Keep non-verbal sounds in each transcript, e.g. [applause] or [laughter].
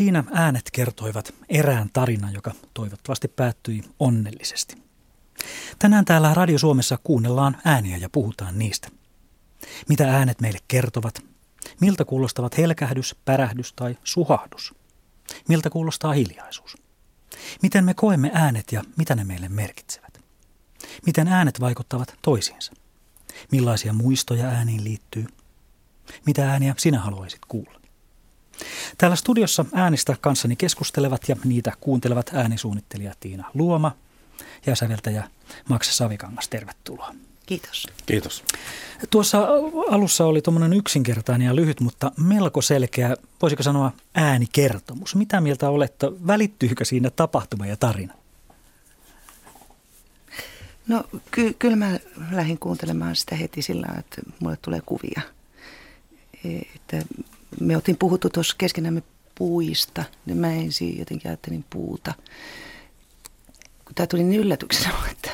Siinä äänet kertoivat erään tarinan, joka toivottavasti päättyi onnellisesti. Tänään täällä Radio Suomessa kuunnellaan ääniä ja puhutaan niistä. Mitä äänet meille kertovat? Miltä kuulostavat helkähdys, pärähdys tai suhahdus? Miltä kuulostaa hiljaisuus? Miten me koemme äänet ja mitä ne meille merkitsevät? Miten äänet vaikuttavat toisiinsa? Millaisia muistoja ääniin liittyy? Mitä ääniä sinä haluaisit kuulla? Täällä studiossa äänistä kanssani keskustelevat ja niitä kuuntelevat äänisuunnittelija Tiina Luoma ja säveltäjä Max Savikangas. Tervetuloa. Kiitos. Kiitos. Tuossa alussa oli tuommoinen yksinkertainen ja lyhyt, mutta melko selkeä, voisiko sanoa äänikertomus. Mitä mieltä olette, välittyykö siinä tapahtuma ja tarina? No ky- kyllä mä lähdin kuuntelemaan sitä heti sillä että mulle tulee kuvia. E, että me otin puhuttu tuossa keskenämme puista, niin mä ensin jotenkin ajattelin puuta. Tämä tuli niin yllätyksenä [laughs] että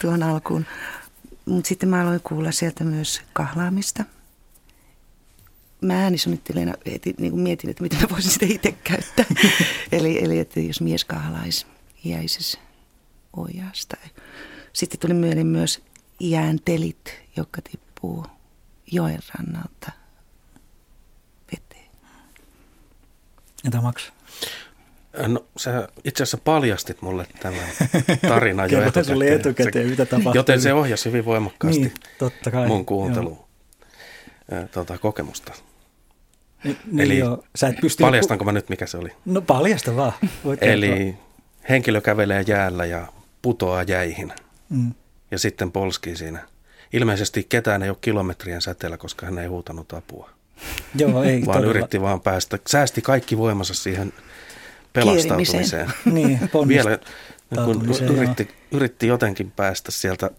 tuon alkuun. Mutta sitten mä aloin kuulla sieltä myös kahlaamista. Mä äänisuunnittelijana heti niin kuin mietin, että miten mä voisin sitä itse käyttää. [laughs] eli, eli että jos mies kahlaisi iäisessä ojasta. Sitten tuli myöhemmin myös jääntelit, jotka tippuu joen rannalta Entä Max? No sä itse asiassa paljastit mulle tämän [laughs] tarinan jo etukäteen. etukäteen, mitä tapahtui. Joten se ohjasi hyvin voimakkaasti niin, totta kai, mun kuuntelu tuota, kokemusta. Niin, niin Eli joo. Sä et pysty paljastanko mä nyt, mikä se oli? No paljasta vaan. Voit Eli kertoa. henkilö kävelee jäällä ja putoaa jäihin. Mm. Ja sitten polskii siinä. Ilmeisesti ketään ei ole kilometrien säteellä, koska hän ei huutanut apua. [laughs] Joo, ei Vaan todella. yritti vaan päästä, säästi kaikki voimansa siihen pelastautumiseen. [laughs] niin, [laughs] Vielä kun yritti, yritti jotenkin päästä sieltä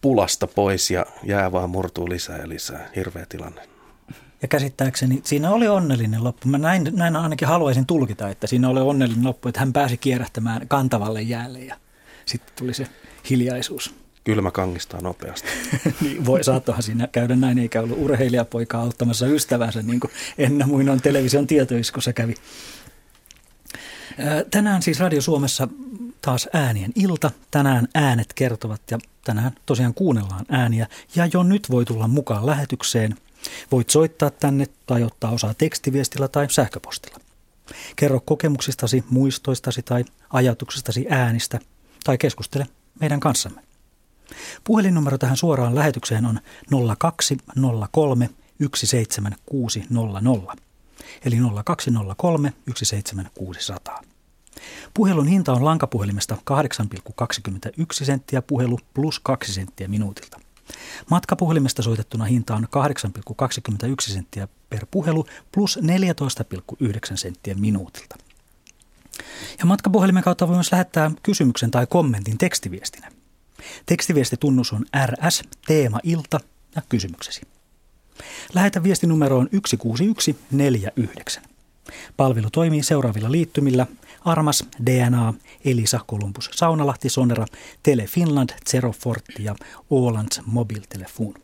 pulasta pois ja jää vaan murtuu lisää ja lisää. Hirveä tilanne. Ja käsittääkseni siinä oli onnellinen loppu. Mä näin, näin ainakin haluaisin tulkita, että siinä oli onnellinen loppu, että hän pääsi kierähtämään kantavalle jäälle ja sitten tuli se hiljaisuus. Kylmä kangistaa nopeasti. [laughs] niin, voi, saattohan siinä käydä näin, eikä ollut urheilijapoika auttamassa ystävänsä, niin kuin Enna Muinon television tietoiskossa kävi. Tänään siis Radio Suomessa taas äänien ilta. Tänään äänet kertovat ja tänään tosiaan kuunnellaan ääniä. Ja jo nyt voi tulla mukaan lähetykseen. Voit soittaa tänne tai ottaa osaa tekstiviestillä tai sähköpostilla. Kerro kokemuksistasi, muistoistasi tai ajatuksistasi äänistä tai keskustele meidän kanssamme. Puhelinnumero tähän suoraan lähetykseen on 0203 17600 eli 0203 17600. Puhelun hinta on lankapuhelimesta 8,21 senttiä puhelu plus 2 senttiä minuutilta. Matkapuhelimesta soitettuna hinta on 8,21 senttiä per puhelu plus 14,9 senttiä minuutilta. Ja matkapuhelimen kautta voi myös lähettää kysymyksen tai kommentin tekstiviestinä. Tekstiviestitunnus on RS, teema, ilta ja kysymyksesi. Lähetä viesti numeroon 16149. Palvelu toimii seuraavilla liittymillä Armas, DNA, Elisa, Columbus, Saunalahti, Sonera, Tele Finland, Zerofortti ja Ålands Mobiltelefon.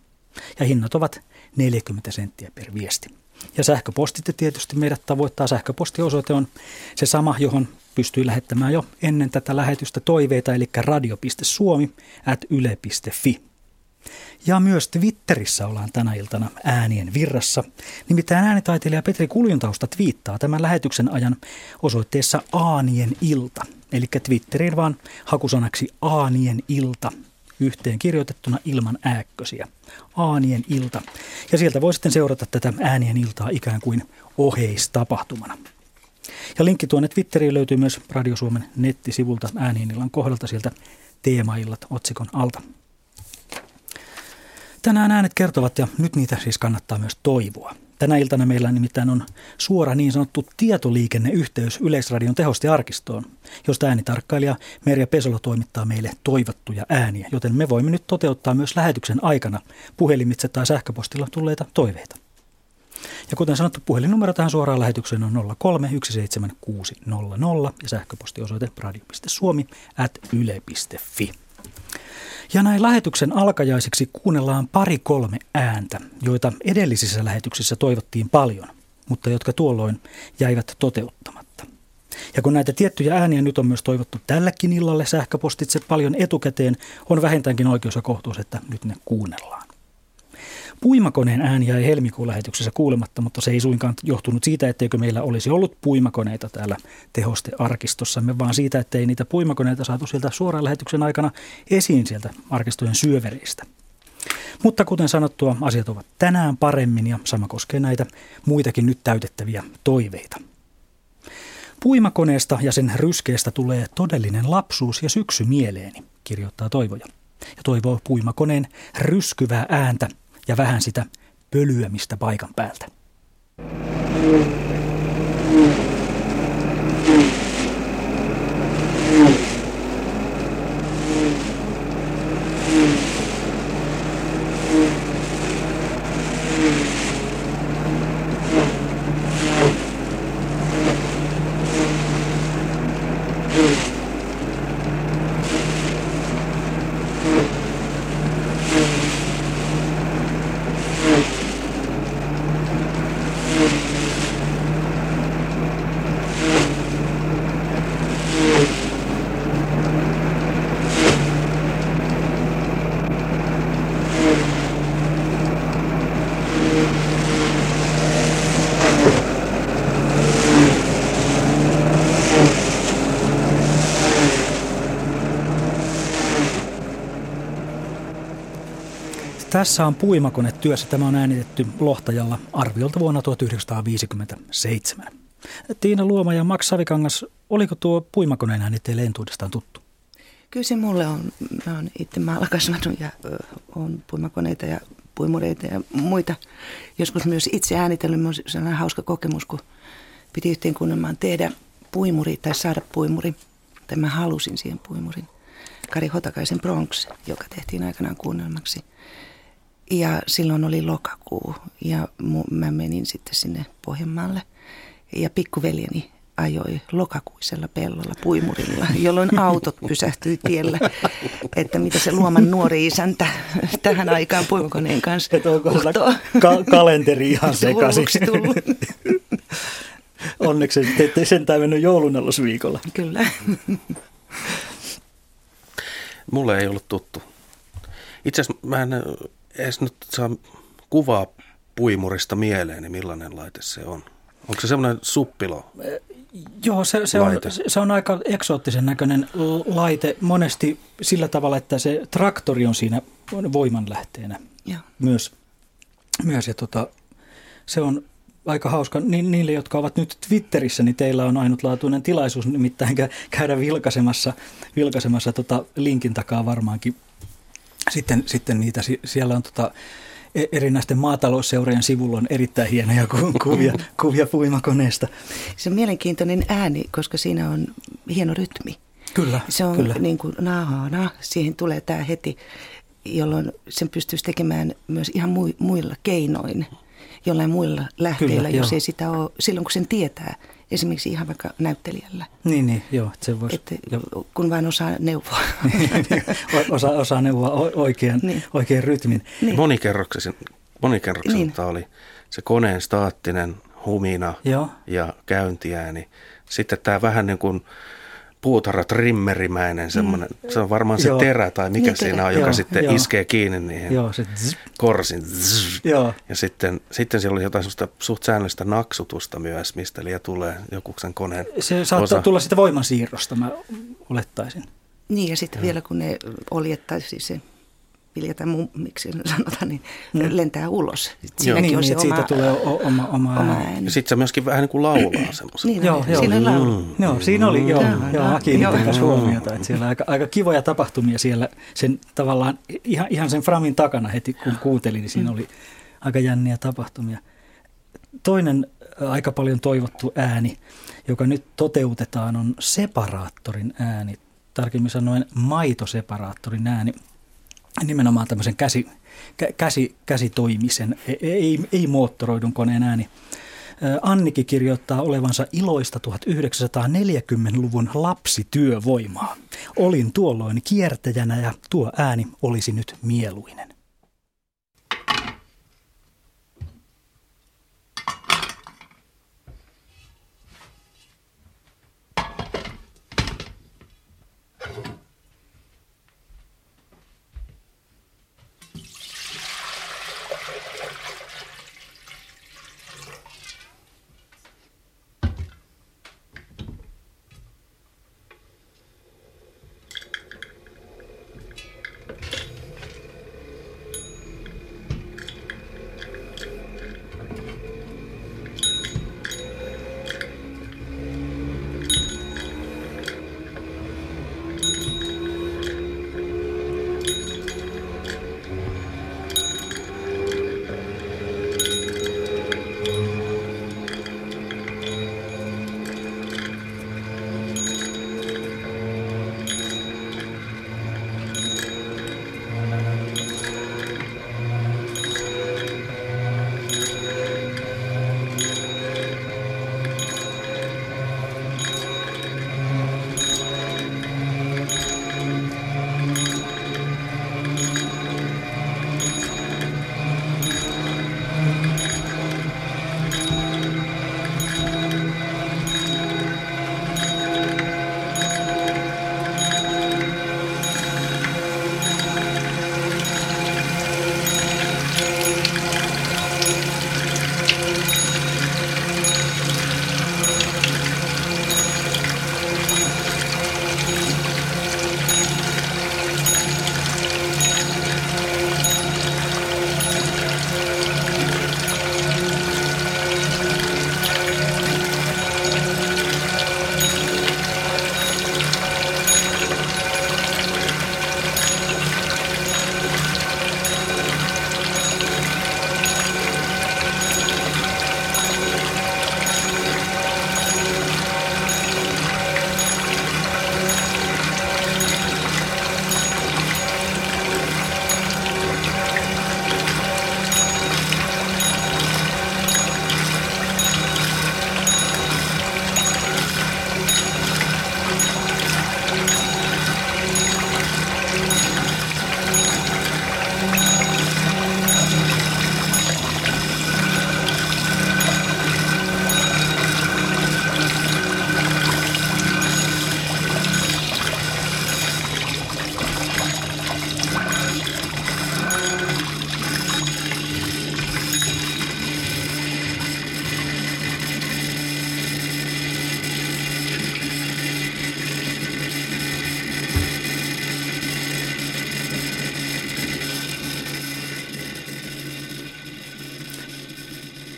Ja hinnat ovat 40 senttiä per viesti. Ja sähköpostitte tietysti meidät tavoittaa. Sähköpostiosoite on se sama, johon pystyy lähettämään jo ennen tätä lähetystä toiveita, eli radio.suomi at yle.fi. Ja myös Twitterissä ollaan tänä iltana äänien virrassa. Nimittäin äänitaiteilija Petri Kuljuntausta twiittaa tämän lähetyksen ajan osoitteessa Aanien ilta. Eli Twitteriin vaan hakusanaksi Aanien ilta yhteen kirjoitettuna ilman ääkkösiä. Aanien ilta. Ja sieltä voi sitten seurata tätä äänien iltaa ikään kuin oheistapahtumana. Ja linkki tuonne Twitteriin löytyy myös Radio Suomen nettisivulta äänien illan kohdalta sieltä teemaillat otsikon alta. Tänään äänet kertovat ja nyt niitä siis kannattaa myös toivoa. Tänä iltana meillä nimittäin on suora niin sanottu tietoliikenneyhteys Yleisradion tehosti arkistoon, josta äänitarkkailija Merja Pesola toimittaa meille toivottuja ääniä, joten me voimme nyt toteuttaa myös lähetyksen aikana puhelimitse tai sähköpostilla tulleita toiveita. Ja kuten sanottu, puhelinnumero tähän suoraan lähetykseen on 03 ja sähköpostiosoite radio.suomi at yle.fi. Ja näin lähetyksen alkajaisiksi kuunnellaan pari kolme ääntä, joita edellisissä lähetyksissä toivottiin paljon. mutta jotka tuolloin jäivät toteuttamatta. Ja kun näitä tiettyjä ääniä nyt on myös toivottu tälläkin illalle sähköpostitse paljon etukäteen, on vähintäänkin oikeus ja kohtuus, että nyt ne kuunnellaan. Puimakoneen ääni jäi helmikuun lähetyksessä kuulematta, mutta se ei suinkaan johtunut siitä, etteikö meillä olisi ollut puimakoneita täällä tehostearkistossamme, vaan siitä, ettei niitä puimakoneita saatu sieltä suoraan lähetyksen aikana esiin sieltä arkistojen syövereistä. Mutta kuten sanottua, asiat ovat tänään paremmin ja sama koskee näitä muitakin nyt täytettäviä toiveita. Puimakoneesta ja sen ryskeestä tulee todellinen lapsuus ja syksy mieleeni, kirjoittaa Toivoja. Ja toivoo puimakoneen ryskyvää ääntä ja vähän sitä pölyämistä paikan päältä. Tässä on puimakone työssä. Tämä on äänitetty Lohtajalla arviolta vuonna 1957. Tiina Luoma ja Max Savikangas, oliko tuo puimakoneen ääni teille entuudestaan tuttu? Kyllä se mulle on. Mä oon itse maalla kasvanut ja on puimakoneita ja puimureita ja muita. Joskus myös itse äänitellyt. On sellainen hauska kokemus, kun piti yhteenkunnelmaan tehdä puimuri tai saada puimuri. Tai mä halusin siihen puimurin. Kari Hotakaisen Bronx, joka tehtiin aikanaan kuunnelmaksi – ja silloin oli lokakuu ja mä menin sitten sinne Pohjanmaalle ja pikkuveljeni ajoi lokakuisella pellolla puimurilla, [laughs] jolloin autot pysähtyi tiellä, että mitä se luoman nuori isäntä tähän aikaan puimakoneen kanssa Että onko ka- kalenteri ihan sekaisin. [laughs] Onneksi te ette sentään mennyt joulunalosviikolla. Kyllä. Mulle ei ollut tuttu. Itse asiassa mä en edes nyt saa kuvaa puimurista mieleen, niin millainen laite se on? Onko se semmoinen suppilo? Joo, se, se, on, se on aika eksoottisen näköinen laite monesti sillä tavalla, että se traktori on siinä voimanlähteenä ja. myös. myös ja tota, se on aika hauska. Ni, niille, jotka ovat nyt Twitterissä, niin teillä on ainutlaatuinen tilaisuus nimittäin käydä vilkaisemassa, vilkaisemassa tota linkin takaa varmaankin sitten, sitten niitä, siellä on tota, e, erinäisten maatalousseurojen sivulla on erittäin hienoja kuvia, [laughs] kuvia puimakoneesta. Se on mielenkiintoinen ääni, koska siinä on hieno rytmi. Kyllä, Se on kyllä. niin kuin na, na, siihen tulee tämä heti, jolloin sen pystyisi tekemään myös ihan muilla keinoin, jollain muilla lähteillä, kyllä, jos joo. ei sitä ole, silloin kun sen tietää – esimerkiksi ihan vaikka näyttelijällä. Niin, niin joo. Se vois, että kun vain osaa neuvoa. [laughs] osaa, osaa neuvoa oikean, niin. oikean rytmin. Niin. Monikerrokselta niin. oli se koneen staattinen humina joo. ja käyntiääni. Sitten tämä vähän niin kuin puutarha trimmerimäinen semmoinen, mm. se on varmaan se joo. terä tai mikä niin, siinä on, joka joo, sitten joo. iskee kiinni niihin joo, se korsin. Joo. Ja sitten, sitten siellä oli jotain sellaista suht säännöllistä naksutusta myös, mistä liian tulee joku sen koneen Se saattaa osa. tulla sitä voimansiirrosta, mä olettaisin. Niin ja sitten vielä kun ne että siis se viljata, miksi sanotaan, niin mm. lentää ulos. Siinäkin niin, on niin, se oma, siitä tulee oma, oma, oma ääni. Ja sitten se myöskin vähän niin kuin laulaa semmoisen. Niin, joo, joo. Siinä laulu. Mm. Joo, siinä oli, joo, joo, joo kiinnitin huomiota, että siellä aika, aika kivoja tapahtumia siellä sen tavallaan ihan, ihan sen framin takana heti kun kuuntelin, niin siinä mm. oli aika jänniä tapahtumia. Toinen aika paljon toivottu ääni, joka nyt toteutetaan, on separaattorin ääni. Tarkemmin sanoen maitoseparaattorin ääni nimenomaan tämmöisen käsi, käsi, käsitoimisen, e, ei, ei moottoroidun koneen ääni. Anniki kirjoittaa olevansa iloista 1940-luvun lapsityövoimaa. Olin tuolloin kiertäjänä ja tuo ääni olisi nyt mieluinen.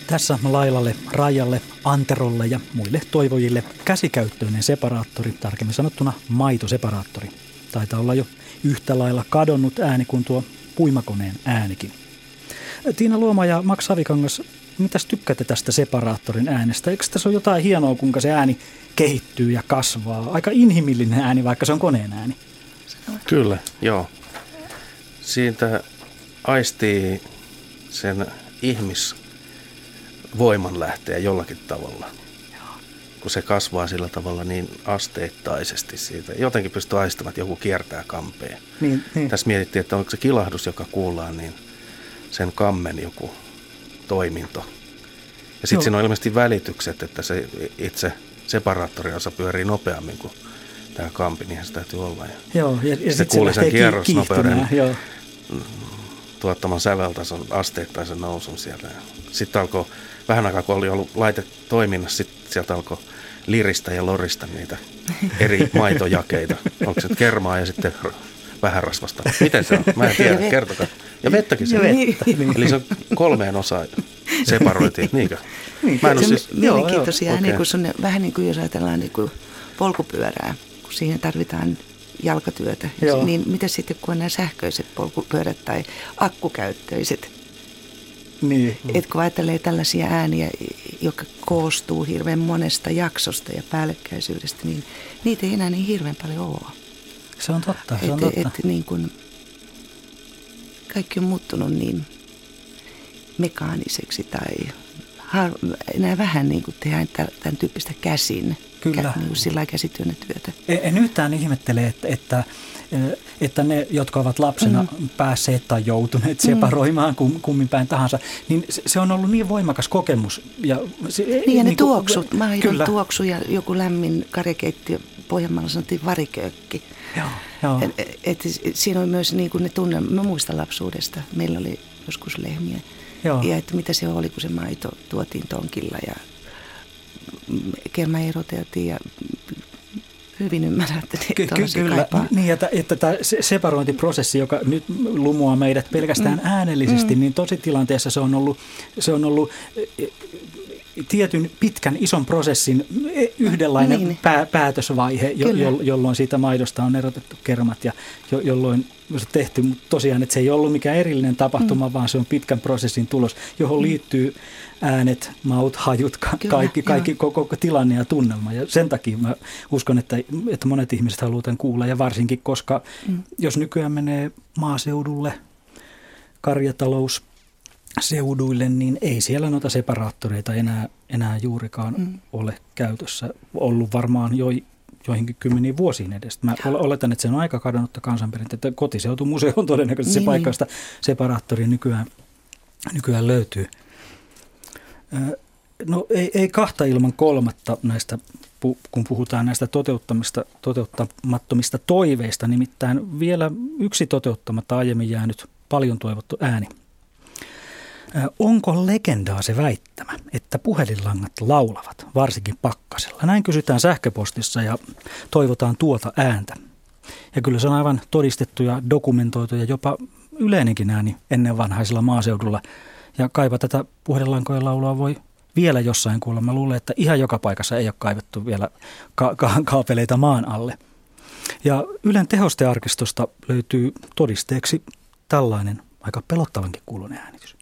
Tässä Lailalle, Rajalle, Anterolle ja muille toivojille käsikäyttöinen separaattori, tarkemmin sanottuna maitoseparaattori. Taitaa olla jo yhtä lailla kadonnut ääni kuin tuo puimakoneen äänikin. Tiina Luoma ja Max Savikangas, mitäs tykkäätte tästä separaattorin äänestä? Eikö tässä ole jotain hienoa, kuinka se ääni kehittyy ja kasvaa? Aika inhimillinen ääni, vaikka se on koneen ääni. Kyllä, joo. Siitä aistii sen ihmisvoiman lähteä jollakin tavalla. Kun se kasvaa sillä tavalla niin asteittaisesti siitä. Jotenkin pystyy aistamaan, että joku kiertää kampeen. Niin, niin. Tässä mietittiin, että onko se kilahdus, joka kuullaan, niin sen kammen joku toiminto. Ja sitten siinä on ilmeisesti välitykset, että se itse separaattoriosa pyörii nopeammin kuin tämä kampi, niin se täytyy olla. Ja joo, ja, ja sitten kuuli sen kierrosnopeuden joo. tuottaman säveltason asteittaisen nousun sieltä. Sitten alkoi, vähän aikaa kun oli ollut laite toiminnassa, sitten sieltä alkoi liristä ja lorista niitä eri maitojakeita. Onko se kermaa ja sitten vähän rasvasta. Miten se on? Mä en tiedä, kertokaa. Ja vettäkin se. Vettä. Niin. Eli se on kolmeen osaan separoitiin, niinkö? Niin, Mä en siis... Mielenkiintoisia, okay. niin kuin vähän niin kuin jos ajatellaan niin kuin polkupyörää, kun siihen tarvitaan jalkatyötä. Joo. Niin mitä sitten, kun on nämä sähköiset polkupyörät tai akkukäyttöiset? Niin. Et kun ajattelee tällaisia ääniä, jotka koostuu hirveän monesta jaksosta ja päällekkäisyydestä, niin niitä ei enää niin hirveän paljon ole. Se on totta, se on et, totta. Et, niin kun, kaikki on muuttunut niin mekaaniseksi tai har, enää vähän niin kuin tehdään tämän tyyppistä käsin. Kyllä. Kä, niin sillä käsityönnetyötä. En, en yhtään ihmettele, että, että, että ne, jotka ovat lapsena mm. päässeet tai joutuneet mm. separoimaan kum, kummin päin tahansa, niin se, on ollut niin voimakas kokemus. Ja se, niin ja ne niin tuoksut, maidon tuoksu ja joku lämmin karjakeittiö, Pohjanmaalla sanottiin variköökki. Joo, joo. Et, et, siinä on myös niin kuin ne tunne, mä muistan lapsuudesta, meillä oli joskus lehmiä. Joo. Ja että mitä se oli, kun se maito tuotiin tonkilla ja kerma eroteltiin ja hyvin ymmärrän, että Ky- kyllä, kaipaa. niin, että, että tämä separointiprosessi, joka nyt lumuaa meidät pelkästään mm. äänellisesti, mm. niin tositilanteessa se on ollut, se on ollut tietyn pitkän ison prosessin e, yhdenlainen niin. pää, päätösvaihe, jo, jo, jolloin siitä maidosta on erotettu kermat ja jo, jolloin se tehty, mutta tosiaan että se ei ollut mikään erillinen tapahtuma, mm. vaan se on pitkän prosessin tulos, johon mm. liittyy äänet, maut, hajut, ka- Kyllä, kaikki, kaikki koko, koko tilanne ja tunnelma. Ja sen takia mä uskon, että, että monet ihmiset haluavat tämän kuulla ja varsinkin, koska mm. jos nykyään menee maaseudulle, karjatalous, seuduille, niin ei siellä noita separaattoreita enää, enää juurikaan mm. ole käytössä. Ollut varmaan jo joihinkin kymmeniin vuosiin edestä. Mä oletan, että se on aika kadonnutta kansanperinteitä. Kotiseutumuseo on todennäköisesti niin, se paikka, josta separaattori nykyään, nykyään löytyy. No ei, ei kahta ilman kolmatta näistä, kun puhutaan näistä toteuttamista, toteuttamattomista toiveista. Nimittäin vielä yksi toteuttamatta aiemmin jäänyt paljon toivottu ääni – Onko legendaa se väittämä, että puhelinlangat laulavat, varsinkin pakkasella? Näin kysytään sähköpostissa ja toivotaan tuota ääntä. Ja kyllä se on aivan todistettu ja dokumentoitu ja jopa yleinenkin ääni ennen vanhaisella maaseudulla. Ja kaiva tätä puhelinlankojen laulua voi vielä jossain kuulla. Mä luulen, että ihan joka paikassa ei ole kaivettu vielä ka- ka- kaapeleita maan alle. Ja Ylen tehostearkistosta löytyy todisteeksi tällainen aika pelottavankin kuulunen äänitys.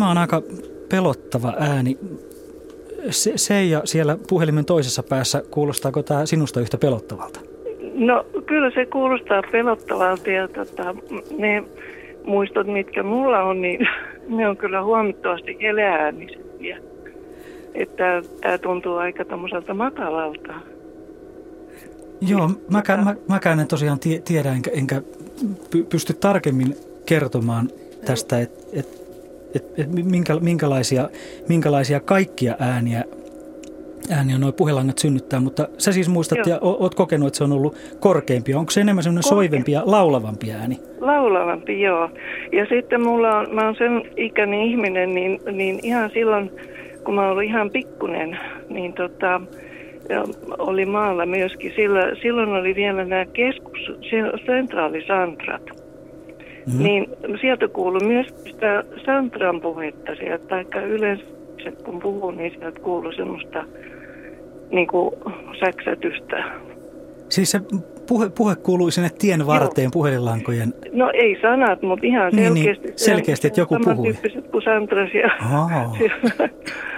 Tämä on aika pelottava ääni. Se, Seija siellä puhelimen toisessa päässä, kuulostaako tämä sinusta yhtä pelottavalta? No kyllä se kuulostaa pelottavalta ja tota, ne muistot, mitkä mulla on, niin [laughs] ne on kyllä huomattavasti eleäänisempiä. Että tämä tuntuu aika tämmöiseltä matalalta. Joo, mäkään, mä, mäkään en tosiaan tie, tiedä enkä, enkä pysty tarkemmin kertomaan tästä, että et, et, et minkä, minkälaisia, minkälaisia kaikkia ääniä ääniä noin puhelangat synnyttää, mutta sä siis muistat Joo. ja oot kokenut, että se on ollut korkeampi. Onko se enemmän semmoinen soivempi ja laulavampi ääni? Laulavampi, joo. Ja sitten mulla on, mä oon sen ikäinen ihminen, niin, niin ihan silloin, kun mä olin ihan pikkunen, niin tota, ja oli maalla myöskin. Sillä, silloin oli vielä nämä keskus, sentraalisantrat. Mm-hmm. Niin sieltä kuului myös sitä Santran puhetta sieltä, tai yleensä kun puhuu, niin sieltä kuului semmoista niin kuin säksätystä. Siis se puhe, puhe kuului sinne tien varteen Joo. puhelinlankojen? No ei sanat, mutta ihan selkeästi. Niin, niin, selkeästi, että joku puhui. kuin Santras ja oh.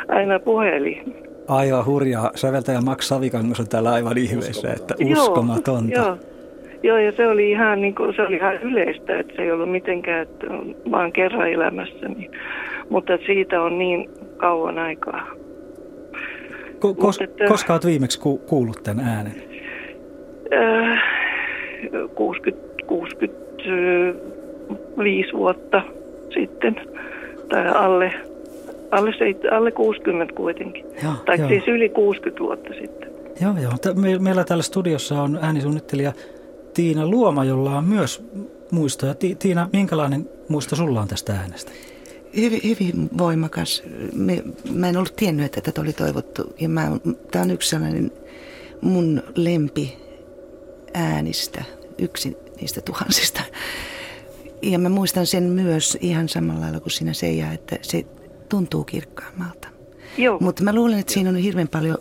aina puheli. Aivan hurjaa. Säveltäjä Max Savikangas on täällä aivan ihmeessä, että uskomatonta. Joo, joo. Joo, ja se oli ihan, niin kuin, se oli ihan yleistä, että se ei ollut mitenkään, että vaan kerran elämässä. Niin. Mutta siitä on niin kauan aikaa. Ko- kos- että, koska olet viimeksi ku- kuullut tämän äänen? Äh, 60, 65 vuotta sitten, tai alle, alle, alle 60 kuitenkin. Joo, tai joo. siis yli 60 vuotta sitten. Joo, joo. Me, meillä täällä studiossa on äänisuunnittelija Tiina Luoma, jolla on myös muistoja. Ti- Tiina, minkälainen muisto sulla on tästä äänestä? Hyvin, hyvin voimakas. Me, mä en ollut tiennyt, että tätä oli toivottu. Ja tämä on yksi sellainen mun lempi äänistä, yksi niistä tuhansista. Ja mä muistan sen myös ihan samalla lailla kuin sinä Seija, että se tuntuu kirkkaammalta. Mutta mä luulen, että siinä on hirveän paljon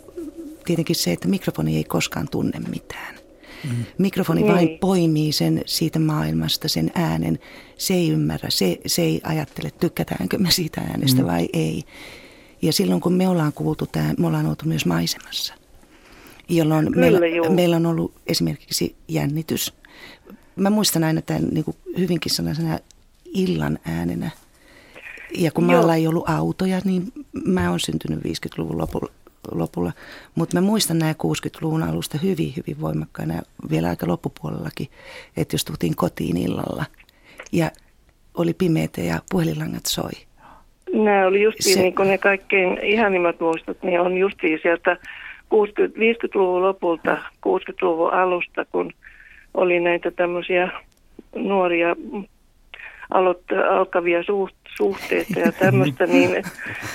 tietenkin se, että mikrofoni ei koskaan tunne mitään. Mm. Mikrofoni niin. vain poimii sen siitä maailmasta, sen äänen. Se ei ymmärrä, se, se ei ajattele, tykätäänkö me siitä äänestä mm. vai ei. Ja silloin kun me ollaan kuultu tämä, me ollaan oltu myös maisemassa. Jolloin Kyllä, meillä, meillä on ollut esimerkiksi jännitys. Mä muistan aina tämän niin kuin hyvinkin sellaisena illan äänenä. Ja kun maalla ei ollut autoja, niin mä oon syntynyt 50-luvun lopulla, lopulla. Mutta mä muistan nämä 60-luvun alusta hyvin, hyvin voimakkaana vielä aika loppupuolellakin, että jos tultiin kotiin illalla ja oli pimeitä ja puhelinlangat soi. Nämä oli just se, niin kuin ne kaikkein ihanimmat muistot, niin on just sieltä 60, 50-luvun lopulta, 60-luvun alusta, kun oli näitä tämmöisiä nuoria aloitt- alkavia suht, suhteita ja tämmöistä, niin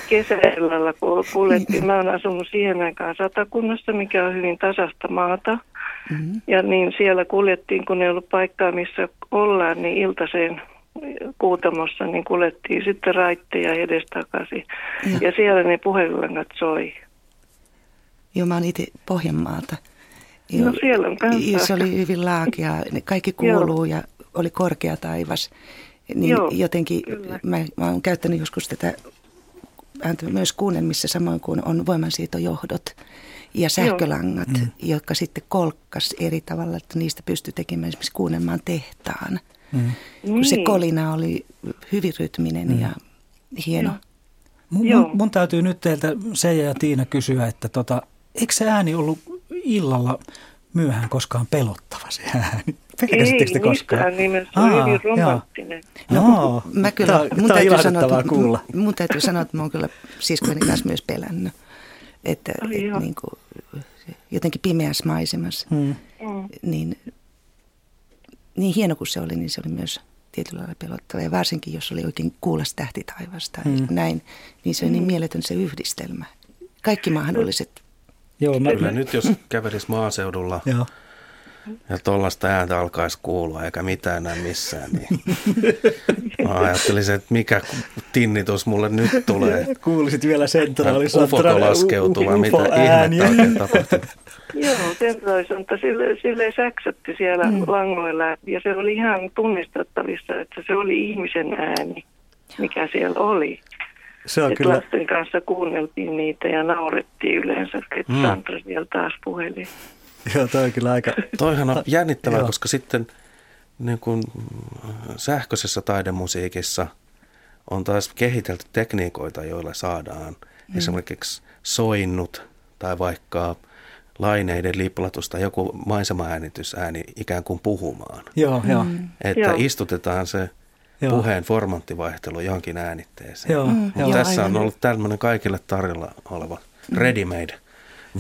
kesäillalla kun kuljettiin, mä oon asunut siihen aikaan satakunnassa, mikä on hyvin tasasta maata. Mm-hmm. Ja niin siellä kuljettiin, kun ei ollut paikkaa, missä ollaan, niin iltaseen Kuutamossa, niin kuljettiin sitten raitteja edestakaisin. Ja, ja siellä ne puhelinlangat soi. Joo, mä oon itse Pohjanmaalta. Jo, no siellä on kanssa. Se oli hyvin laakea, kaikki kuuluu ja oli korkea taivas. Niin Joo, jotenkin mä, mä oon käyttänyt joskus tätä ääntä myös kuunnelmissa samoin kuin on voimansiitojohdot ja sähkölangat, Joo. Mm. jotka sitten kolkkas eri tavalla, että niistä pystyi tekemään esimerkiksi kuunnelmaan tehtaan. Mm. Kun se niin. kolina oli hyvin rytminen mm. ja hieno. Mun, mun, mun täytyy nyt teiltä Seija ja Tiina kysyä, että tota, eikö se ääni ollut illalla myöhään koskaan pelottava se ääni? Pelkäsittekö te koskaan? nimessä, se on hyvin romanttinen. No, no, mä kyllä, tämä, mun, tämä täytyy sanoa, että, kuulla. mun täytyy sanoa, että mä oon kyllä siskojeni kanssa myös pelännyt. Että oh, et, niin kuin, jotenkin pimeässä maisemassa. Hmm. hmm. Niin, niin hieno kuin se oli, niin se oli myös tietyllä lailla pelottava. Ja varsinkin, jos oli oikein kuulas tähti taivasta hmm. näin, niin se on niin mieletön se yhdistelmä. Kaikki mahdolliset. Joo, mä... Kyllä nyt jos kävelisi maaseudulla Joo ja tuollaista ääntä alkaisi kuulua eikä mitään enää missään, niin [laughs] mä ajattelisin, että mikä tinnitus mulle nyt tulee. Kuulisit vielä sentraalissa. Ufoko laskeutuu vai mitä ihmettä oikein tapahtuu. [laughs] Joo, sentraalisonta sille, sille säksätti siellä mm. langoilla ja se oli ihan tunnistettavissa, että se oli ihmisen ääni, mikä siellä oli. Se on kyllä... lasten kanssa kuunneltiin niitä ja naurettiin yleensä, että mm. Sandra siellä taas puheli. [laughs] Joo, toi on kyllä aika... Toihan on jännittävää, koska sitten niin kuin sähköisessä taidemusiikissa on taas kehitelty tekniikoita, joilla saadaan mm. esimerkiksi soinnut tai vaikka laineiden liplatus tai joku maisemaäänitysääni ikään kuin puhumaan. Joo, joo. Mm. Että joo. istutetaan se joo. puheen formanttivaihtelu johonkin äänitteeseen. Joo, mm. joo, tässä aivan. on ollut tämmöinen kaikille tarjolla oleva mm. ready-made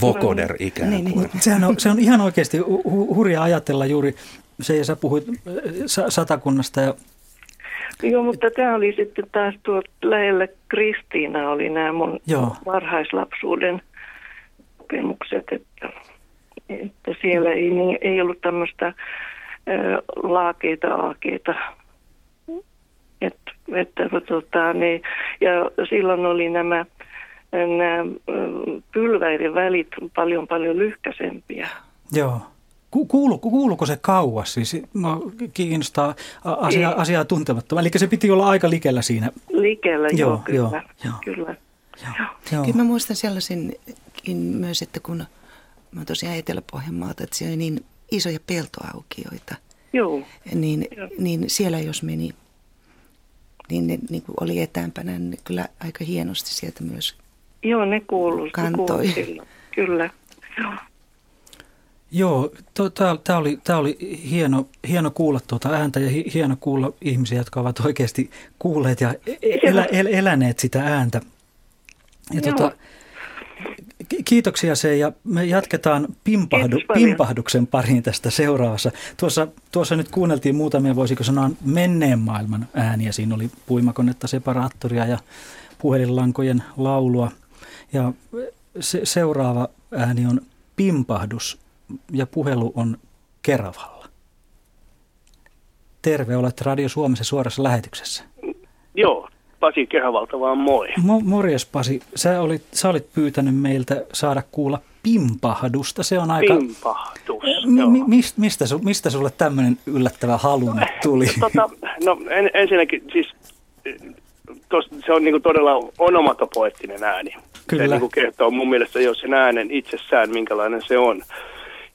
vocoder ikään kuin. Niin, niin. Sehän on, se on ihan oikeasti hu- hurja ajatella juuri se, ja sä puhuit satakunnasta ja Joo, mutta tämä oli sitten taas tuo lähellä Kristiina oli nämä mun Joo. varhaislapsuuden kokemukset, että, että siellä ei, niin, ei ollut tämmöistä laakeita, aakeita. Että, että, tota, niin, ja silloin oli nämä, nämä pylväiden välit paljon paljon lyhkäisempiä. Joo. Kuuluuko, kuuluuko se kauas? Siis kiinnostaa asia, asiaa tuntematta. Eli se piti olla aika likellä siinä. Likellä, joo, joo kyllä. Joo, joo. kyllä. Joo. Joo. Kyllä mä muistan sellaisenkin myös, että kun mä tosiaan Etelä-Pohjanmaalta, että siellä oli niin isoja peltoaukioita. Joo. Niin, joo. niin siellä jos meni, niin ne niin kuin oli etäämpänä, niin kyllä aika hienosti sieltä myös Joo, ne kuuluu. Kantoi. Kyllä, kyllä. Joo. Joo, tämä oli, tää oli hieno, hieno kuulla tuota ääntä ja hieno kuulla ihmisiä, jotka ovat oikeasti kuulleet ja elä, el, eläneet sitä ääntä. Ja tuota, kiitoksia se ja me jatketaan pimpahdu, pimpahduksen pariin tästä seuraavassa. Tuossa, tuossa nyt kuunneltiin muutamia, voisiko sanoa, menneen maailman ääniä. Siinä oli puimakonetta, separaattoria ja puhelinlankojen laulua. Ja se, seuraava ääni on pimpahdus ja puhelu on Keravalla. Terve, olet Radio Suomessa suorassa lähetyksessä. Joo, Pasi Keravalta vaan moi. Mo- morjes Pasi, sä olit, sä olit pyytänyt meiltä saada kuulla pimpahdusta. Se on aika... Pimpahdus, M- mist, mistä, mistä sulle tämmöinen yllättävä halu tuli? Tota, no en, ensinnäkin siis tos, se on niinku todella onomatopoettinen ääni. Kyllä. Se niinku kertoo mun mielestä jo sen äänen itsessään, minkälainen se on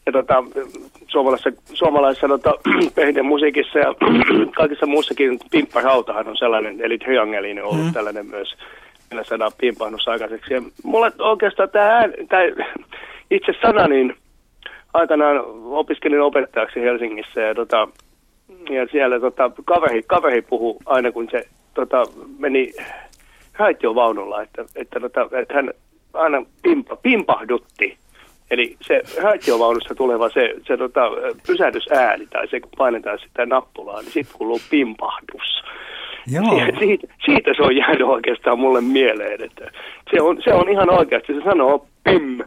ja tota, suomalaisessa, suomalaisessa tota, [clears throat] musiikissa ja [clears throat] kaikissa muussakin pimppahautahan on sellainen, eli triangeliin on ollut mm. tällainen myös, millä saadaan pimppahdus aikaiseksi. Ja mulle oikeastaan tämä, tämä itse sana, niin aikanaan opiskelin opettajaksi Helsingissä ja, tota, ja siellä tota, kaveri, kaveri puhui aina, kun se tota, meni raitiovaunulla, että, että, tota, että hän aina pimpa, pimpahdutti Eli se raitiovaunussa tuleva se, se tota, pysähdysääni tai se kun painetaan sitä nappulaa, niin sitten kuuluu pimpahdus. Joo. Siitä, siitä se on jäänyt oikeastaan mulle mieleen, että se on, se on ihan oikeasti, se sanoo pim,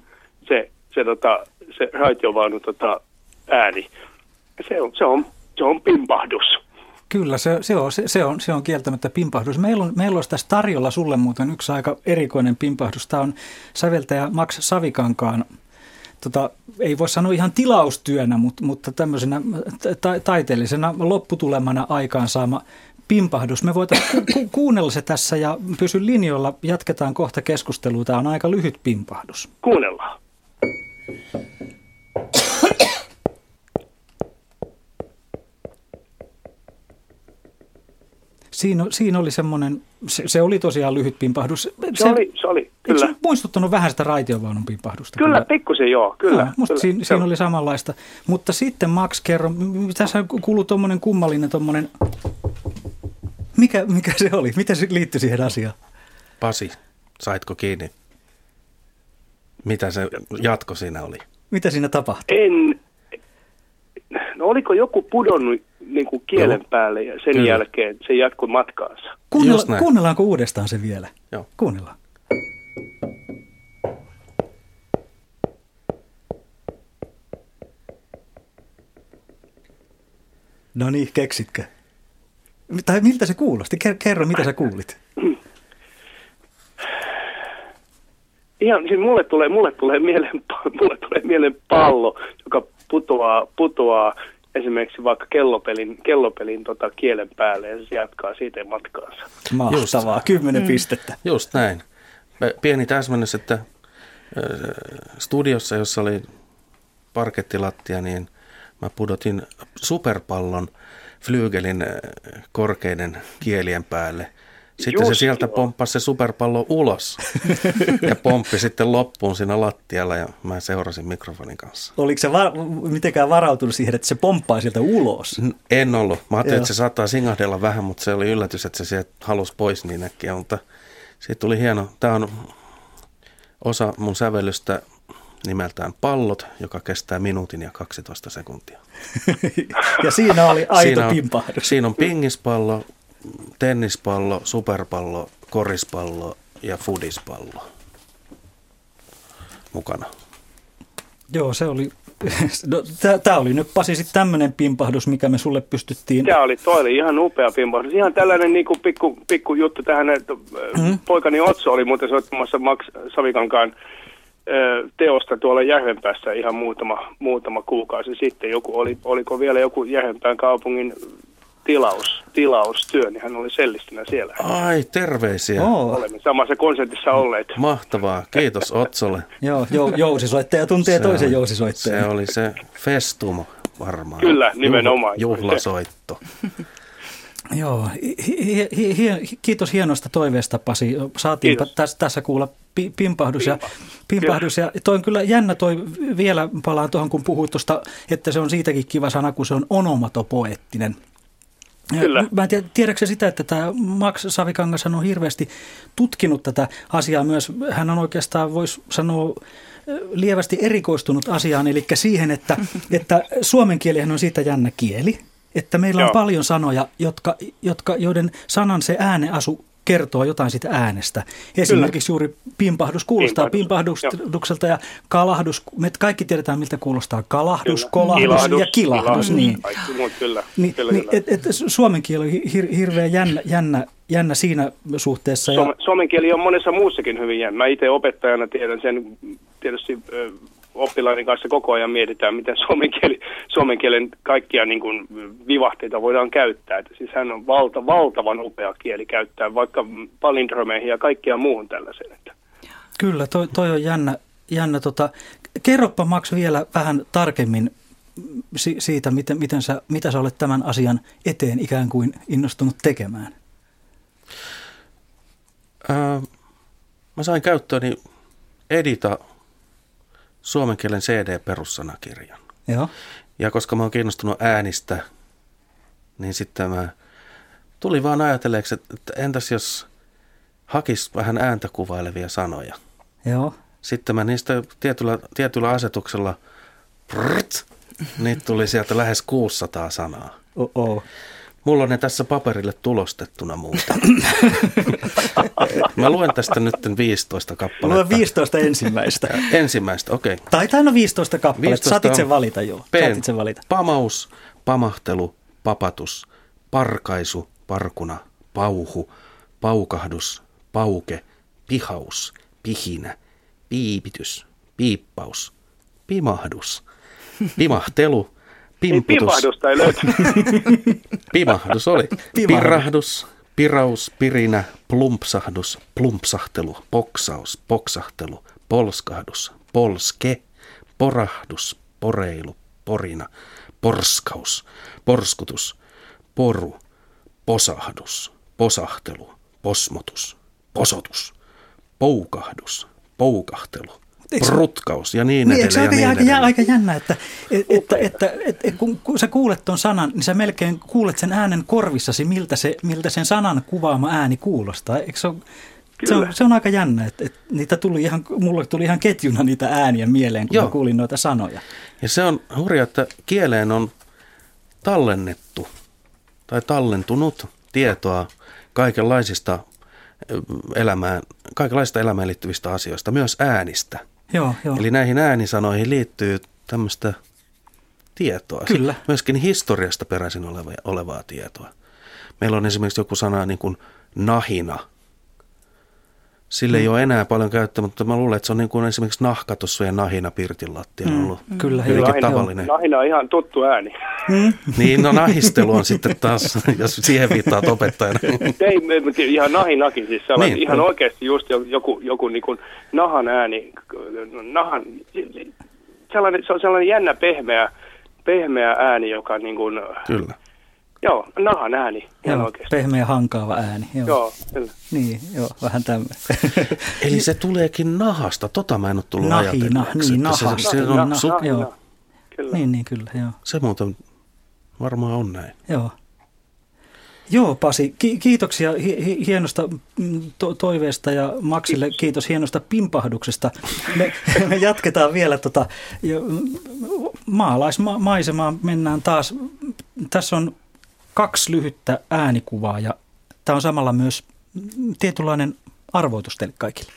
se, se, tota, se raitiovaunun tota, ääni. Se on, se on, se on pimpahdus. Kyllä, se, se, on, se, se, on, se on kieltämättä pimpahdus. Meillä on, meillä on tässä tarjolla sulle muuten yksi aika erikoinen pimpahdus. Tämä on säveltäjä Max Savikankaan tota, ei voi sanoa ihan tilaustyönä, mutta, mutta tämmöisenä ta- taiteellisena lopputulemana aikaansaama pimpahdus. Me voitaisiin ku- ku- kuunnella se tässä ja pysy linjoilla. Jatketaan kohta keskustelua. Tämä on aika lyhyt pimpahdus. Kuunnellaan. Siinä, siinä oli semmoinen, se, se oli tosiaan lyhyt pimpahdus. Se, se oli, se oli, kyllä. Eikö muistuttanut vähän sitä raitiovaunun pimpahdusta? Kyllä, kyllä. pikkusen joo, kyllä. No, musta kyllä. Siinä, siinä oli samanlaista. Mutta sitten Max, kerro, tässä kuuluu tuommoinen kummallinen tuommoinen, mikä, mikä se oli? Miten se liittyi siihen asiaan? Pasi, saitko kiinni? Mitä se jatko siinä oli? Mitä siinä tapahtui? En, no oliko joku pudonnut niin kuin kielen Joo. päälle ja sen Kyllä. jälkeen se jatkoi matkaansa. Kuunnella, kuunnellaanko uudestaan se vielä? Joo. Kuunnellaan. No niin, keksitkö? Tai miltä se kuulosti? Kerro, mitä sä kuulit. Ihan, siis mulle tulee, mulle tulee mieleen, mulle tulee mieleen pallo, joka putoaa, putoaa esimerkiksi vaikka kellopelin, kellopelin tota kielen päälle ja se jatkaa siitä matkaansa. Mahtavaa, kymmenen mm. pistettä. Just näin. Pieni täsmennys, että studiossa, jossa oli parkettilattia, niin mä pudotin superpallon flyygelin korkeiden kielien päälle. Sitten Just se sieltä joo. pomppasi se superpallo ulos [laughs] ja pomppi sitten loppuun siinä lattialla ja mä seurasin mikrofonin kanssa. Oliko se var- mitenkään varautunut siihen, että se pomppaa sieltä ulos? En ollut. Mä ajattelin, että se saattaa singahdella vähän, mutta se oli yllätys, että se sieltä halusi pois niin äkkiä. Mutta siitä tuli hieno. Tämä on osa mun sävellystä nimeltään Pallot, joka kestää minuutin ja 12 sekuntia. [laughs] ja siinä oli aito siinä on, pimpahdus. Siinä on pingispallo, tennispallo, superpallo, korispallo ja fudispallo mukana. Joo, se oli, [laughs] no, tämä oli nyt Pasi sitten tämmöinen pimpahdus, mikä me sulle pystyttiin. Tämä oli, toi oli ihan upea pimpahdus. Ihan tällainen niin kuin pikku, pikku juttu tähän, että mm. poikani Otso oli muuten soittamassa Max Savikankaan teosta tuolla Järvenpäässä ihan muutama, muutama kuukausi sitten. Joku oli, oliko vielä joku Järvenpään kaupungin tilaus, tilaustyö, niin hän oli sellistinä siellä. Ai, terveisiä. Oh. Olemme samassa konsertissa olleet. Mahtavaa, kiitos Otsolle. Joo, jou, jousisoittaja tuntee se toisen jousisoittajan. Se oli se festum varmaan. Kyllä, nimenomaan. Juhlasoitto. [laughs] Joo, hi, hi, hi, kiitos hienosta toiveesta Pasi. Saatiin tässä, tässä kuulla pi, pimpahdus, ja, pimpahdus ja toi on kyllä jännä toi, vielä palaan tuohon kun puhuit tuosta, että se on siitäkin kiva sana, kun se on onomatopoettinen. Kyllä. Mä en tiedä, tiedätkö sitä, että tämä Max Savikangas on hirveästi tutkinut tätä asiaa myös. Hän on oikeastaan, voisi sanoa, lievästi erikoistunut asiaan, eli siihen, että, [laughs] että suomen kielihän on siitä jännä kieli, että meillä on Joo. paljon sanoja, jotka, jotka, joiden sanan se ääneasu kertoo jotain siitä äänestä. Esimerkiksi Kyllä. juuri pimpahdus kuulostaa pimpahdus. pimpahdukselta ja kalahdus. Me kaikki tiedetään, miltä kuulostaa kalahdus, kyllä. kolahdus kilahdus, ja kilahdus. kilahdus niin. Muut, kyllä. Niin, kyllä, niin, kyllä. Et, et, suomen kieli on hir, hirveän jännä, jännä, jännä siinä suhteessa. Suomen, ja... suomen kieli on monessa muussakin hyvin jännä. Mä itse opettajana tiedän sen tietysti oppilaiden kanssa koko ajan mietitään, miten suomen, kieli, suomen kielen kaikkia niin kuin vivahteita voidaan käyttää. Että siis hän on valta, valtavan upea kieli käyttää vaikka palindromeihin ja kaikkia muuhun tällaiseen. Että. Kyllä, toi, toi on jännä. jännä tota. Kerropa Max vielä vähän tarkemmin si- siitä, miten, miten sä, mitä sä olet tämän asian eteen ikään kuin innostunut tekemään. Ää, mä sain käyttööni Edita suomen kielen CD-perussanakirjan. Joo. Ja koska mä oon kiinnostunut äänistä, niin sitten mä tuli vaan ajatelleeksi, että entäs jos hakis vähän ääntä kuvailevia sanoja. Joo. Sitten mä niistä tietyllä, tietyllä asetuksella, prrt, niitä tuli sieltä lähes 600 sanaa. Oh-oh. Mulla on ne tässä paperille tulostettuna muuten. Mä luen tästä nyt 15 kappaletta. Luen 15 ensimmäistä. ensimmäistä, okei. Okay. Tai aina 15 kappaletta. 15 Saatit sen valita, joo. Saatit sen valita. Pamaus, pamahtelu, papatus, parkaisu, parkuna, pauhu, paukahdus, pauke, pihaus, pihinä, piipitys, piippaus, pimahdus, pimahtelu, Pimputus. Pimahdusta ei löyty. Pimahdus oli. Pirahdus, piraus, pirinä, plumpsahdus, plumpsahtelu, poksaus, poksahtelu, polskahdus, polske, porahdus, poreilu, porina, porskaus, porskutus, poru, posahdus, posahtelu, posmotus, posotus, poukahdus, poukahtelu, Rutkaus ja niin, niin edelleen. Eikö se aika, niin aika, aika jännä, että, että, että, että, että kun, kun sä kuulet tuon sanan, niin sä melkein kuulet sen äänen korvissasi, miltä, se, miltä sen sanan kuvaama ääni kuulostaa. Eikö se, ole, se, on, se on aika jännä, että, että niitä tuli ihan, mulle tuli ihan ketjuna niitä ääniä mieleen, kun Joo. mä kuulin noita sanoja. Ja se on hurja, että kieleen on tallennettu tai tallentunut tietoa kaikenlaisista elämään, kaikenlaisista elämään liittyvistä asioista, myös äänistä – Joo, joo. Eli näihin äänisanoihin liittyy tämmöistä tietoa. Kyllä. Myöskin historiasta peräisin oleva, olevaa tietoa. Meillä on esimerkiksi joku sana niin kuin nahina. Sille mm. ei ole enää paljon käyttöä, mutta mä luulen, että se on niin kuin esimerkiksi ja nahina pirtin lattialla mm. ollut. Mm. Kyllä, hyvinkin nahina, tavallinen. Nahina on ihan tuttu ääni. Mm. niin, no nahistelu on sitten taas, [laughs] jos siihen viittaa opettajana. [laughs] Ei, ihan nahinakin, siis sellainen, niin, ihan oikeasti just joku, joku niin kuin nahan ääni, nahan, sellainen, se on sellainen jännä pehmeä, pehmeä ääni, joka niin kuin, Kyllä Joo, nahan ääni. Joo, pehmeä hankaava ääni. Joo, joo kyllä. Niin, joo, vähän tämmöinen. [laughs] Eli se tuleekin nahasta, tota mä en ole tullut Nahina, niin, naha. Se, se, se on, naha, su- naha, joo. Kyllä. Niin, niin, kyllä, joo. Se muuten varmaan on näin. Joo. Joo, Pasi, ki- kiitoksia hi- hienosta mm, to- toiveesta ja Maksille kiitos hienosta pimpahduksesta. Me, me [laughs] jatketaan vielä tota, maalaismaisemaa, mennään taas. Tässä on kaksi lyhyttä äänikuvaa ja tämä on samalla myös tietynlainen arvoitus teille kaikille.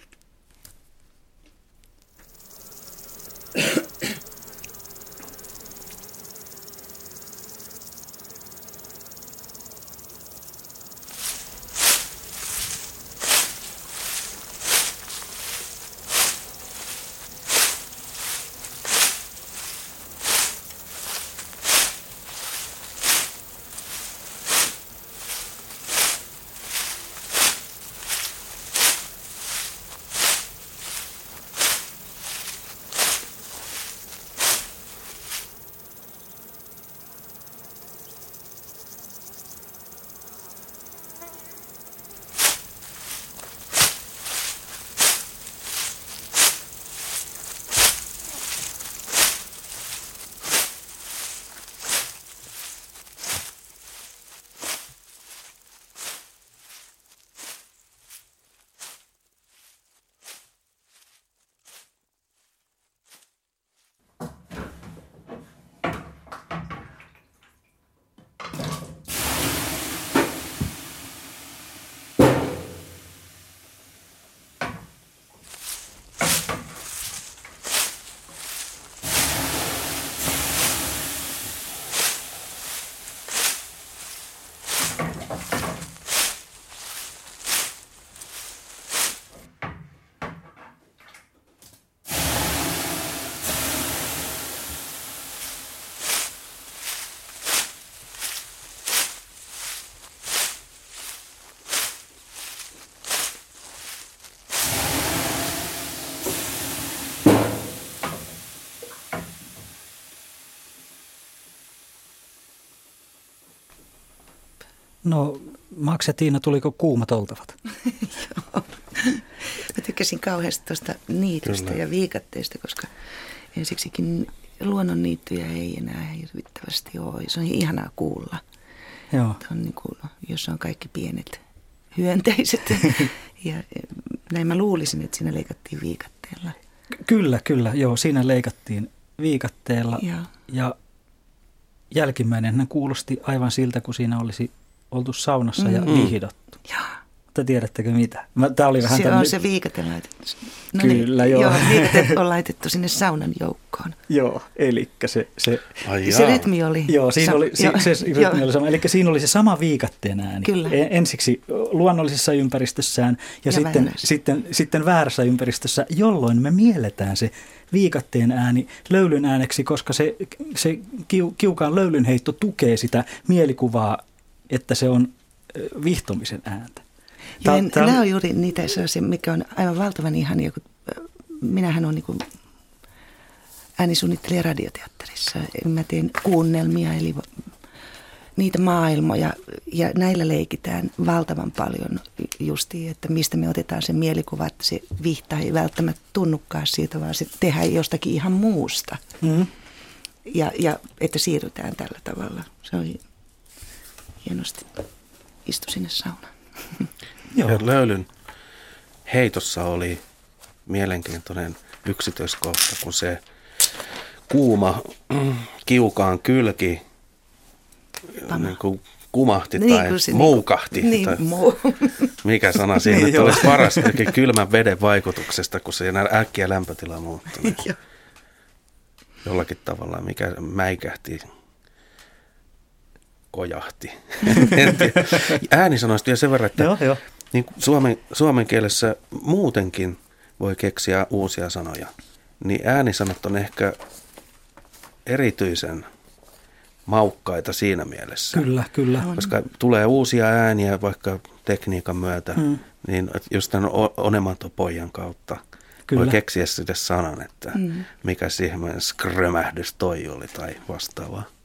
No Max ja Tiina, tuliko kuumat oltavat? [laughs] Joo. Mä tykkäsin kauheasti tuosta niitystä Kyllä. ja viikatteista, koska ensiksikin luonnonniittyjä ei enää hirvittävästi ole. Se on ihanaa kuulla. Joo. On niin kuin, jos on kaikki pienet hyönteiset. [laughs] ja näin mä luulisin, että siinä leikattiin viikatteella. Kyllä, kyllä. Joo, siinä leikattiin viikatteella. Ja, ja jälkimmäinen kuulosti aivan siltä, kun siinä olisi oltu saunassa mm. ja viihdottu. Joo. Mutta tiedättekö mitä? Tämä oli vähän se tämmöinen... on se viikate laitettu. No niin, Kyllä, niin, joo. joo viikate [laughs] on laitettu sinne saunan joukkoon. joo, eli se... Se, Ai se rytmi oli... Joo, siinä oli, se, se, se rytmi oli sama. Eli siinä oli se sama viikatteen ääni. Kyllä. Ensiksi luonnollisessa ympäristössään ja, ja sitten, sitten, sitten väärässä ympäristössä, jolloin me mielletään se viikatteen ääni löylyn ääneksi, koska se, se kiu, kiukaan löylynheitto tukee sitä mielikuvaa että se on vihtomisen ääntä. Tämä, ja tämä, nämä on juuri niitä sellaisia, mikä on aivan valtavan ihania, kun minähän olen niin äänisuunnittelija radioteatterissa. Mä teen kuunnelmia, eli niitä maailmoja, ja näillä leikitään valtavan paljon justi, että mistä me otetaan se mielikuva, että se vihta ei välttämättä tunnukaan siitä, vaan se tehdään jostakin ihan muusta. Mm. Ja, ja että siirrytään tällä tavalla. Se on hienosti istui sinne saunaan. [laughs] Joo. Löylyn heitossa oli mielenkiintoinen yksityiskohta, kun se kuuma [clears throat] kiukaan kylki niin kuin kumahti niin, tai se moukahti. Niin, tai, mou. [laughs] mikä sana siinä niin, olisi paras kylmän veden vaikutuksesta, kun se äkkiä lämpötila muuttui. [laughs] Jollakin tavalla, mikä mäikähti kojahti. [laughs] Äänisanoista vielä sen verran, että joo, joo. Niin suomen, suomen kielessä muutenkin voi keksiä uusia sanoja, niin äänisanat on ehkä erityisen maukkaita siinä mielessä. Kyllä, kyllä. Koska tulee uusia ääniä vaikka tekniikan myötä, mm. niin just tämän onematopojan kautta Kyllä. voi keksiä sitten sanan, että mm. mikä siihen skrömähdys toi oli tai vastaavaa.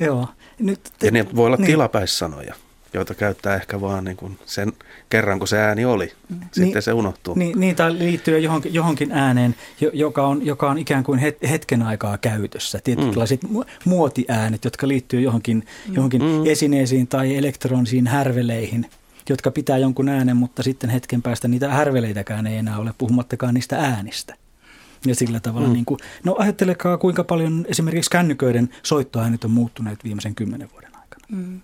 Joo. Nyt te, ja ne voi olla niin. tilapäissanoja joita käyttää ehkä vaan niin kuin sen kerran, kun se ääni oli. Mm. Sitten niin, se unohtuu. Niin, niin tai liittyy johonkin, johonkin ääneen, joka on, joka on ikään kuin hetken aikaa käytössä. Tietynlaiset mm. muotiäänet, jotka liittyy johonkin, mm. johonkin mm. esineisiin tai elektronisiin härveleihin jotka pitää jonkun äänen, mutta sitten hetken päästä niitä härveleitäkään ei enää ole, puhumattakaan niistä äänistä. Ja sillä tavalla, mm. niin kuin, no ajattelekaa kuinka paljon esimerkiksi kännyköiden soittoäänet on muuttuneet viimeisen kymmenen vuoden aikana. Mm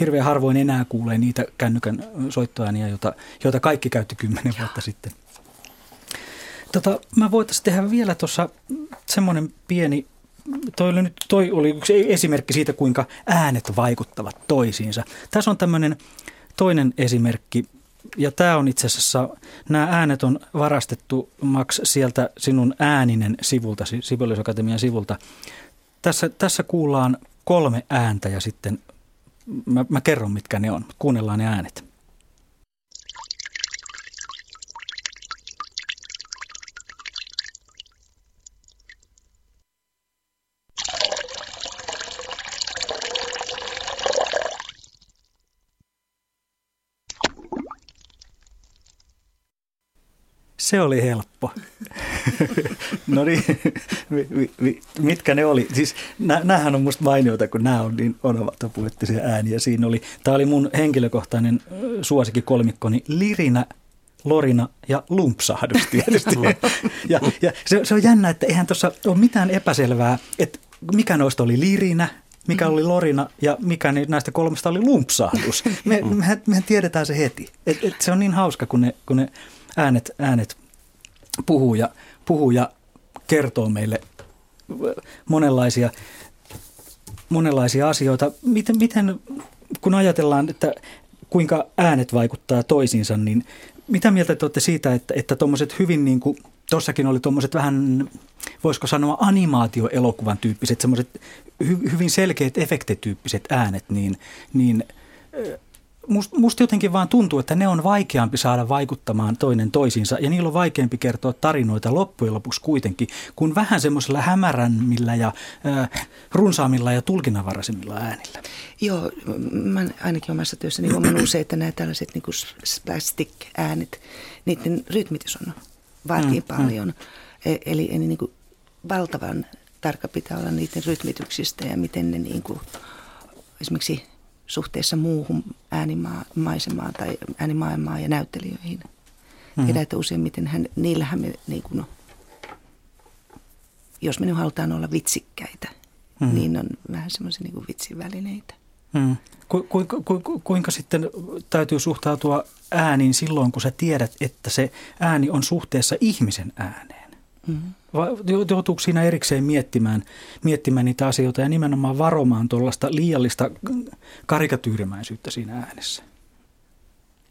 hirveän harvoin enää kuulee niitä kännykän soittoääniä, joita, joita kaikki käytti kymmenen vuotta sitten. Tota, mä voitaisiin tehdä vielä tuossa semmoinen pieni, toi oli, nyt, toi oli yksi esimerkki siitä, kuinka äänet vaikuttavat toisiinsa. Tässä on tämmöinen toinen esimerkki, ja tämä on itse asiassa, nämä äänet on varastettu Max sieltä sinun ääninen sivulta, Sibeliusakatemian sivulta. Tässä, tässä kuullaan kolme ääntä ja sitten mä, mä kerron mitkä ne on. Kuunnellaan ne äänet. Se oli helppo. [laughs] no niin, mitkä ne oli? Siis näähän on musta mainioita, kun nämä on niin onomatopoeettisia ääniä. Siinä oli, tämä oli mun henkilökohtainen suosikin kolmikkoni Lirinä, Lorina ja lumpsahdus [laughs] tietysti. ja, ja se, se on jännä, että eihän tuossa ole mitään epäselvää, että mikä noista oli Lirinä, mikä oli Lorina ja mikä näistä kolmesta oli lumpsahdus. Me, mehän, mehän tiedetään se heti. Et, et se on niin hauska, kun ne, kun ne äänet, äänet puhuu, ja, puhuu ja kertoo meille monenlaisia, monenlaisia asioita. Miten, miten, kun ajatellaan, että kuinka äänet vaikuttaa toisiinsa, niin mitä mieltä te olette siitä, että, että tuommoiset hyvin niin kuin, tuossakin oli tuommoiset vähän, voisiko sanoa animaatioelokuvan tyyppiset, semmoiset hy, hyvin selkeät efektityyppiset äänet, niin, niin musta must jotenkin vaan tuntuu, että ne on vaikeampi saada vaikuttamaan toinen toisiinsa ja niillä on vaikeampi kertoa tarinoita loppujen lopuksi kuitenkin, kuin vähän semmoisella hämärämmillä ja äh, runsaamilla ja tulkinnanvaraisemmilla äänillä. Joo, mä ainakin omassa työssäni huomannut se, että nämä tällaiset niin spastic-äänet, niiden rytmitys on vaatii mm, paljon. Mm. E- eli, eli niin kuin valtavan tarkka pitää olla niiden rytmityksistä ja miten ne niin kuin, esimerkiksi suhteessa muuhun äänimaisemaan tai äänimaailmaan ja näyttelijöihin. Mm-hmm. Tiedän, että useimmiten hän, niillähän me, niin kuin, jos me nyt halutaan olla vitsikkäitä, mm-hmm. niin on vähän semmoisia niin vitsivälineitä. Mm. Ku, ku, ku, ku, kuinka sitten täytyy suhtautua ääniin silloin, kun sä tiedät, että se ääni on suhteessa ihmisen ääneen? Mm-hmm. Joutuuko siinä erikseen miettimään, miettimään niitä asioita ja nimenomaan varomaan tuollaista liiallista karikatyyrimäisyyttä siinä äänessä?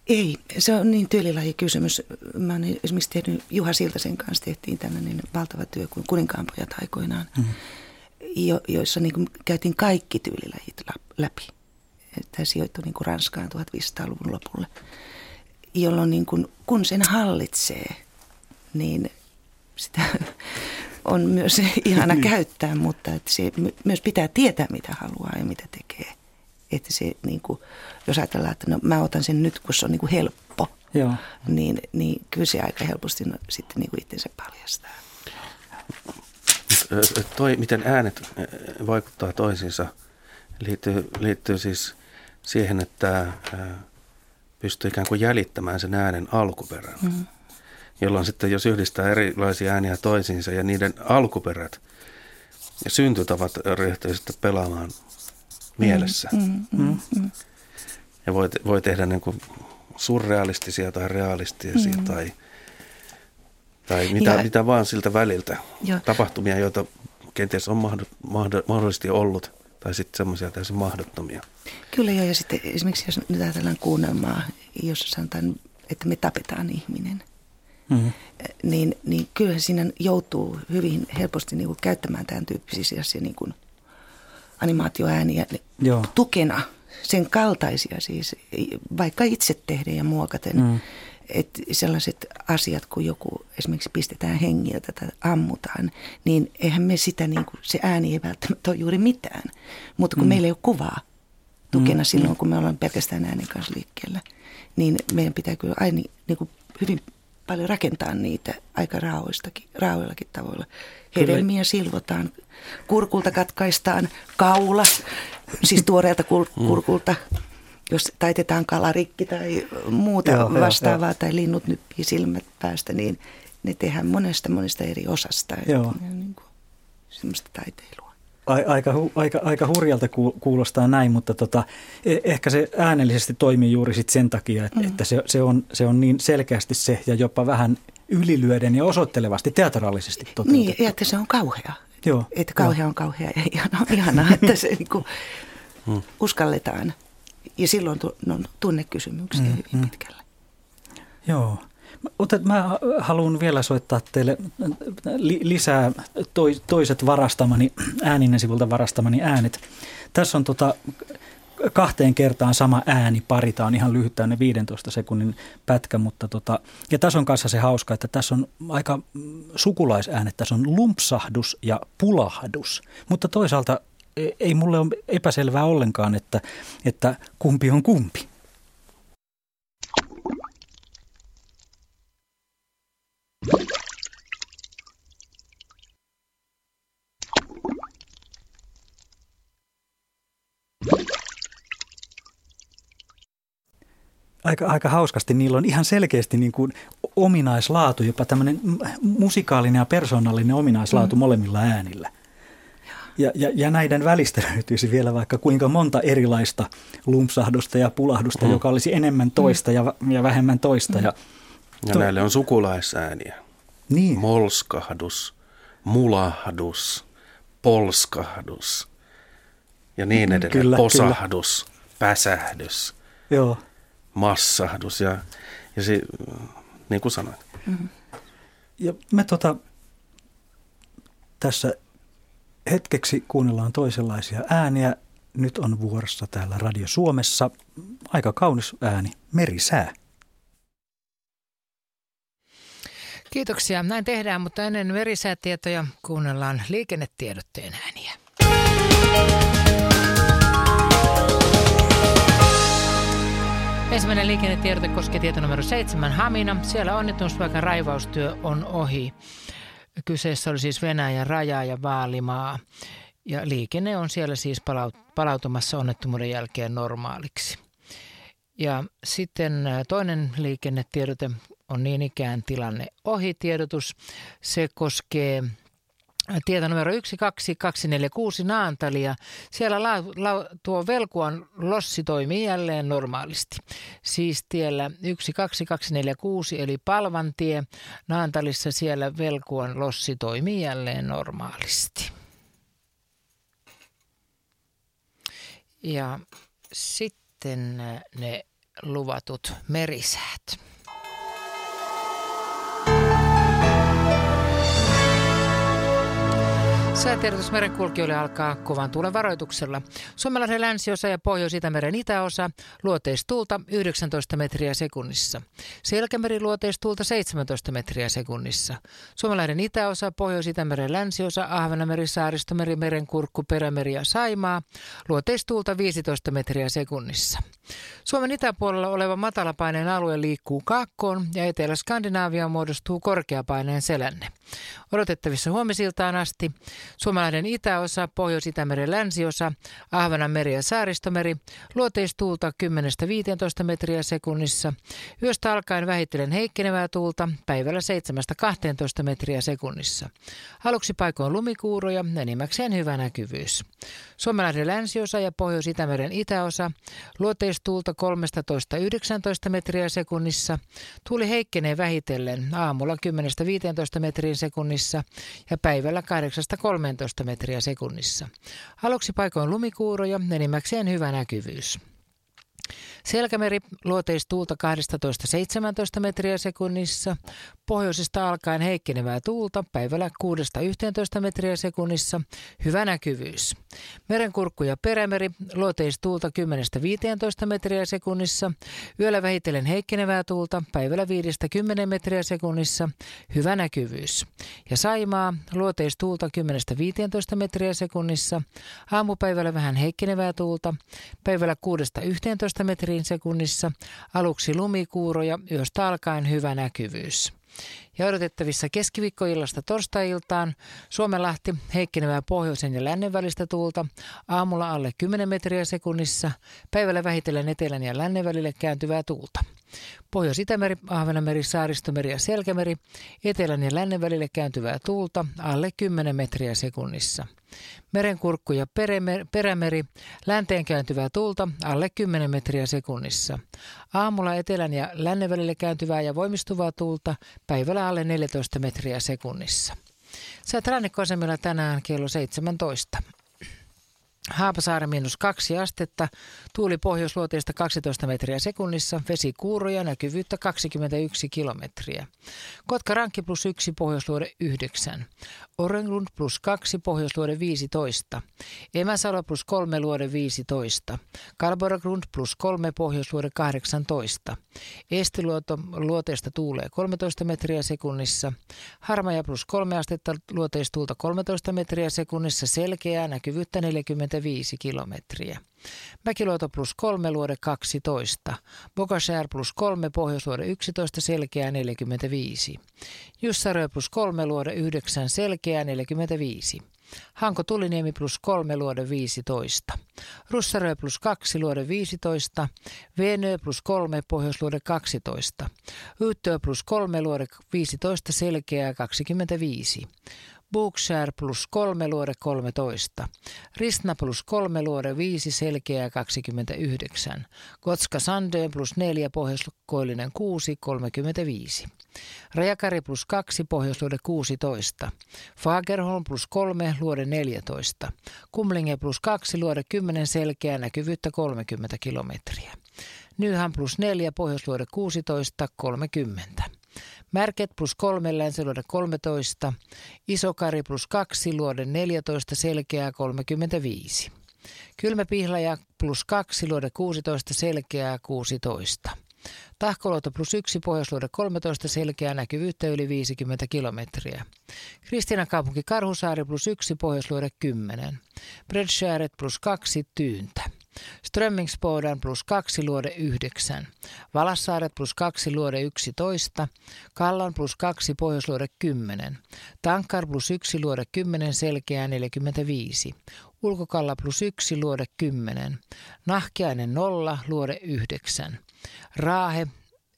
Ei, se on niin tyylilajikysymys. Mä oon esimerkiksi tehnyt, Juha Siltasen kanssa tehtiin tämmöinen valtava työ kuin Kuninkaanpojat aikoinaan, mm-hmm. jo, joissa niin käytiin kaikki tyylilajit läpi. Tämä sijoittui niin kuin Ranskaan 1500-luvun lopulle, jolloin niin kuin, kun sen hallitsee, niin sitä on myös [laughs] ihana niin. käyttää, mutta että se myös pitää tietää, mitä haluaa ja mitä tekee. Että se, niin kuin, jos ajatellaan, että no, mä otan sen nyt, kun se on niin kuin helppo, Joo. Niin, niin kyllä se aika helposti no, sitten niin kuin itsensä paljastaa. Toi, miten äänet vaikuttaa toisiinsa, liittyy, liittyy siis siihen, että pystyy ikään kuin jäljittämään sen äänen alkuperän. Mm jolloin sitten jos yhdistää erilaisia ääniä toisiinsa ja niiden alkuperät ja syntytavat ryhtyy sitten pelaamaan mielessä. Mm, mm, mm, mm. mm. Ja voi, voi tehdä niin kuin surrealistisia tai realistisia mm. tai, tai mitä, ja, mitä vaan siltä väliltä. Ja, tapahtumia, joita kenties on mahdollisesti ollut Tai sitten semmoisia täysin mahdottomia. Kyllä joo, ja sitten esimerkiksi jos nyt ajatellaan kuunnelmaa, jossa sanotaan, että me tapetaan ihminen, mm-hmm. niin, niin kyllähän siinä joutuu hyvin helposti niin kuin käyttämään tämän tyyppisiä niin kuin animaatioääniä joo. tukena sen kaltaisia siis, vaikka itse tehdä ja muokaten. Mm. Että sellaiset asiat, kun joku esimerkiksi pistetään hengiltä tai ammutaan, niin eihän me sitä, niin kuin, se ääni ei välttämättä ole juuri mitään. Mutta kun mm. meillä ei ole kuvaa tukena mm. silloin, kun me ollaan pelkästään äänen kanssa liikkeellä, niin meidän pitää kyllä aina niin kuin hyvin paljon rakentaa niitä aika raoistakin, raoillakin tavoilla. Hedelmiä silvotaan, kurkulta katkaistaan kaula, siis tuoreelta mm. kurkulta, jos taitetaan kalarikki tai muuta joo, vastaavaa, joo, tai linnut nyppii silmät päästä, niin ne tehdään monesta monesta eri osasta. Joo. Niin kuin, semmoista taiteilua. Aika, aika, aika hurjalta kuulostaa näin, mutta tota, e, ehkä se äänellisesti toimii juuri sit sen takia, että, mm. että se, se, on, se on niin selkeästi se ja jopa vähän ylilyöden ja osoittelevasti teatraalisesti toteutettu. Niin, ja että se on kauhea. Joo. Että kauhea joo. on kauhea ja ihanaa, ihanaa että se niin kuin, mm. uskalletaan. Ja silloin on tunnekysymyksiä mm, hyvin mm. pitkälle. Joo. Otet, mä haluan vielä soittaa teille li, lisää toiset varastamani, ääninen sivulta varastamani äänet. Tässä on tota, kahteen kertaan sama ääni pari. Tämä on ihan lyhyt tämmöinen 15 sekunnin pätkä, mutta tota, ja tässä on kanssa se hauska, että tässä on aika sukulaisäänet. Tässä on lumpsahdus ja pulahdus, mutta toisaalta e, ei mulle ole epäselvää ollenkaan, että, että kumpi on kumpi. Aika, aika hauskasti. Niillä on ihan selkeästi niin kuin ominaislaatu, jopa tämmöinen musikaalinen ja persoonallinen ominaislaatu mm. molemmilla äänillä. Ja, ja, ja näiden välistä [laughs] löytyisi vielä vaikka kuinka monta erilaista lumpsahdusta ja pulahdusta, mm. joka olisi enemmän toista ja, ja vähemmän toista. Mm. Ja, ja to... näille on sukulaisääniä. Niin. Molskahdus, mulahdus, polskahdus ja niin edelleen. Kyllä, Posahdus, kyllä. päsähdys. Joo massahdus ja, ja se, niin kuin sanoit. Mm-hmm. Ja me tota, tässä hetkeksi kuunnellaan toisenlaisia ääniä. Nyt on vuorossa täällä Radio Suomessa aika kaunis ääni, merisää. Kiitoksia. Näin tehdään, mutta ennen merisäätietoja kuunnellaan liikennetiedotteen ääniä. Ensimmäinen liikennetiedote koskee tietonumero 7 Hamina. Siellä onnettomuuspaikan raivaustyö on ohi. Kyseessä oli siis Venäjän raja ja Vaalimaa. Ja liikenne on siellä siis palautumassa onnettomuuden jälkeen normaaliksi. Ja sitten toinen liikennetiedote on niin ikään tilanne ohi tiedotus. Se koskee tieto numero 12246 Naantalia. Siellä la, la, tuo Velkuan lossi toimii jälleen normaalisti. Siis tiellä 12246 eli Palvantie. Naantalissa siellä Velkuan lossi toimii jälleen normaalisti. Ja sitten ne luvatut merisäät. Säätiedotus merenkulkijoille alkaa kovan tuulen varoituksella. Suomalaisen länsiosa ja Pohjois-Itämeren itäosa luoteistuulta 19 metriä sekunnissa. Selkämeri luoteistuulta 17 metriä sekunnissa. Suomalainen itäosa, Pohjois-Itämeren länsiosa, Ahvenameri, Saaristomeri, Merenkurkku, Perämeri ja Saimaa luoteistuulta 15 metriä sekunnissa. Suomen itäpuolella oleva matalapaineen alue liikkuu kaakkoon ja Etelä-Skandinaavia muodostuu korkeapaineen selänne. Odotettavissa huomisiltaan asti Suomalainen itäosa, Pohjois-Itämeren länsiosa, Ahvenanmeri ja Saaristomeri, luoteistuulta 10-15 metriä sekunnissa. Yöstä alkaen vähitellen heikkenevää tuulta, päivällä 7-12 metriä sekunnissa. Aluksi paikoin lumikuuroja, enimmäkseen hyvä näkyvyys. Suomalainen länsiosa ja Pohjois-Itämeren itäosa, luoteistuulta 13-19 metriä sekunnissa. Tuuli heikkenee vähitellen aamulla 10-15 metriä sekunnissa ja päivällä 8 13 metriä sekunnissa. Aluksi paikoin lumikuuroja, enimmäkseen hyvä näkyvyys. Selkämeri luoteistuulta 12-17 metriä sekunnissa, pohjoisesta alkaen heikkenevää tuulta, päivällä 6-11 metriä sekunnissa, hyvä näkyvyys. Merenkurkku ja perämeri luoteistuulta 10-15 metriä sekunnissa, yöllä vähitellen heikkenevää tuulta, päivällä 5-10 metriä sekunnissa, hyvä näkyvyys. Ja Saimaa luoteistuulta 10-15 metriä sekunnissa, aamupäivällä vähän heikkenevää tuulta, päivällä 6-11 metriä metriin sekunnissa, aluksi lumikuuroja, yöstä alkaen hyvä näkyvyys. Ja odotettavissa keskiviikkoillasta torstai-iltaan Suomenlahti heikkenevää pohjoisen ja lännen välistä tuulta, aamulla alle 10 metriä sekunnissa, päivällä vähitellen etelän ja lännen välille kääntyvää tuulta. Pohjois-Itämeri, Ahvenanmeri, Saaristomeri ja Selkämeri, etelän ja lännen välille kääntyvää tuulta alle 10 metriä sekunnissa. Merenkurkku ja perämeri, länteen kääntyvää tuulta alle 10 metriä sekunnissa. Aamulla etelän ja lännen välille kääntyvää ja voimistuvaa tuulta, päivällä alle 14 metriä sekunnissa. Sä rannikkoasemilla tänään kello 17. Haapasaari miinus kaksi astetta, tuuli pohjoisluoteesta 12 metriä sekunnissa, vesi kuuroja, näkyvyyttä 21 kilometriä. Kotka Rankki plus 1, pohjoisluode 9. Orenlund plus 2, pohjoisluode 15. Emäsalo plus 3, luode 15. Kalboragrund plus 3, pohjoisluode 18. Estiluoto luoteesta tuulee 13 metriä sekunnissa. Harmaja plus 3 astetta, luoteistuulta 13 metriä sekunnissa, selkeää, näkyvyyttä 40 25 kilometriä. Mäkiluoto plus 3, luode 12. Bokashär plus 3, pohjoisluode 11, selkeää 45. Jussarö plus 3, luode 9, selkeää 45. Hanko Tuliniemi plus 3 luode 15. Russarö plus 2 luode 15. Venö plus 3 pohjoisluode 12. Yyttö plus 3 luode 15 selkeää 25. Bookshare plus 3 luode 13. Ristna plus 3 luode 5 selkeää 29. Kotska Sandön plus 4 pohjoiskoillinen 6 35. Rajakari plus 2 pohjoisluode 16. Fagerholm plus 3 luode 14. Kumlinge plus 2 luode 10 selkeää näkyvyyttä 30 kilometriä. Nyhän plus 4 pohjoisluode 16 30. Märket plus 3 länsiluode 13, Isokari plus 2 luode 14 selkeää 35. Kylmäpihlaja plus 2 luode 16 selkeää 16. Tahkoluoto plus 1 pohjoisluode 13 selkeää näkyvyyttä yli 50 kilometriä. kaupunki Karhusaari plus 1 pohjoisluode 10. Bredshäret plus 2 tyyntä. Strömmingsbodan plus 2 luode 9, Valassaaret plus 2 luode 11, Kallan plus 2 pohjoisluode 10, Tankar plus 1 luode 10 selkeää 45, Ulkokalla plus 1 luode 10, Nahkiainen 0 luode 9, Raahe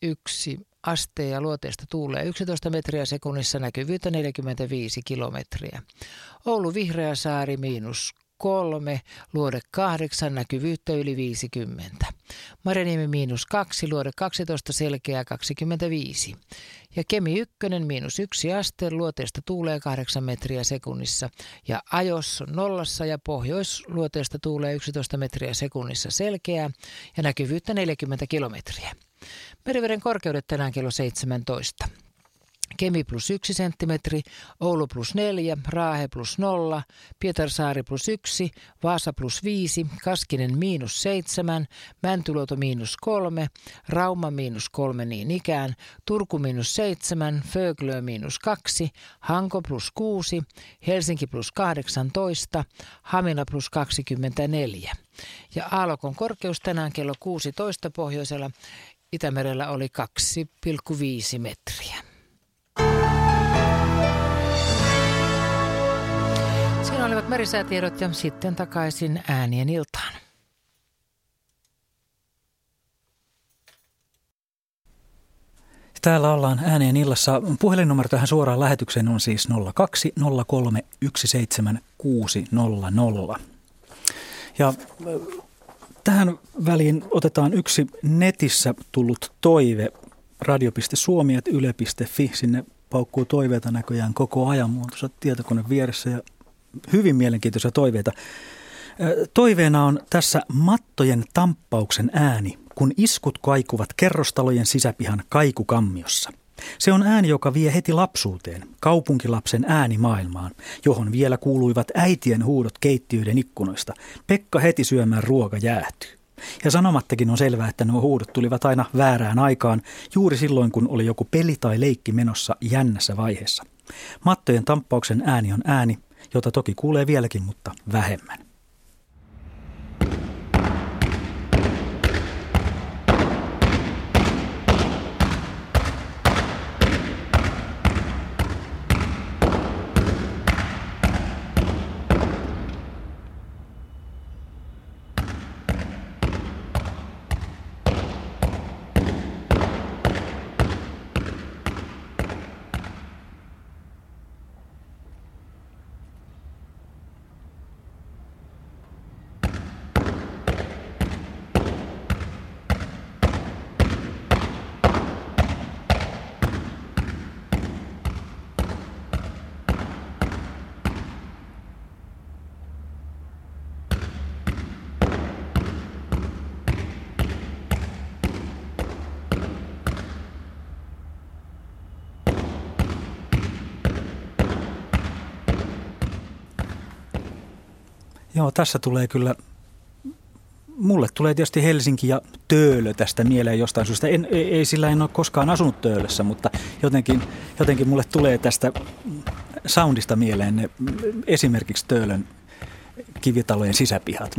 1 aste ja luoteesta tuulee 11 metriä sekunnissa näkyvyyttä 45 kilometriä. Oulu Vihreäsaari miinus kolme, luode kahdeksan, näkyvyyttä yli 50. Marjaniemi miinus kaksi, luode 12, selkeää 25. Ja Kemi ykkönen miinus yksi aste, luoteesta tuulee 8 metriä sekunnissa. Ja Ajos on nollassa ja pohjoisluoteesta tuulee 11 metriä sekunnissa selkeää ja näkyvyyttä 40 kilometriä. Meriveden korkeudet tänään kello 17. Kemi plus 1 senttimetri, Oulu plus 4, Raahe plus 0, Pietarsaari plus 1, Vaasa plus 5, Kaskinen miinus 7, Mäntyluoto miinus 3, Rauma miinus 3 niin ikään, Turku miinus 7, Föglö miinus 2, Hanko plus 6, Helsinki plus 18, Hamina plus 24. Ja Aallokon korkeus tänään kello 16 pohjoisella Itämerellä oli 2,5 metriä. Siinä olivat merisäätiedot ja sitten takaisin äänien iltaan. Täällä ollaan ääneen illassa. Puhelinnumero tähän suoraan lähetykseen on siis 0203 17600. Ja tähän väliin otetaan yksi netissä tullut toive radio.suomi.yle.fi. Sinne paukkuu toiveita näköjään koko ajan. Mulla on tietokone vieressä ja hyvin mielenkiintoisia toiveita. Toiveena on tässä mattojen tamppauksen ääni, kun iskut kaikuvat kerrostalojen sisäpihan kaikukammiossa. Se on ääni, joka vie heti lapsuuteen, kaupunkilapsen äänimaailmaan, johon vielä kuuluivat äitien huudot keittiöiden ikkunoista. Pekka heti syömään ruoka jäähtyy. Ja sanomattakin on selvää, että nuo huudot tulivat aina väärään aikaan, juuri silloin kun oli joku peli tai leikki menossa jännässä vaiheessa. Mattojen tamppauksen ääni on ääni, jota toki kuulee vieläkin, mutta vähemmän. Joo, tässä tulee kyllä, mulle tulee tietysti Helsinki ja Töölö tästä mieleen jostain syystä. En, ei, ei sillä en ole koskaan asunut Töölössä, mutta jotenkin, jotenkin mulle tulee tästä soundista mieleen ne, esimerkiksi Töölön kivitalojen sisäpihat.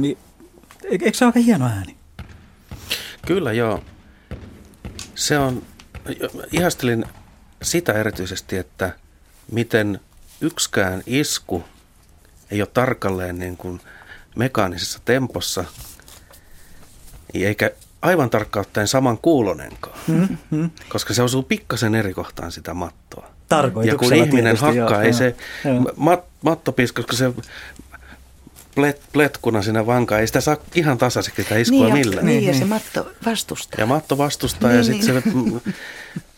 Eikö se ole aika hieno ääni? Kyllä joo. Se on, ihastelin sitä erityisesti, että miten yksikään isku ei ole tarkalleen niin kuin mekaanisessa tempossa, eikä aivan tarkkaan ottaen saman kuulonenkaan, mm-hmm. koska se osuu pikkasen eri kohtaan sitä mattoa. Ja kun ihminen hakkaa, joo, ei joo, se joo. Mat, mattopiis, koska se plet, pletkuna siinä vanka, ei sitä saa ihan tasaiseksi sitä iskua niin, millään. Niin, ja se matto vastustaa. Ja matto vastustaa niin, ja sitten niin. se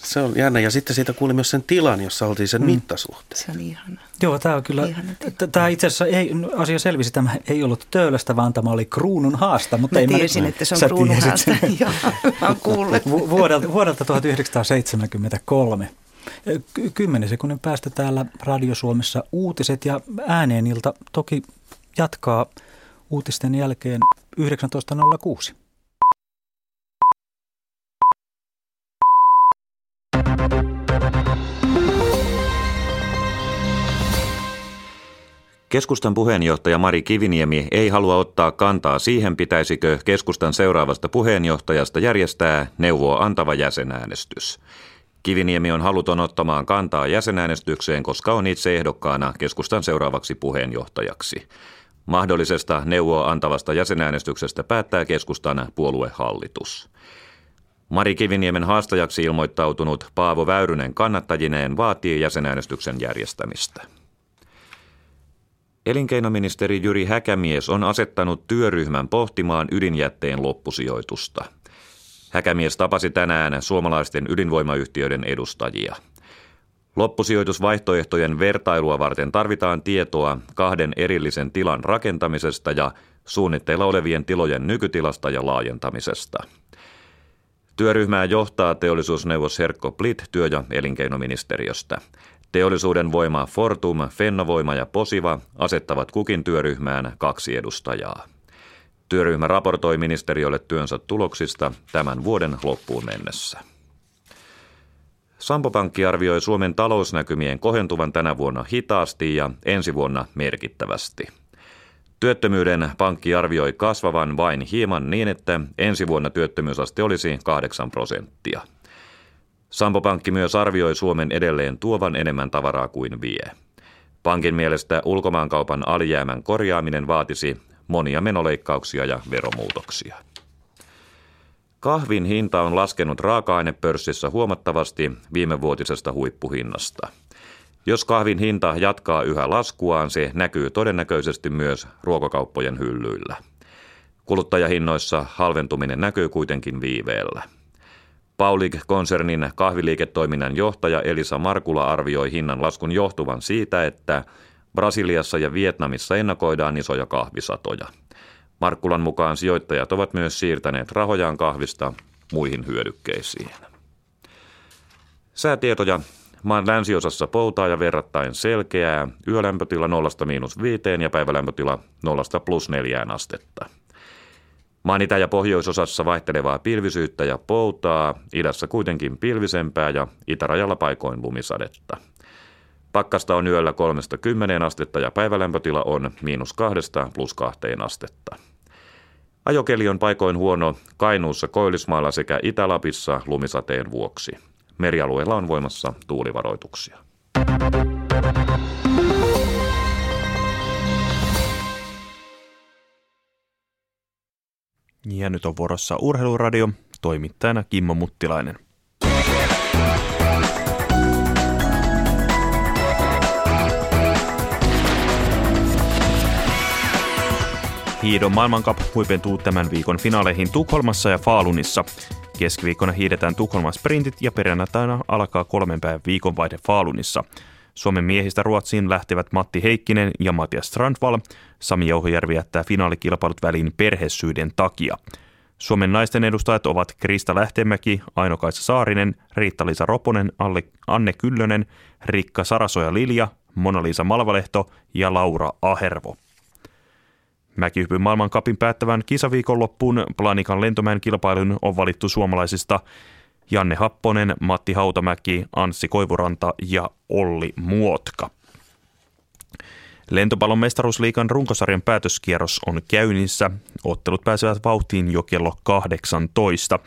Se on jännä. Ja sitten siitä kuuli myös sen tilan, jossa oltiin sen mm. mittasuhteen. Se on ihana. Joo, tämä on kyllä, tämä itse asiassa ei, asia selvisi, tämä ei ollut töölöstä, vaan tämä oli kruunun haasta. Mutta mä ei tiesin, mä, että se on kruunun haasta. [laughs] Joo, mä vuodelta, vuodelta 1973. Kymmenen sekunnin päästä täällä Radio Suomessa uutiset ja ääneenilta toki jatkaa uutisten jälkeen 19.06. Keskustan puheenjohtaja Mari Kiviniemi ei halua ottaa kantaa siihen, pitäisikö keskustan seuraavasta puheenjohtajasta järjestää neuvoa antava jäsenäänestys. Kiviniemi on haluton ottamaan kantaa jäsenäänestykseen, koska on itse ehdokkaana keskustan seuraavaksi puheenjohtajaksi. Mahdollisesta neuvoa antavasta jäsenäänestyksestä päättää keskustan puoluehallitus. Mari Kiviniemen haastajaksi ilmoittautunut Paavo Väyrynen kannattajineen vaatii jäsenäänestyksen järjestämistä. Elinkeinoministeri Jyri Häkämies on asettanut työryhmän pohtimaan ydinjätteen loppusijoitusta. Häkämies tapasi tänään suomalaisten ydinvoimayhtiöiden edustajia. Loppusijoitusvaihtoehtojen vertailua varten tarvitaan tietoa kahden erillisen tilan rakentamisesta ja suunnitteilla olevien tilojen nykytilasta ja laajentamisesta. Työryhmää johtaa teollisuusneuvos Herkko Plit työ- ja elinkeinoministeriöstä. Teollisuuden voima Fortum, Fennovoima ja Posiva asettavat kukin työryhmään kaksi edustajaa. Työryhmä raportoi ministeriölle työnsä tuloksista tämän vuoden loppuun mennessä. Sampo Pankki arvioi Suomen talousnäkymien kohentuvan tänä vuonna hitaasti ja ensi vuonna merkittävästi. Työttömyyden pankki arvioi kasvavan vain hieman niin, että ensi vuonna työttömyysaste olisi 8 prosenttia. Sampo Pankki myös arvioi Suomen edelleen tuovan enemmän tavaraa kuin vie. Pankin mielestä ulkomaankaupan alijäämän korjaaminen vaatisi monia menoleikkauksia ja veromuutoksia. Kahvin hinta on laskenut raaka-ainepörssissä huomattavasti viime vuotisesta huippuhinnasta. Jos kahvin hinta jatkaa yhä laskuaan, se näkyy todennäköisesti myös ruokakauppojen hyllyillä. Kuluttajahinnoissa halventuminen näkyy kuitenkin viiveellä. Paulig-konsernin kahviliiketoiminnan johtaja Elisa Markula arvioi hinnan laskun johtuvan siitä, että Brasiliassa ja Vietnamissa ennakoidaan isoja kahvisatoja. Markkulan mukaan sijoittajat ovat myös siirtäneet rahojaan kahvista muihin hyödykkeisiin. Säätietoja Maan länsiosassa poutaa ja verrattain selkeää, yölämpötila 0 5 ja päivälämpötila 0 plus 4 astetta. Maan itä- ja pohjoisosassa vaihtelevaa pilvisyyttä ja poutaa, idässä kuitenkin pilvisempää ja itärajalla paikoin lumisadetta. Pakkasta on yöllä 3-10 astetta ja päivälämpötila on miinus 2 plus 2 astetta. Ajokeli on paikoin huono Kainuussa, Koillismaalla sekä Itä-Lapissa lumisateen vuoksi. Merialueella on voimassa tuulivaroituksia. Ja nyt on vuorossa Urheiluradio, toimittajana Kimmo Muttilainen. Hiidon maailmankap huipentuu tämän viikon finaaleihin Tukholmassa ja Faalunissa. Keskiviikkona hiidetään Tukholman sprintit ja perjantaina alkaa kolmen päivän viikonvaihde Faalunissa. Suomen miehistä Ruotsiin lähtevät Matti Heikkinen ja Matias Strandval. Sami Jouhojärvi jättää finaalikilpailut väliin perhesyyden takia. Suomen naisten edustajat ovat Krista Lähtemäki, Aino-Kaisa Saarinen, Riitta-Liisa Roponen, Anne Kyllönen, Rikka Sarasoja Lilja, Mona-Liisa Malvalehto ja Laura Ahervo. Mäkihypyn maailmankapin päättävän kisaviikonloppuun Planikan lentomäen kilpailun on valittu suomalaisista Janne Happonen, Matti Hautamäki, Anssi Koivuranta ja Olli Muotka. Lentopallon mestaruusliikan runkosarjan päätöskierros on käynnissä. Ottelut pääsevät vauhtiin jo kello 18.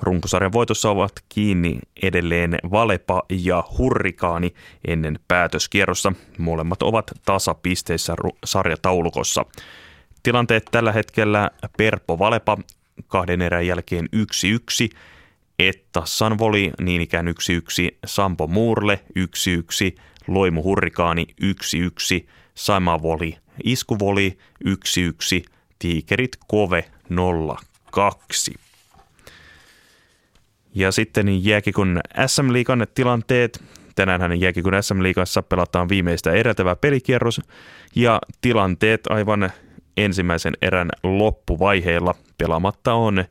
Runkosarjan voitossa ovat kiinni edelleen Valepa ja Hurrikaani ennen päätöskierrossa. Molemmat ovat tasapisteissä sarjataulukossa. Tilanteet tällä hetkellä Perpo Valepa kahden erän jälkeen 1-1, Etta Sanvoli niin ikään 1-1, Sampo Muurle 1-1, Loimu Hurrikaani 1-1, Samavoli Iskuvoli 1-1, Tiikerit Kove 0-2. Ja sitten jääkikun SM-liigan tilanteet. Tänään jääkikun SM-liigassa pelataan viimeistä edeltävä pelikierros ja tilanteet aivan ensimmäisen erän loppuvaiheilla. Pelaamatta on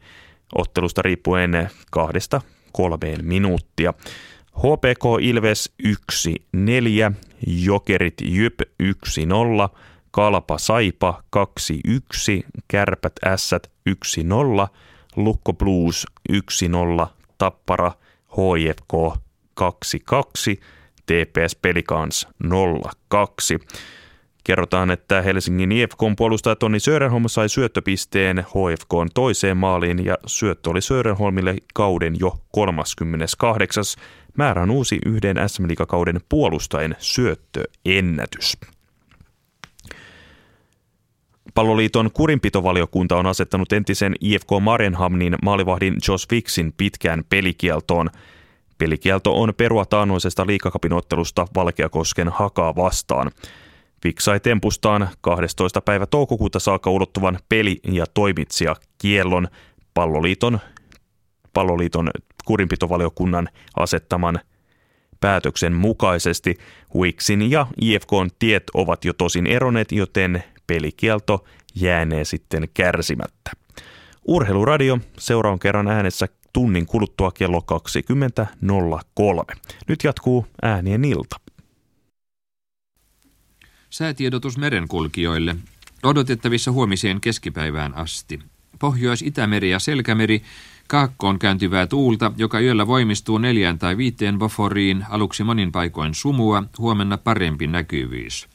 ottelusta riippuen kahdesta kolmeen minuuttia. HPK Ilves 1-4, Jokerit Jyp 1-0, Kalpa Saipa 2-1, Kärpät Ässät 1-0, Lukko Blues 1-0, Tappara HFK 2-2, TPS Pelikans 0-2. Kerrotaan, että Helsingin IFKn puolustaja Toni Sörenholm sai syöttöpisteen HFKn toiseen maaliin ja syöttö oli Sörenholmille kauden jo 38. Määrä on uusi yhden SM kauden puolustajan syöttöennätys. Palloliiton kurinpitovaliokunta on asettanut entisen IFK Marenhamnin maalivahdin Josh Fixin pitkään pelikieltoon. Pelikielto on perua taannoisesta liikakapin ottelusta Valkeakosken hakaa vastaan. Fix sai tempustaan 12. päivä toukokuuta saakka ulottuvan peli- ja toimitsija kiellon palloliiton, palloliiton kurinpitovaliokunnan asettaman päätöksen mukaisesti. Wixin ja IFKn tiet ovat jo tosin eroneet, joten pelikielto jäänee sitten kärsimättä. Urheiluradio seuraavan kerran äänessä tunnin kuluttua kello 20.03. Nyt jatkuu äänien ilta. Säätiedotus merenkulkijoille. Odotettavissa huomiseen keskipäivään asti. Pohjois-Itämeri ja Selkämeri Kaakkoon kääntyvää tuulta, joka yöllä voimistuu neljään tai viiteen boforiin, aluksi monin paikoin sumua, huomenna parempi näkyvyys.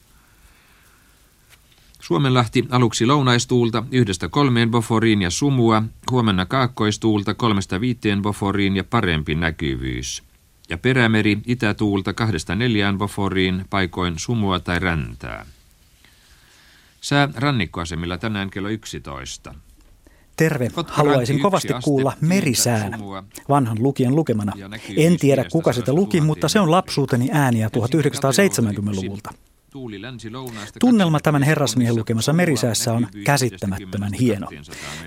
Suomenlahti aluksi lounaistuulta yhdestä kolmeen boforiin ja sumua, huomenna kaakkoistuulta kolmesta viiteen boforiin ja parempi näkyvyys ja perämeri itätuulta kahdesta neljään boforiin paikoin sumua tai räntää. Sää rannikkoasemilla tänään kello 11. Terve. Haluaisin kovasti kuulla merisään vanhan lukijan lukemana. En tiedä kuka sitä luki, mutta se on lapsuuteni ääniä 1970-luvulta. Tunnelma tämän herrasmiehen lukemassa merisäässä on käsittämättömän hieno.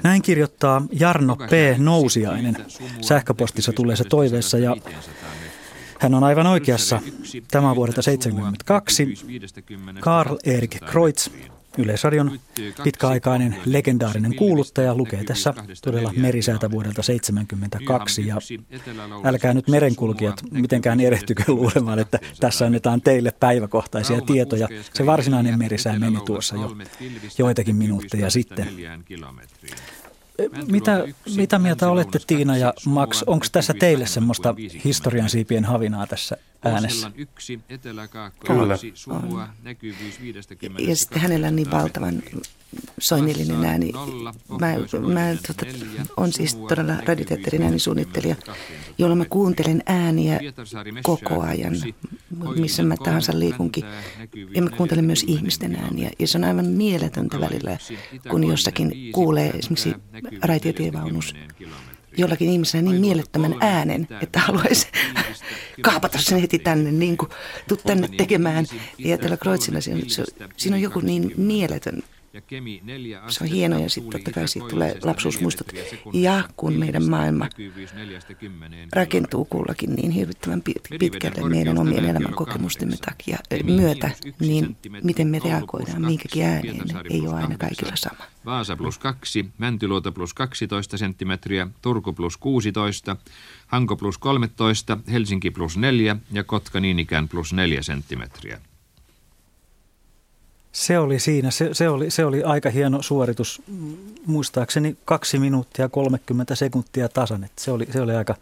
Näin kirjoittaa Jarno P. Nousiainen sähköpostissa tulleessa toiveessa ja Hän on aivan oikeassa. Tämä on vuodelta 1972. Karl Erik Kreutz Yleisradion pitkäaikainen legendaarinen kuuluttaja lukee tässä todella merisäätä vuodelta 1972 ja älkää nyt merenkulkijat mitenkään erehtykö luulemaan, että tässä annetaan teille päiväkohtaisia tietoja. Se varsinainen merisää meni tuossa jo joitakin minuutteja sitten. Mitä, mitä mieltä olette Tiina ja Max? Onko tässä teille semmoista historian siipien havinaa tässä äänessä? Kyllä. Ja sitten hänellä on niin valtavan soinnillinen ääni. Mä, mä tota, on siis todella radioteatterin äänisuunnittelija, jolla mä kuuntelen ääniä koko ajan, missä mä tahansa liikunkin. Ja mä kuuntelen myös ihmisten ääniä. Ja se on aivan mieletöntä välillä, kun jossakin kuulee esimerkiksi raitiotievaunus jollakin ihmisellä niin mielettömän äänen, että haluaisi [laughs] kaapata sen heti tänne, niin kuin, tuu tänne tekemään. Ja tällä Kreutzilla siinä, siinä on joku niin mieletön ja Kemi 4 Se on hieno ja sitten totta kai siitä tulee lapsuusmuistot. Ja kun meidän maailma rakentuu kullakin niin hirvittävän pitkälle meidän omien elämän kokemustemme takia myötä, niin miten me reagoidaan minkäkin ääneen ei ole aina kaikilla sama. Vaasa plus 2, Mäntyluota plus 12 senttimetriä, Turku plus 16, Hanko plus 13, Helsinki plus 4 ja Kotka niin ikään plus 4 senttimetriä. Se oli siinä, se, se, oli, se oli aika hieno suoritus, muistaakseni kaksi minuuttia 30 sekuntia tasan, että se oli, se oli aika,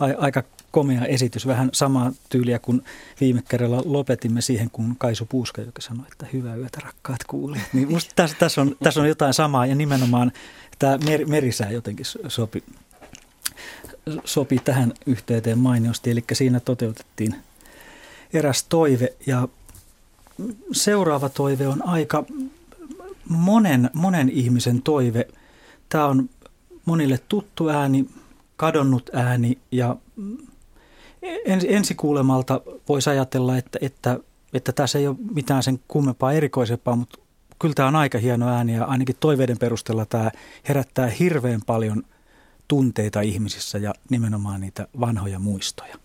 a, aika komea esitys, vähän samaa tyyliä kuin viime kerralla lopetimme siihen, kun Kaisu Puuska, joka sanoi, että hyvää yötä rakkaat kuulijat. Niin musta tässä, tässä, on, tässä on jotain samaa. Ja nimenomaan tämä mer, merisää jotenkin sopi, sopi tähän yhteyteen mainiosti, eli siinä toteutettiin eräs toive ja seuraava toive on aika monen, monen ihmisen toive. Tämä on monille tuttu ääni, kadonnut ääni ja ensi kuulemalta voisi ajatella, että, että, että tässä ei ole mitään sen kummempaa erikoisempaa, mutta kyllä tämä on aika hieno ääni ja ainakin toiveiden perusteella tämä herättää hirveän paljon tunteita ihmisissä ja nimenomaan niitä vanhoja muistoja.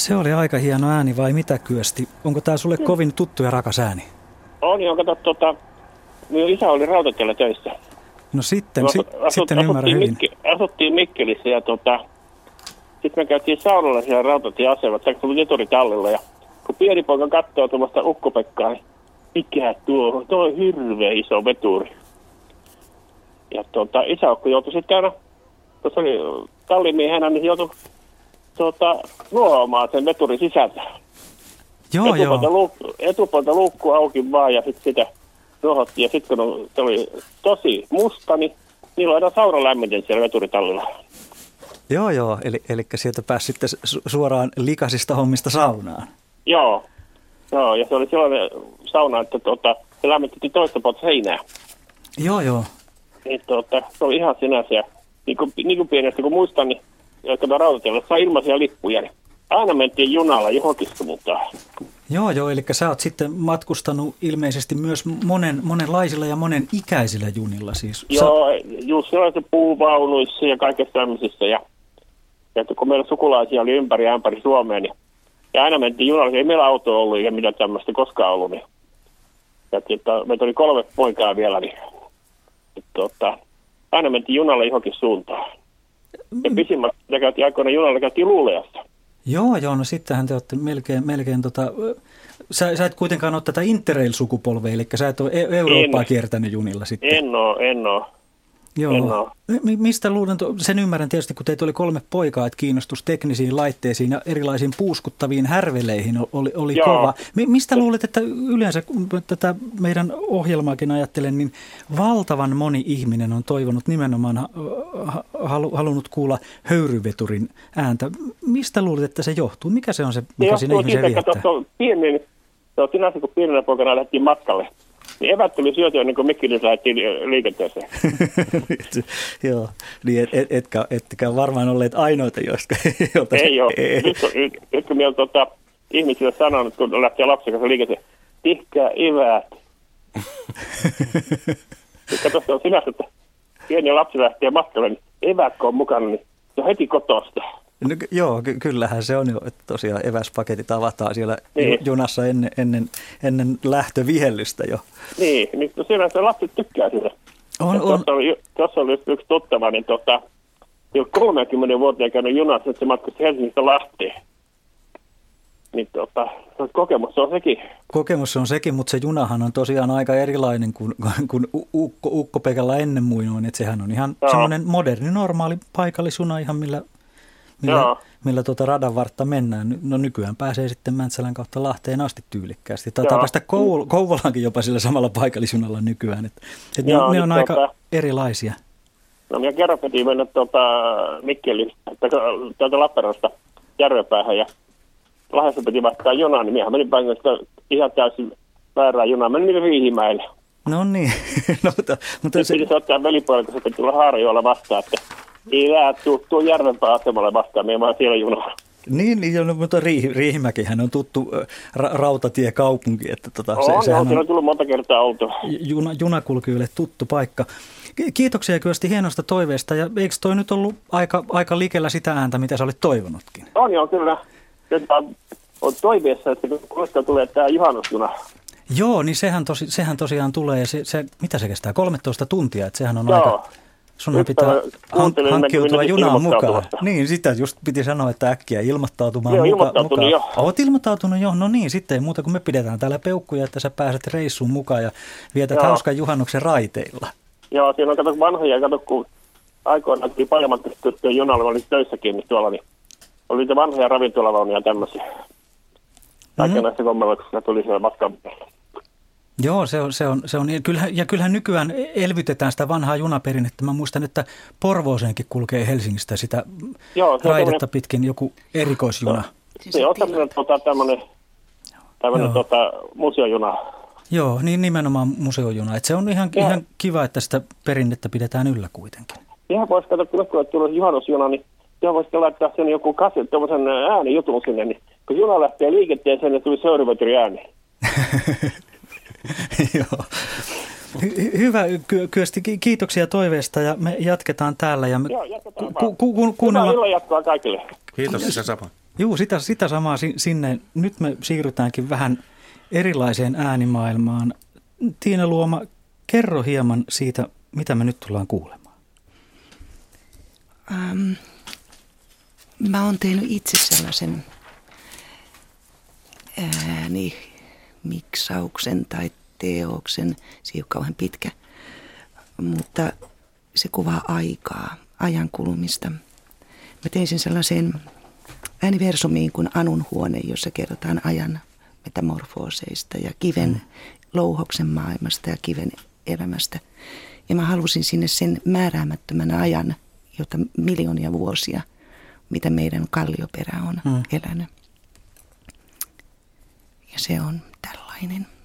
Se oli aika hieno ääni vai mitä Kyösti? Onko tämä sulle kovin tuttu ja rakas ääni? On, joo. Kato, tuota, minun isä oli rautatiellä töissä. No sitten, si- asut, sitten ymmärrän hyvin. Mikki, asuttiin Mikkelissä ja tuota, sitten me käytiin saunalla siellä rautatieasemalla, se tuli eturitallilla ja kun pieni poika katsoo tuommoista ukkopekkaa, niin mikä tuo, tuo on hirveä iso veturi. Ja tuota, isäukko joutui sitten käydä, tuossa oli tallimiehenä, niin joutui tuota, nuohoamaan sen veturin sisältä. Joo, etupuolta joo. Luukku, etupuolta luukku auki vaan ja sitten sitä nuohottiin. Ja sitten kun se oli tosi musta, niin niillä on aina saunalämmitys siellä veturitallilla. Joo, joo. Eli, eli sieltä pääsi sitten suoraan likasista hommista saunaan. Joo. Joo, ja se oli sellainen sauna, että tuota, se lämmitettiin toista puolta seinää. Joo, joo. Niin, tuota, se oli ihan sinänsä. Niin kuin, niin kuin pienestä kun muistan, niin jotka me rautatielle saa ilmaisia lippuja, niin aina mentiin junalla johonkin suuntaan. Joo, joo, eli sä oot sitten matkustanut ilmeisesti myös monen, monenlaisilla ja monen ikäisillä junilla siis. Joo, sä... just sellaisissa puuvaunuissa ja kaikessa tämmöisissä. Ja, ja kun meillä sukulaisia oli ympäri ja ympäri Suomea, niin ja aina mentiin junalla, ei meillä auto ollut eikä mitään tämmöistä koskaan ollut. Niin, ja, että meitä oli kolme poikaa vielä, niin että, että, aina mentiin junalla johonkin suuntaan. Ja pisimmät, mitä käytiin aikoina junalla, käytiin Luuleasta. Joo, joo, no sittenhän te olette melkein, melkein tota, sä, sä et kuitenkaan ole tätä Interrail-sukupolvea, eli sä et ole e- Eurooppaa en, kiertänyt junilla sitten. En ole, en ole. Joo. Mistä luulen, sen ymmärrän tietysti, kun teitä oli kolme poikaa, että kiinnostus teknisiin laitteisiin ja erilaisiin puuskuttaviin härveleihin oli, oli kova. Mistä luulet, että yleensä, kun tätä meidän ohjelmaakin ajattelen, niin valtavan moni ihminen on toivonut nimenomaan, halunnut kuulla höyryveturin ääntä. Mistä luulet, että se johtuu? Mikä se on se, mikä siinä ihmisen viehättää? Pieni, se on sinänsä, kun pienenä poikana lähdettiin matkalle niin evät tuli syötyä niin kuin Mikkelin lähdettiin liikenteeseen. [laughs] Joo, niin et, et, etkä, etkä varmaan olleet ainoita, joista... [laughs] Ei ole. Ei. Nyt, nyt, nyt kun minä tota, ihmisille sanonut, kun lähtee lapsen kanssa liikenteeseen, tihkää eväät. [laughs] Kato, se on sinänsä, että pieni lapsi lähtee matkalle, niin evätkö on mukana, niin se on heti kotosta. No, joo, ky- kyllähän se on jo, että tosiaan eväspaketit avataan siellä niin. junassa ennen, ennen, ennen lähtövihellystä jo. Niin, niin no siellä se lapset tykkää sitä. On, on. Tuossa oli, tuossa oli yksi tuttava, niin tota, jo 30 vuotta käynyt junassa, että se matkusti Helsingistä Lahteen. Niin tota, kokemus on sekin. Kokemus on sekin, mutta se junahan on tosiaan aika erilainen kuin, [laughs] kuin ukko, ukkopekalla ennen muinoin. Että sehän on ihan no. semmoinen moderni, normaali paikallisjuna ihan millä millä, millä tuota radan vartta mennään. No nykyään pääsee sitten Mäntsälän kautta Lahteen asti tyylikkäästi. Taitaa päästä Koul- Kouvolaankin jopa sillä samalla paikallisjunalla nykyään. Et, et Joo, ne, ne on niin aika tuota, erilaisia. No minä kerran piti mennä tuota Mikkelistä, tuota Lappeenrannasta Järvenpäähän ja Lahdessa piti vaihtaa junaa, niin minähän menin paikasta ihan täysin väärää junaa. Menin Riihimäelle. No niin. [laughs] no, mutta, mutta se... Piti ottaa velipuolella, kun se piti tulla Haarajoella vastaan, että tuu, tuu Järvenpää asemalle vastaan, me vaan siellä junalla. Niin, niin no, mutta Riih, Riihimäkihän on tuttu ra, rautatiekaupunki. Että tota, on, se, on, sehän on, on tullut monta kertaa oltu. Juna, junakulkijoille tuttu paikka. Kiitoksia Kyösti hienosta toiveesta. Ja eikö toi nyt ollut aika, aika likellä sitä ääntä, mitä sä olit toivonutkin? On joo, kyllä. Nyt on toiveessa, että koska tulee tämä juhannusjuna. Joo, niin sehän, tosi, sehän tosiaan tulee. Se, se, mitä se kestää? 13 tuntia, että sehän on joo. aika Sun pitää han- hankkiutua junaan mukaan. Niin, sitä just piti sanoa, että äkkiä ilmoittautumaan Joo, muka- mukaan. Jo. Olet ilmoittautunut jo, no niin, sitten ei muuta kuin me pidetään täällä peukkuja, että sä pääset reissuun mukaan ja vietät Joo. hauskan juhannuksen raiteilla. Joo, siinä on kato vanhoja, kato kun aikoinaan tuli paljon tyttöjä junalla, oli töissäkin niin tuolla, niin oli niitä vanhoja ravintolavaunia tämmöisiä. Mm-hmm. Kaikenlaista kommelluksessa tuli siellä matkan päällä. Joo, se on, se on, se on. Ja, kyllähän, ja kyllähän nykyään elvytetään sitä vanhaa junaperinnettä. Mä muistan, että Porvooseenkin kulkee Helsingistä sitä Joo, raidetta pitkin joku erikoisjuna. Se, se on tämmöinen tota, tämmöinen, tämmöinen tota, museojuna. Joo, niin nimenomaan museojuna. Et se on ihan, ihan kiva, että sitä perinnettä pidetään yllä kuitenkin. Ihan voisi katsoa, kun tulee tulee juhannusjuna, niin ihan voisi laittaa sen joku kaset, tuommoisen äänijutun sinne, niin kun juna lähtee liikenteeseen, niin tuli seuraavatori ääni. [laughs] [laughs] Joo. Hy- hyvä Kyösti, kiitoksia toiveesta ja me jatketaan täällä. Ja me Joo, jatketaan ku- ku- ku- kuunnella... Hyvää jatkoa kaikille. Kiitos sitä samaa. Juu, sitä, sitä samaa sinne. Nyt me siirrytäänkin vähän erilaiseen äänimaailmaan. Tiina Luoma, kerro hieman siitä, mitä me nyt tullaan kuulemaan. Um, mä oon tehnyt itse sellaisen ääni miksauksen tai teoksen. Se ei ole kauhean pitkä, mutta se kuvaa aikaa, ajan kulumista. Mä tein sen sellaiseen ääniversumiin kuin Anun huone, jossa kerrotaan ajan metamorfooseista ja kiven mm. louhoksen maailmasta ja kiven elämästä. Ja mä halusin sinne sen määräämättömän ajan, jota miljoonia vuosia, mitä meidän kallioperä on mm. elänyt. Ja se on tällainen.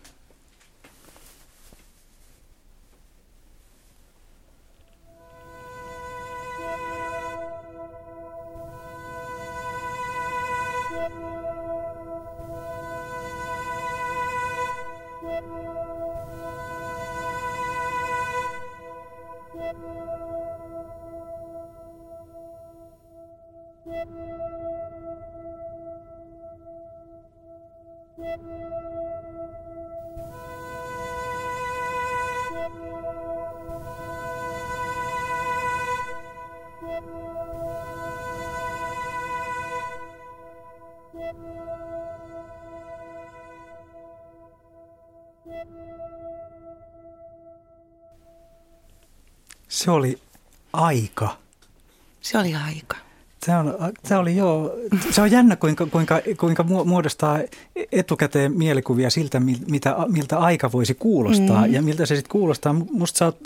Se oli aika. Se oli aika. Se, on, se, oli joo, se on jännä, kuinka, kuinka, kuinka muodostaa etukäteen mielikuvia siltä, mitä, miltä aika voisi kuulostaa mm. ja miltä se sitten kuulostaa. Musta sä oot,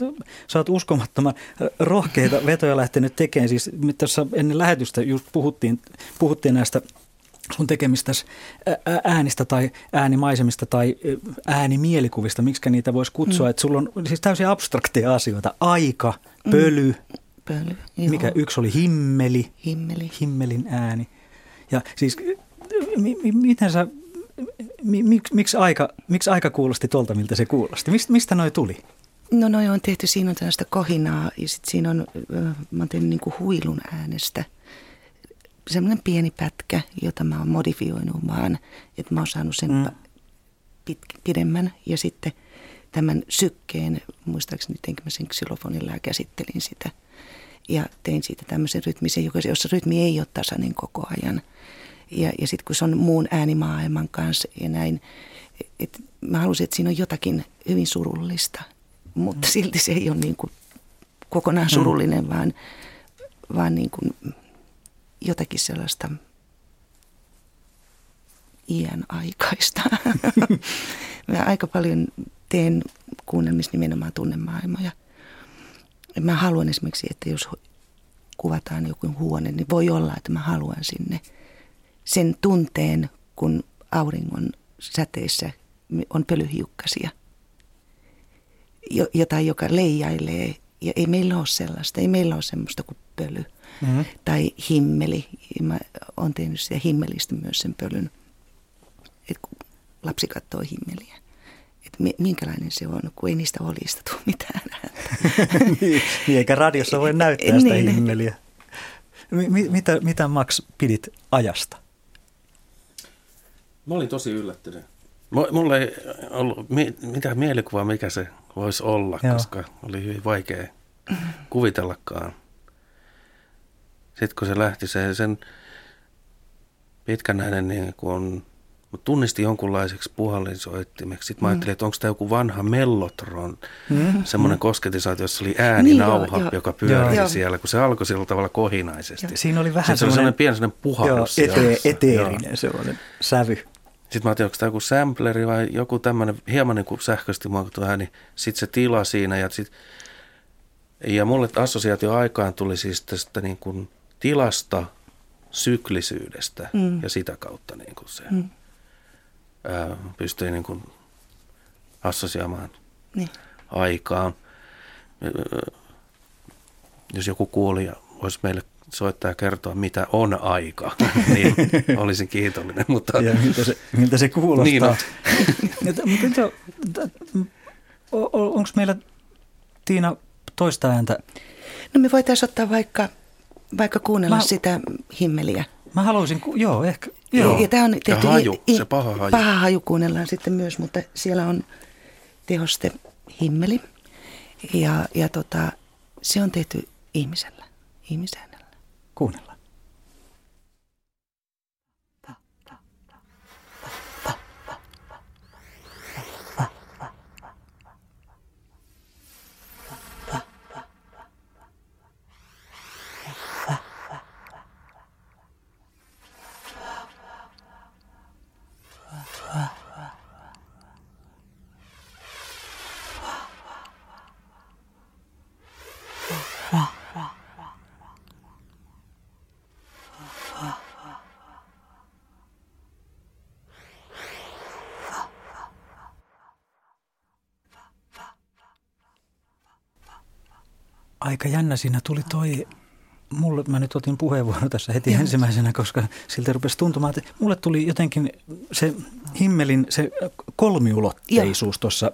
sä oot uskomattoman rohkeita vetoja lähtenyt tekemään. Siis tässä ennen lähetystä just puhuttiin, puhuttiin näistä sun tekemistä äänistä tai äänimaisemista tai äänimielikuvista, miksi niitä voisi kutsua. Mm. Että sulla on siis täysin abstrakteja asioita. Aika, pöly, mm pöly. Joo. Mikä yksi oli himmeli. Himmeli. Himmelin ääni. Ja siis mi, mi, miten sä, mi, miksi, miksi, aika, miksi aika kuulosti tuolta, miltä se kuulosti? Mist, mistä noi tuli? No noi on tehty, siinä on tällaista kohinaa ja sitten siinä on, mä oon tehnyt niin kuin huilun äänestä. Semmoinen pieni pätkä, jota mä oon modifioinut vaan, että mä oon saanut sen mm. pit, pidemmän ja sitten tämän sykkeen, muistaakseni teinkö mä sen xylofonilla ja käsittelin sitä – ja tein siitä tämmöisen rytmisen, jossa rytmi ei ole tasainen koko ajan. Ja, ja sitten kun se on muun äänimaailman kanssa ja näin, että mä halusin, että siinä on jotakin hyvin surullista, mutta mm. silti se ei ole niin kuin kokonaan mm. surullinen, mm. vaan, vaan niin kuin jotakin sellaista iän aikaista. [laughs] mä aika paljon teen kuunnelmissa nimenomaan tunnemaailmoja – mä haluan esimerkiksi, että jos kuvataan joku huone, niin voi olla, että mä haluan sinne sen tunteen, kun auringon säteissä on pölyhiukkasia. Jotain, joka leijailee. Ja ei meillä ole sellaista. Ei meillä ole semmoista kuin pöly. Mm-hmm. Tai himmeli. Mä oon tehnyt sitä himmelistä myös sen pölyn. että kun lapsi katsoo himmeliä että minkälainen se on, kun ei niistä olista tule mitään [laughs] niin, niin, eikä radiossa voi näyttää sitä niin, himmeliä. Mitä, mitä Max pidit ajasta? Mä olin tosi yllättynyt. Mulla ei ollut mitään mielikuvaa, mikä se voisi olla, Joo. koska oli hyvin vaikea kuvitellakaan. Sitten kun se lähti, se, sen pitkän näiden niin kun mutta tunnisti jonkunlaiseksi puhallinsoittimeksi. Sitten mä mm. ajattelin, että onko tämä joku vanha mellotron, mm. semmoinen mm. kosketisaatio, jossa oli ääninauha, niin, jo, joka pyöri jo. siellä, kun se alkoi sillä tavalla kohinaisesti. Ja, siinä oli vähän Sitten semmoinen, sellainen pieni sellainen puhallus. Joo, ete, eteerinen sellainen sävy. Sitten mä ajattelin, onko tämä joku sampleri vai joku tämmöinen hieman niin kuin sähköisesti muokattu ääni. Sitten se tila siinä ja sit, ja mulle assosiaatio aikaan tuli siis tästä niin kuin tilasta, syklisyydestä mm. ja sitä kautta niin kuin se. Mm ää, pystyy niin kuin assosioimaan niin. aikaan. Jos joku kuulija voisi meille soittaa ja kertoa, mitä on aika, [laughs] niin olisin kiitollinen. Mutta... Ja miltä se, miltä se kuulostaa. Niin on. [laughs] Onko meillä, Tiina, toista ääntä? No me voitaisiin ottaa vaikka, vaikka kuunnella Mä... sitä himmeliä. Mä haluaisin, joo, ehkä. Joo. Ja, tämä on tehty, ja haju, i, se paha haju. Paha haju kuunnellaan sitten myös, mutta siellä on tehoste himmeli. Ja, ja tota, se on tehty ihmisellä, ihmisäänellä. Kuunnellaan. Aika jännä siinä tuli toi, mulle, mä nyt otin puheenvuoron tässä heti Joo. ensimmäisenä, koska siltä rupesi tuntumaan, että mulle tuli jotenkin se himmelin, se kolmiulotteisuus tuossa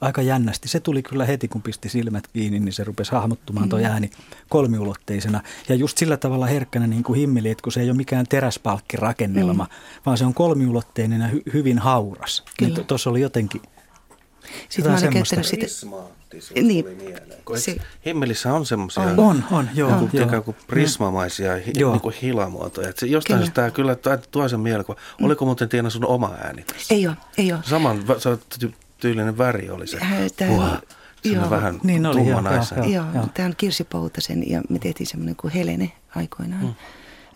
aika jännästi. Se tuli kyllä heti, kun pisti silmät kiinni, niin se rupesi hahmottumaan tuo mm. ääni kolmiulotteisena. Ja just sillä tavalla herkkänä niin kuin himmeli, että kun se ei ole mikään teräspalkkirakennelma, mm. vaan se on kolmiulotteinen ja hy- hyvin hauras. Niin tuossa oli jotenkin sitten mä olen käyttänyt sitä niin, se, Himmelissä on semmoisia on, on, on, joo, on, joo. ikään kuin prismamaisia hi, Niin kuin hilamuotoja. Et se, jostain kyllä. tämä kyllä tuo sen mielikuva. Mm. Oliko muuten Tiina sun oma ääni tässä? Ei ole, ei ole. Saman se tyylinen väri oli se. Tämä, Joo, vähän niin oli, joo, joo, joo, joo. Tämä on Kirsi Poutasen ja me tehtiin semmoinen kuin Helene aikoinaan. Mm.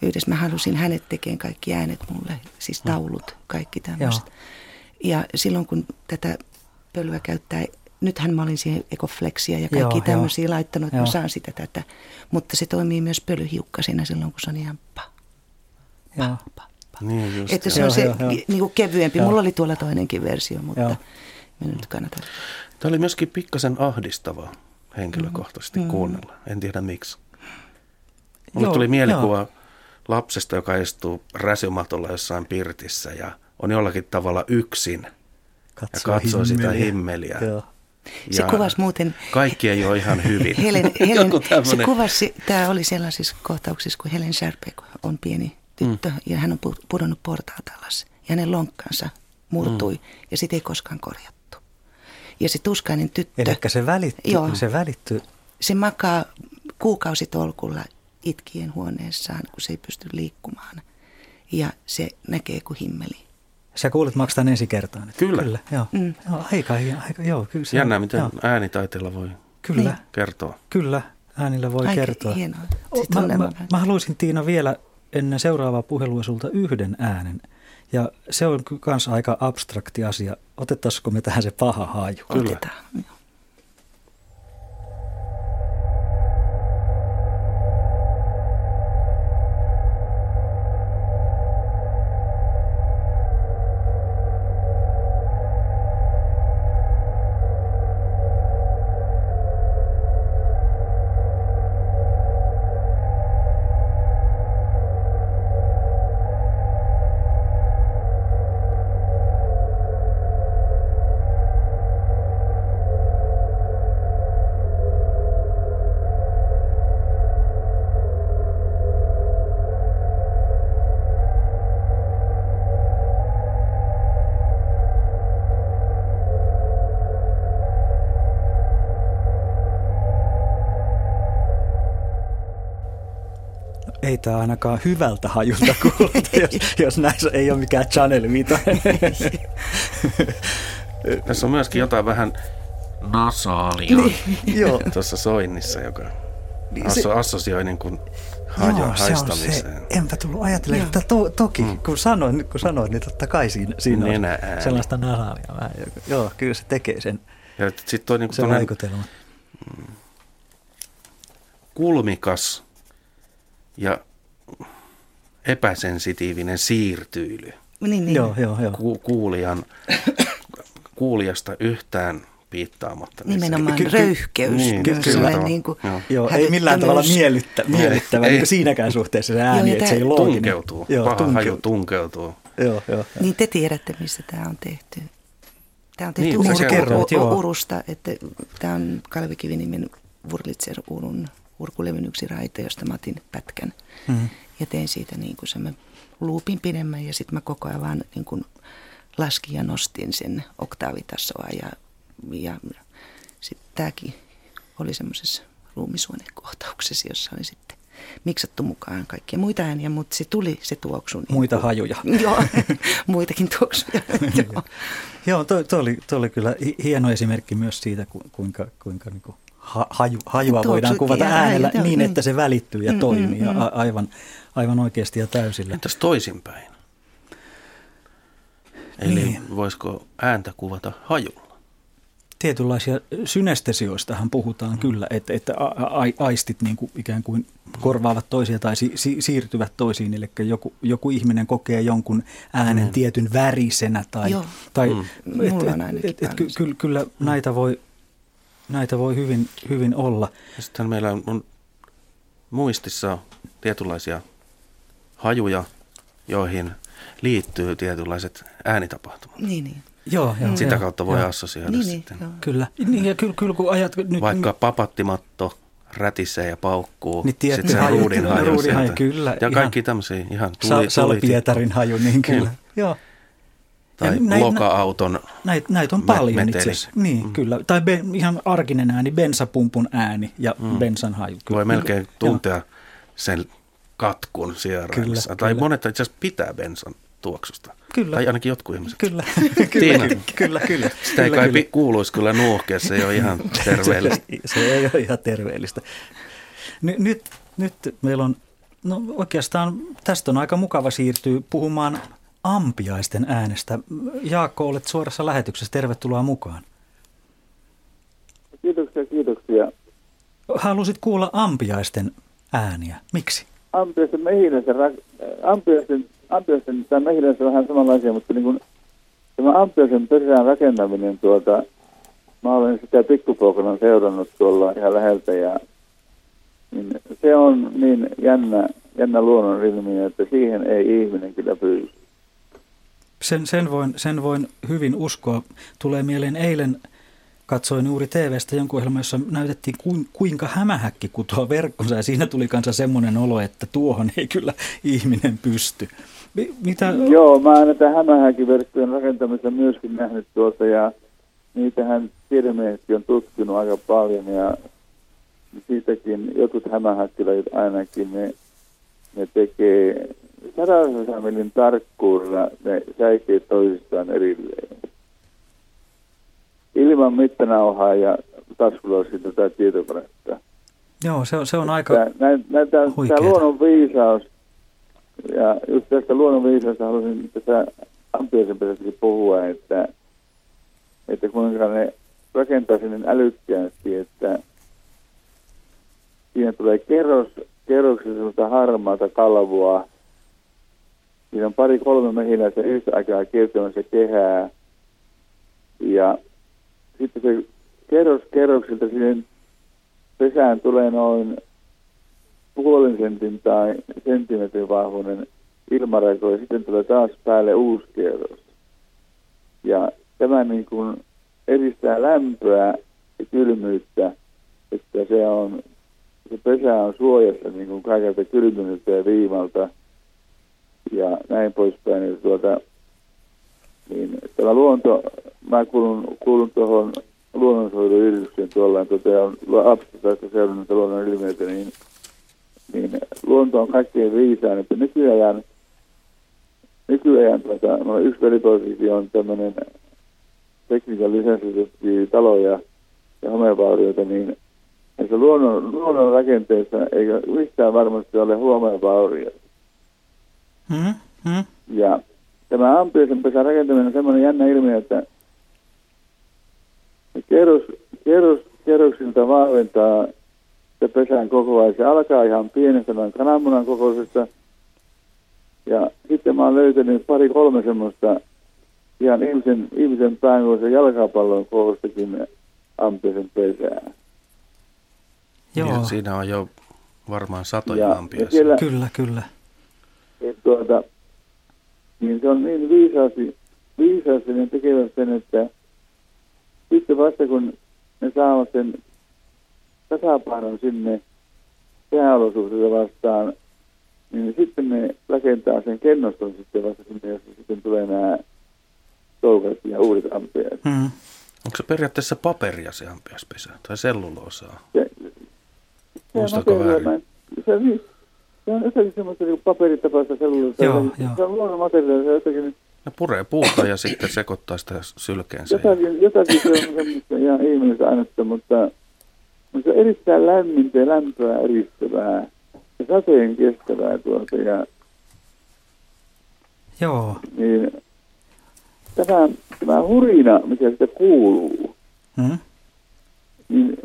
Yhdessä mä halusin hänet tekemään kaikki äänet mulle, siis mm. taulut, kaikki tämmöiset. Ja silloin kun tätä pölyä käyttää, nythän mä olin siihen ekoflexia ja kaikki joo, tämmöisiä joo. laittanut, että joo. mä saan sitä tätä. Mutta se toimii myös pölyhiukkasina silloin, kun se on ihan pa, pa, pa, pa. Niin just, että se joo, on se joo, joo. Niin kuin kevyempi. Joo. Mulla oli tuolla toinenkin versio, mutta joo. me nyt kannatan. Tämä oli myöskin pikkasen ahdistava henkilökohtaisesti mm. kuunnella. En tiedä miksi. Mulle joo, tuli mielikuva joo. lapsesta, joka istuu räsymatolla jossain pirtissä ja on jollakin tavalla yksin – katsoo ja katsoo himmeliä. sitä himmeliä. Joo. Se kuvasi muuten... Kaikki ei ole ihan hyvin. [laughs] Helen, [laughs] Helen, se kuvasi, tämä oli sellaisissa kohtauksissa, kun Helen Sharpe on pieni tyttö mm. ja hän on pudonnut portaalta alas. Ja hänen lonkkansa murtui mm. ja sitä ei koskaan korjattu. Ja se tuskainen tyttö... Eli se välittyy. Joo, se, välittyy. se makaa kuukausitolkulla itkien huoneessaan, kun se ei pysty liikkumaan. Ja se näkee kuin himmeli. Sä kuulet maksaa ensi kertaa. Kyllä. kyllä joo. Mm. joo. Aika, aika, joo, kyllä se Jännää, miten joo. äänitaiteella voi kyllä. Niin. kertoa. Kyllä, äänillä voi aika kertoa. Hienoa. Mä, mä, mä haluaisin Tiina vielä ennen seuraavaa puhelua sulta yhden äänen. Ja se on myös aika abstrakti asia. Otettaisiko me tähän se paha haju? Kyllä. Otetaan. Ei tämä ainakaan hyvältä hajulta [laughs] kuulosta, jos, jos näissä ei ole mikään Channel 5. [laughs] Tässä on myöskin jotain vähän nasaalia niin, joo. [laughs] tuossa soinnissa, joka niin se, assosioi niin kuin hajo, joo, haistamiseen. Se on se. Enpä tullut ajatella, että to, toki mm. kun, sanoin, kun sanoin, niin totta kai siinä, siinä on ääni. sellaista nasaalia. Vähän, joo, kyllä se tekee sen, ja sit toi niin se vaikutelma. Mm, kulmikas ja epäsensitiivinen siirtyily. Niin, niin. Joo, joo, joo. Ku, kuulijan, kuulijasta yhtään piittaamatta. Nimenomaan ky- röyhkeys. Niin, kyllä, kyllä. Niin kuin joo. joo, ei millään tavalla miellyttä, miellyttävä ei, niin siinäkään suhteessa se ääni, joo, että se ei looginen. Tunkeutuu, joo, paha tunkeutuu. haju tunkeutuu. Joo, joo. Niin te tiedätte, missä tämä on tehty. Tämä on tehty niin, ur- kerroit, ur- urusta, että tämä on Kalvi Kivinimen Wurlitzer-urun urkulevyn yksi raite, josta mä otin pätkän. Mm. Ja tein siitä niin kuin semmoinen luupin pidemmän ja sitten mä koko ajan vaan niin kuin laskin ja nostin sen oktaavitasoa. Ja, ja sitten tämäkin oli semmoisessa ruumisuonekohtauksessa, jossa oli sitten miksattu mukaan kaikkia muita ääniä, mutta se tuli se tuoksu. Niin Muita kuin, hajuja. [laughs] Joo, [laughs] muitakin tuoksuja. [laughs] joo, joo toi, toi, oli, toi oli kyllä hieno esimerkki myös siitä, kuinka, kuinka niin kuin haju, hajua voidaan kuvata äänellä niin, niin, että se välittyy ja mm, toimii mm, mm. aivan, aivan oikeasti ja täysillä. Entäs toisinpäin? Eli niin. voisiko ääntä kuvata hajulla? Tietynlaisia synestesioistahan puhutaan mm. kyllä, että, että a, aistit niin kuin ikään kuin korvaavat toisia tai si, si, siirtyvät toisiin. Eli joku, joku ihminen kokee jonkun äänen mm. tietyn värisenä. Tai, Joo. tai mm. et, et, et, et, ky, kyllä mm. näitä voi näitä voi hyvin, hyvin olla. Ja sitten meillä on, on muistissa tietynlaisia hajuja, joihin liittyy tietynlaiset äänitapahtumat. Niin, niin. Joo, joo, Sitä joo, kautta voi joo. assosioida niin, niin sitten. Niin, kyllä. Niin, ja kyllä, kyllä kun ajat, nyt, Vaikka papattimatto rätisee ja paukkuu. Niin sitten se ruudin haju. Ruudin haju, kyllä. Ja kaikki tämmöisiä ihan tuli, Sa- Salpietarin haju, niin kyllä. Niin. Joo tai näit, loka-auton Näitä näit on paljon itse asiassa. Niin, mm. kyllä. Tai be, ihan arkinen ääni, bensapumpun ääni ja mm. bensan haju. Kyllä. Voi melkein tuntea Joo. sen katkun sierailussa. Tai monet itse asiassa pitää bensan tuoksusta. Kyllä. Tai ainakin jotkut ihmiset. Kyllä, [laughs] [laughs] kyllä, kyllä, kyllä. Sitä ei kai kyllä. kuuluisi kyllä nuohkea, se ei ole ihan [laughs] terveellistä. se, se ei ole ihan terveellistä. Ny, nyt, nyt meillä on, no oikeastaan tästä on aika mukava siirtyä puhumaan ampiaisten äänestä. Jaakko, olet suorassa lähetyksessä, tervetuloa mukaan. Kiitoksia, kiitoksia. Halusit kuulla ampiaisten ääniä. Miksi? Ampiaisten mehiläisen, ampiaisten, ampiaisten tai mehiläisen vähän samanlaisia, mutta niin kuin tämä ampiaisen perään rakentaminen tuota, mä olen sitä pikkupoikana seurannut tuolla ihan läheltä ja niin se on niin jännä, jännä luonnon ilmiö, että siihen ei ihminen kyllä pysty. Sen, sen, voin, sen voin hyvin uskoa. Tulee mieleen eilen katsoin juuri TVstä jonkun ohjelman, jossa näytettiin kuinka hämähäkki kutoa verkkonsa ja siinä tuli kanssa semmoinen olo, että tuohon ei kyllä ihminen pysty. Mitä? Joo, mä aina tämän hämähäkiverkkojen rakentamista myöskin nähnyt tuota ja niitähän tiedemiehetkin on tutkinut aika paljon ja siitäkin jotkut hämähäkkilajit ainakin ne, ne tekee sadasosa millin tarkkuudella. Ne säikee toisistaan erilleen. Ilman mittanauhaa ja taskuloisin tätä tietokonetta. Joo, se on, se on aika näin, näin, tämä, tämä luonnon viisaus, ja just tästä luonnon viisausta haluaisin tätä Ampiaisen perästi puhua, että, että kuinka ne rakentaa sinne älykkäästi, että siinä tulee kerros, kerroksessa harmaata kalvoa, siinä on pari kolme mehiläistä yhtä aikaa kiertämässä kehää, ja sitten se kerros kerroksilta siihen pesään tulee noin puolen sentin tai senttimetrin vahvuinen ilmarako ja sitten tulee taas päälle uusi kerros. Ja tämä niin kuin edistää lämpöä ja kylmyyttä, että se on se pesä on suojassa niin kuin kaikelta kylmyydeltä ja viimalta ja näin poispäin. Ja tuota, niin tämä luonto, mä kuulun, kuulun tuohon luonnonsuojeluyhdistykseen tuolla, tuota, ja on abstrakta seurannut luonnon ilmiöitä, niin, niin luonto on kaikkein viisaan, että nykyajan, nykyajan tuota, no yksi velipoikisi on tämmöinen tekniikan lisäksi taloja ja homevaurioita, niin näissä luonnon, luonnon rakenteissa eikä mistään varmasti ole huomevaurioita. Ja tämä ampiaisen pesän rakentaminen on semmoinen jännä ilmiö, että kerros, kerros, kerroksilta vahventaa se pesän kokoa. Se alkaa ihan pienestä noin kananmunan kokoisesta. Ja sitten mä oon löytänyt pari kolme semmoista ihan ihmisen, ihmisen pään kuin jalkapallon kokoistakin ampiaisen pesää. Joo. Ja siinä on jo varmaan satoja ja, ampiaisia. Kyllä, kyllä. Tuota, niin se on niin viisaasti, viisaasti ne tekevät sen, että sitten vasta kun ne saavat sen tasapainon sinne sääolosuhteita vastaan, niin sitten ne rakentaa sen kennoston sitten vasta sinne, jossa sitten tulee nämä toukat ja uudet ampeet. Hmm. Onko se periaatteessa paperia se ampiaspesä tai selluloosaa? Se, Muistatko väärin? Se, se on jotenkin semmoista niin paperitapaista selluloosaa. Joo, se, joo. se on luonnon materiaalia, se on jotenkin ne puree puuta ja sitten sekoittaa sitä sylkeensä. Jotakin, jotakin se on semmoista ihan ihmeellistä ainetta, mutta, mutta se on erittäin lämmintä ja lämpöä eristävää ja sateen kestävää tuolta. Ja, Joo. Niin, tämä, tämä hurina, mikä sitä kuuluu, hmm? niin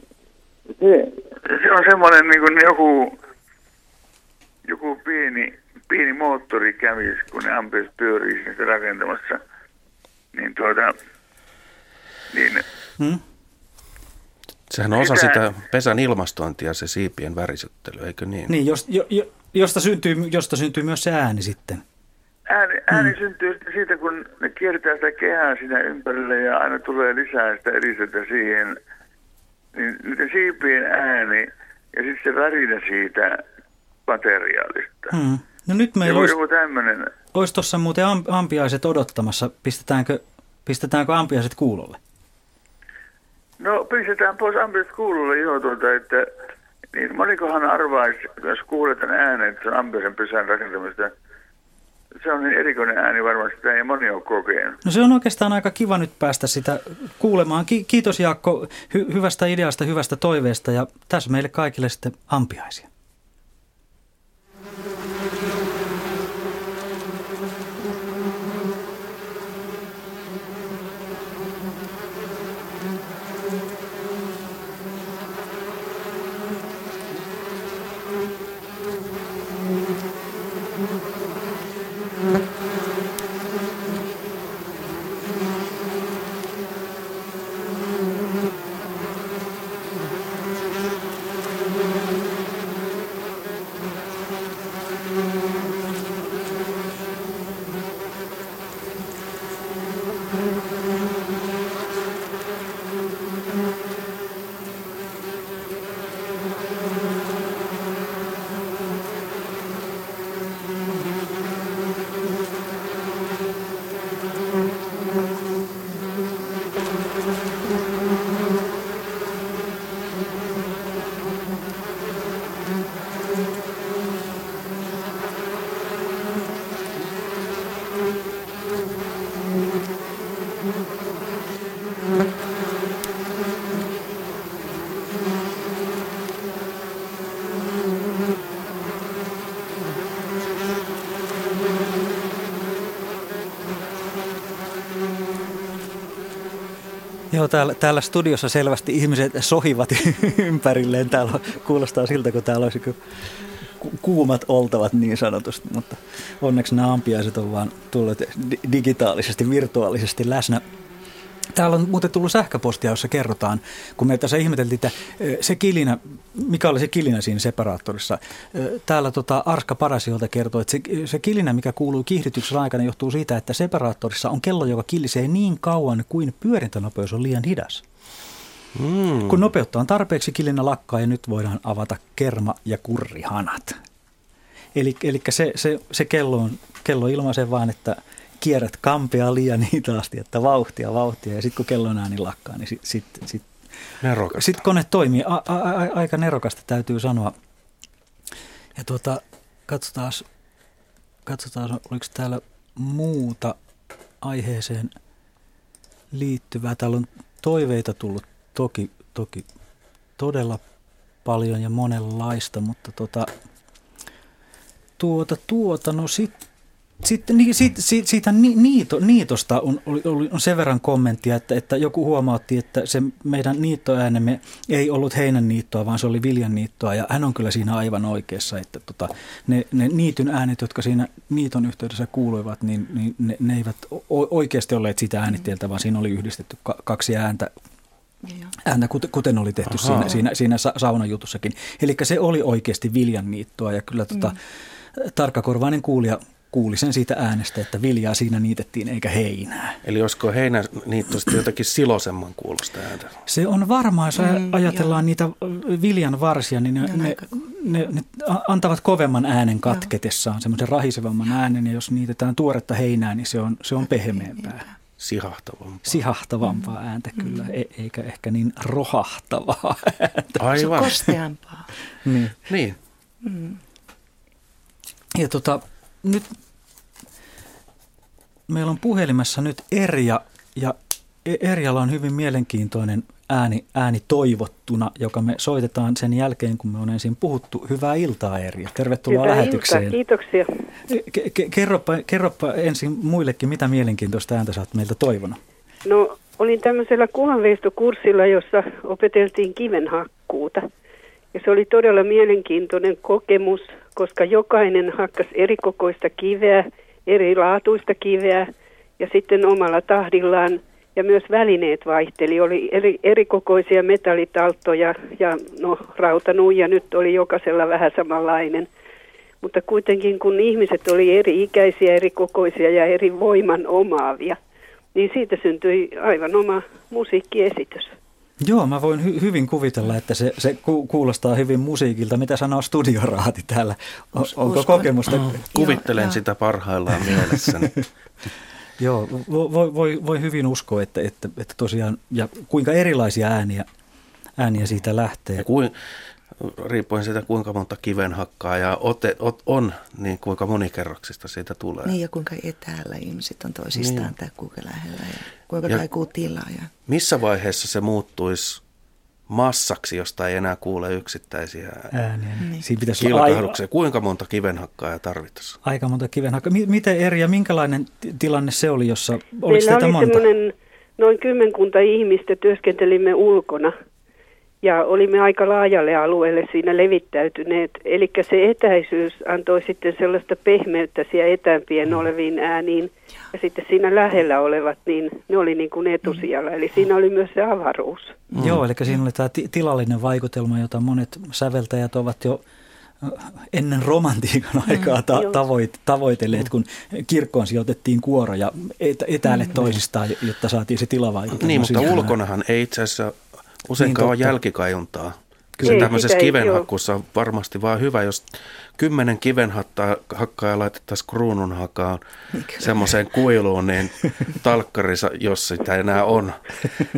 se, se on semmoinen niin kuin joku, joku pieni pieni moottori kävisi, kun ne ampeet pyörii sinne rakentamassa. Niin tuota, niin... Hmm? Sehän on osa sitä, sitä pesän ilmastointia, se siipien värisyttely, eikö niin? Niin, jos, jo, josta, syntyy, josta syntyy myös se ääni sitten. Ääni, ääni hmm. syntyy siitä, kun ne kiertää sitä kehää siinä ympärille ja aina tulee lisää sitä eristetä siihen. Niin niiden siipien ääni ja sitten se värinä siitä materiaalista. Hmm. No nyt meillä olisi, tämmöinen. olisi tuossa muuten ampiaiset odottamassa. Pistetäänkö, pistetäänkö ampiaiset kuulolle? No pistetään pois ampiaiset kuulolle, joo, tuota, että niin monikohan arvaisi, jos kuulet äänen, että se on ampiaisen pesän rakentamista. se on niin erikoinen ääni varmasti, että ei moni ole kokenut. No se on oikeastaan aika kiva nyt päästä sitä kuulemaan. Ki- kiitos Jaakko hy- hyvästä ideasta, hyvästä toiveesta ja tässä meille kaikille sitten ampiaisia. Joo, täällä, studiossa selvästi ihmiset sohivat [laughs] ympärilleen. Täällä kuulostaa siltä, kun täällä olisi kuumat oltavat niin sanotusti, mutta onneksi nämä ampiaiset on vaan tulleet digitaalisesti, virtuaalisesti läsnä Täällä on muuten tullut sähköpostia, jossa kerrotaan, kun me tässä ihmeteltiin, että se kilinä, mikä oli se kilinä siinä separaattorissa. Täällä tota Arska Parasiolta kertoo, että se, se kilinä, mikä kuuluu kiihdytyksen aikana, johtuu siitä, että separaattorissa on kello, joka kilisee niin kauan kuin pyörintänopeus on liian hidas. Mm. Kun nopeutta on tarpeeksi, kilinä lakkaa ja nyt voidaan avata kerma- ja kurrihanat. Eli, eli se, se, se kello, on, kello ilmaisee vaan, että – kierrät kampea liian hitaasti, että vauhtia, vauhtia. Ja sitten kun kellon ääni lakkaa, niin sitten sit, sit, sit kone toimii. A, a, a, aika nerokasta täytyy sanoa. Ja tuota, katsotaan, katsotaan, oliko täällä muuta aiheeseen liittyvää. Täällä on toiveita tullut toki, toki todella paljon ja monenlaista, mutta tuota, tuota, tuota, no sitten sitten niin, siitä, siitä, siitä niito, niitosta on, oli, on sen verran kommenttia, että, että joku huomautti, että se meidän niittoäänemme ei ollut heinän niittoa, vaan se oli viljan niittoa. Ja hän on kyllä siinä aivan oikeassa, että tota, ne, ne niityn äänet, jotka siinä niiton yhteydessä kuuluivat, niin, niin ne, ne eivät oikeasti olleet sitä äänitteeltä, vaan siinä oli yhdistetty kaksi ääntä ääntä, kuten oli tehty siinä, siinä, siinä saunajutussakin. Eli se oli oikeasti viljan niittoa ja kyllä tota, mm. tarkkakorvainen kuulija kuuli sen siitä äänestä, että viljaa siinä niitettiin eikä heinää. Eli olisiko heinä niitto sitten jotakin silosemman kuulosta ääntä? Se on varmaan, jos mm, ajatellaan joo. niitä viljan varsia, niin ne, ne, ne, ne antavat kovemman äänen katketessaan, semmoisen rahisevamman äänen, ja jos niitetään tuoretta heinää, niin se on, se on pehmeämpää. Sihahtavampaa. Sihahtavampaa mm. ääntä kyllä, mm. e- eikä ehkä niin rohahtavaa ääntä. Aivan. Se on kosteampaa. niin. niin. Mm. Ja tota, nyt meillä on puhelimessa nyt Erja, ja e- Erjalla on hyvin mielenkiintoinen ääni, ääni toivottuna, joka me soitetaan sen jälkeen, kun me on ensin puhuttu. Hyvää iltaa Erja, tervetuloa Hyvää lähetykseen. Iltaa. Kiitoksia. Ke- kerropa, kerropa ensin muillekin, mitä mielenkiintoista ääntä sä oot meiltä toivonut. No, olin tämmöisellä kuvanveistokurssilla, jossa opeteltiin kivenhakkuuta. Ja se oli todella mielenkiintoinen kokemus, koska jokainen hakkas erikokoista kiveä – erilaatuista kiveä ja sitten omalla tahdillaan ja myös välineet vaihteli. Oli eri, erikokoisia metallitaltoja ja no, rautanuija nyt oli jokaisella vähän samanlainen. Mutta kuitenkin kun ihmiset oli eri ikäisiä, eri kokoisia ja eri voiman omaavia, niin siitä syntyi aivan oma musiikkiesitys. Joo, mä voin hy- hyvin kuvitella, että se, se ku- kuulostaa hyvin musiikilta. Mitä sanoo studioraati täällä? O- onko Uskon. kokemusta? Mm, kuvittelen joo, sitä parhaillaan mielessäni. [laughs] joo, voi, voi, voi hyvin uskoa, että, että, että tosiaan, ja kuinka erilaisia ääniä, ääniä siitä lähtee. Ja kuin, riippuen siitä kuinka monta kivenhakkaa ja ote, ot, on, niin kuinka monikerroksista siitä tulee. Niin ja kuinka etäällä ihmiset on toisistaan niin. tai kuinka lähellä ja kuinka ja kaikuu tilaa. Ja... Missä vaiheessa se muuttuisi massaksi, josta ei enää kuule yksittäisiä ääniä. Niin. Siinä pitäisi kilkahduksia. Kuinka monta kivenhakkaa tarvittaisiin? Aika monta kivenhakkaa. Miten eri ja minkälainen tilanne se oli, jossa oliko Meillä oli monta? noin kymmenkunta ihmistä työskentelimme ulkona ja olimme aika laajalle alueelle siinä levittäytyneet. Eli se etäisyys antoi sitten sellaista pehmeyttä siellä etäämpien mm. oleviin ääniin. Ja sitten siinä lähellä olevat, niin ne oli niin kuin etusijalla. Eli siinä oli myös se avaruus. Mm. Joo, eli siinä oli tämä tilallinen vaikutelma, jota monet säveltäjät ovat jo ennen romantiikan aikaa ta- tavoit- tavoitelleet, kun kirkkoon sijoitettiin kuoro ja etäälle toisistaan, jotta saatiin se tilavaikutelma. Niin, mutta ulkonahan ei itse asiassa Useinkaan niin, on jälkikajuntaa. Kyllä ei, tämmöisessä kivenhakkuussa on varmasti vaan hyvä, jos kymmenen kivenhakkaa laitettaisiin kruununhakaan semmoiseen kuiluun, niin talkkarissa, jos sitä enää on,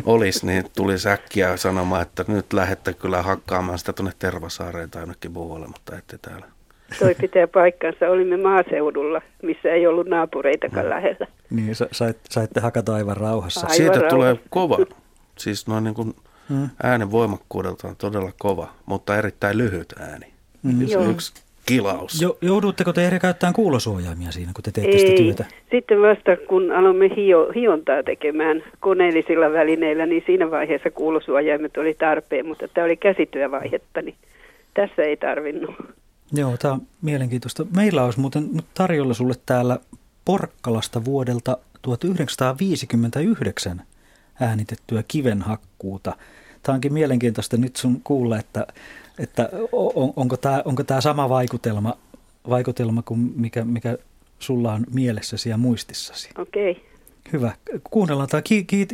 olisi, niin tuli säkkiä sanomaan, että nyt lähette kyllä hakkaamaan sitä tuonne Tervasaareen tai jonnekin muualle, mutta ette täällä. Toi pitää paikkansa. Olimme maaseudulla, missä ei ollut naapureitakaan no. lähellä. Niin, sait, saitte hakata aivan rauhassa. Aivan Siitä rauhassa. tulee kova. Siis noin niin kuin Mm. Äänen voimakkuudelta on todella kova, mutta erittäin lyhyt ääni. Mm. Se on yksi kilaus. Jo, joudutteko te eri käyttämään kuulosuojaimia siinä, kun te teette Ei. sitä työtä? Sitten vasta kun aloimme hio, hiontaa tekemään koneellisilla välineillä, niin siinä vaiheessa kuulosuojaimet oli tarpeen, mutta tämä oli käsityövaihetta, niin tässä ei tarvinnut. Joo, tämä on mielenkiintoista. Meillä olisi muuten tarjolla sulle täällä Porkkalasta vuodelta 1959 äänitettyä kivenhakkuuta – tämä onkin mielenkiintoista nyt sun kuulla, että, että on, onko, tämä, onko tämä sama vaikutelma, vaikutelma kuin mikä, mikä sulla on mielessäsi ja muistissasi. Okei. Okay. Hyvä. Kuunnellaan tämä.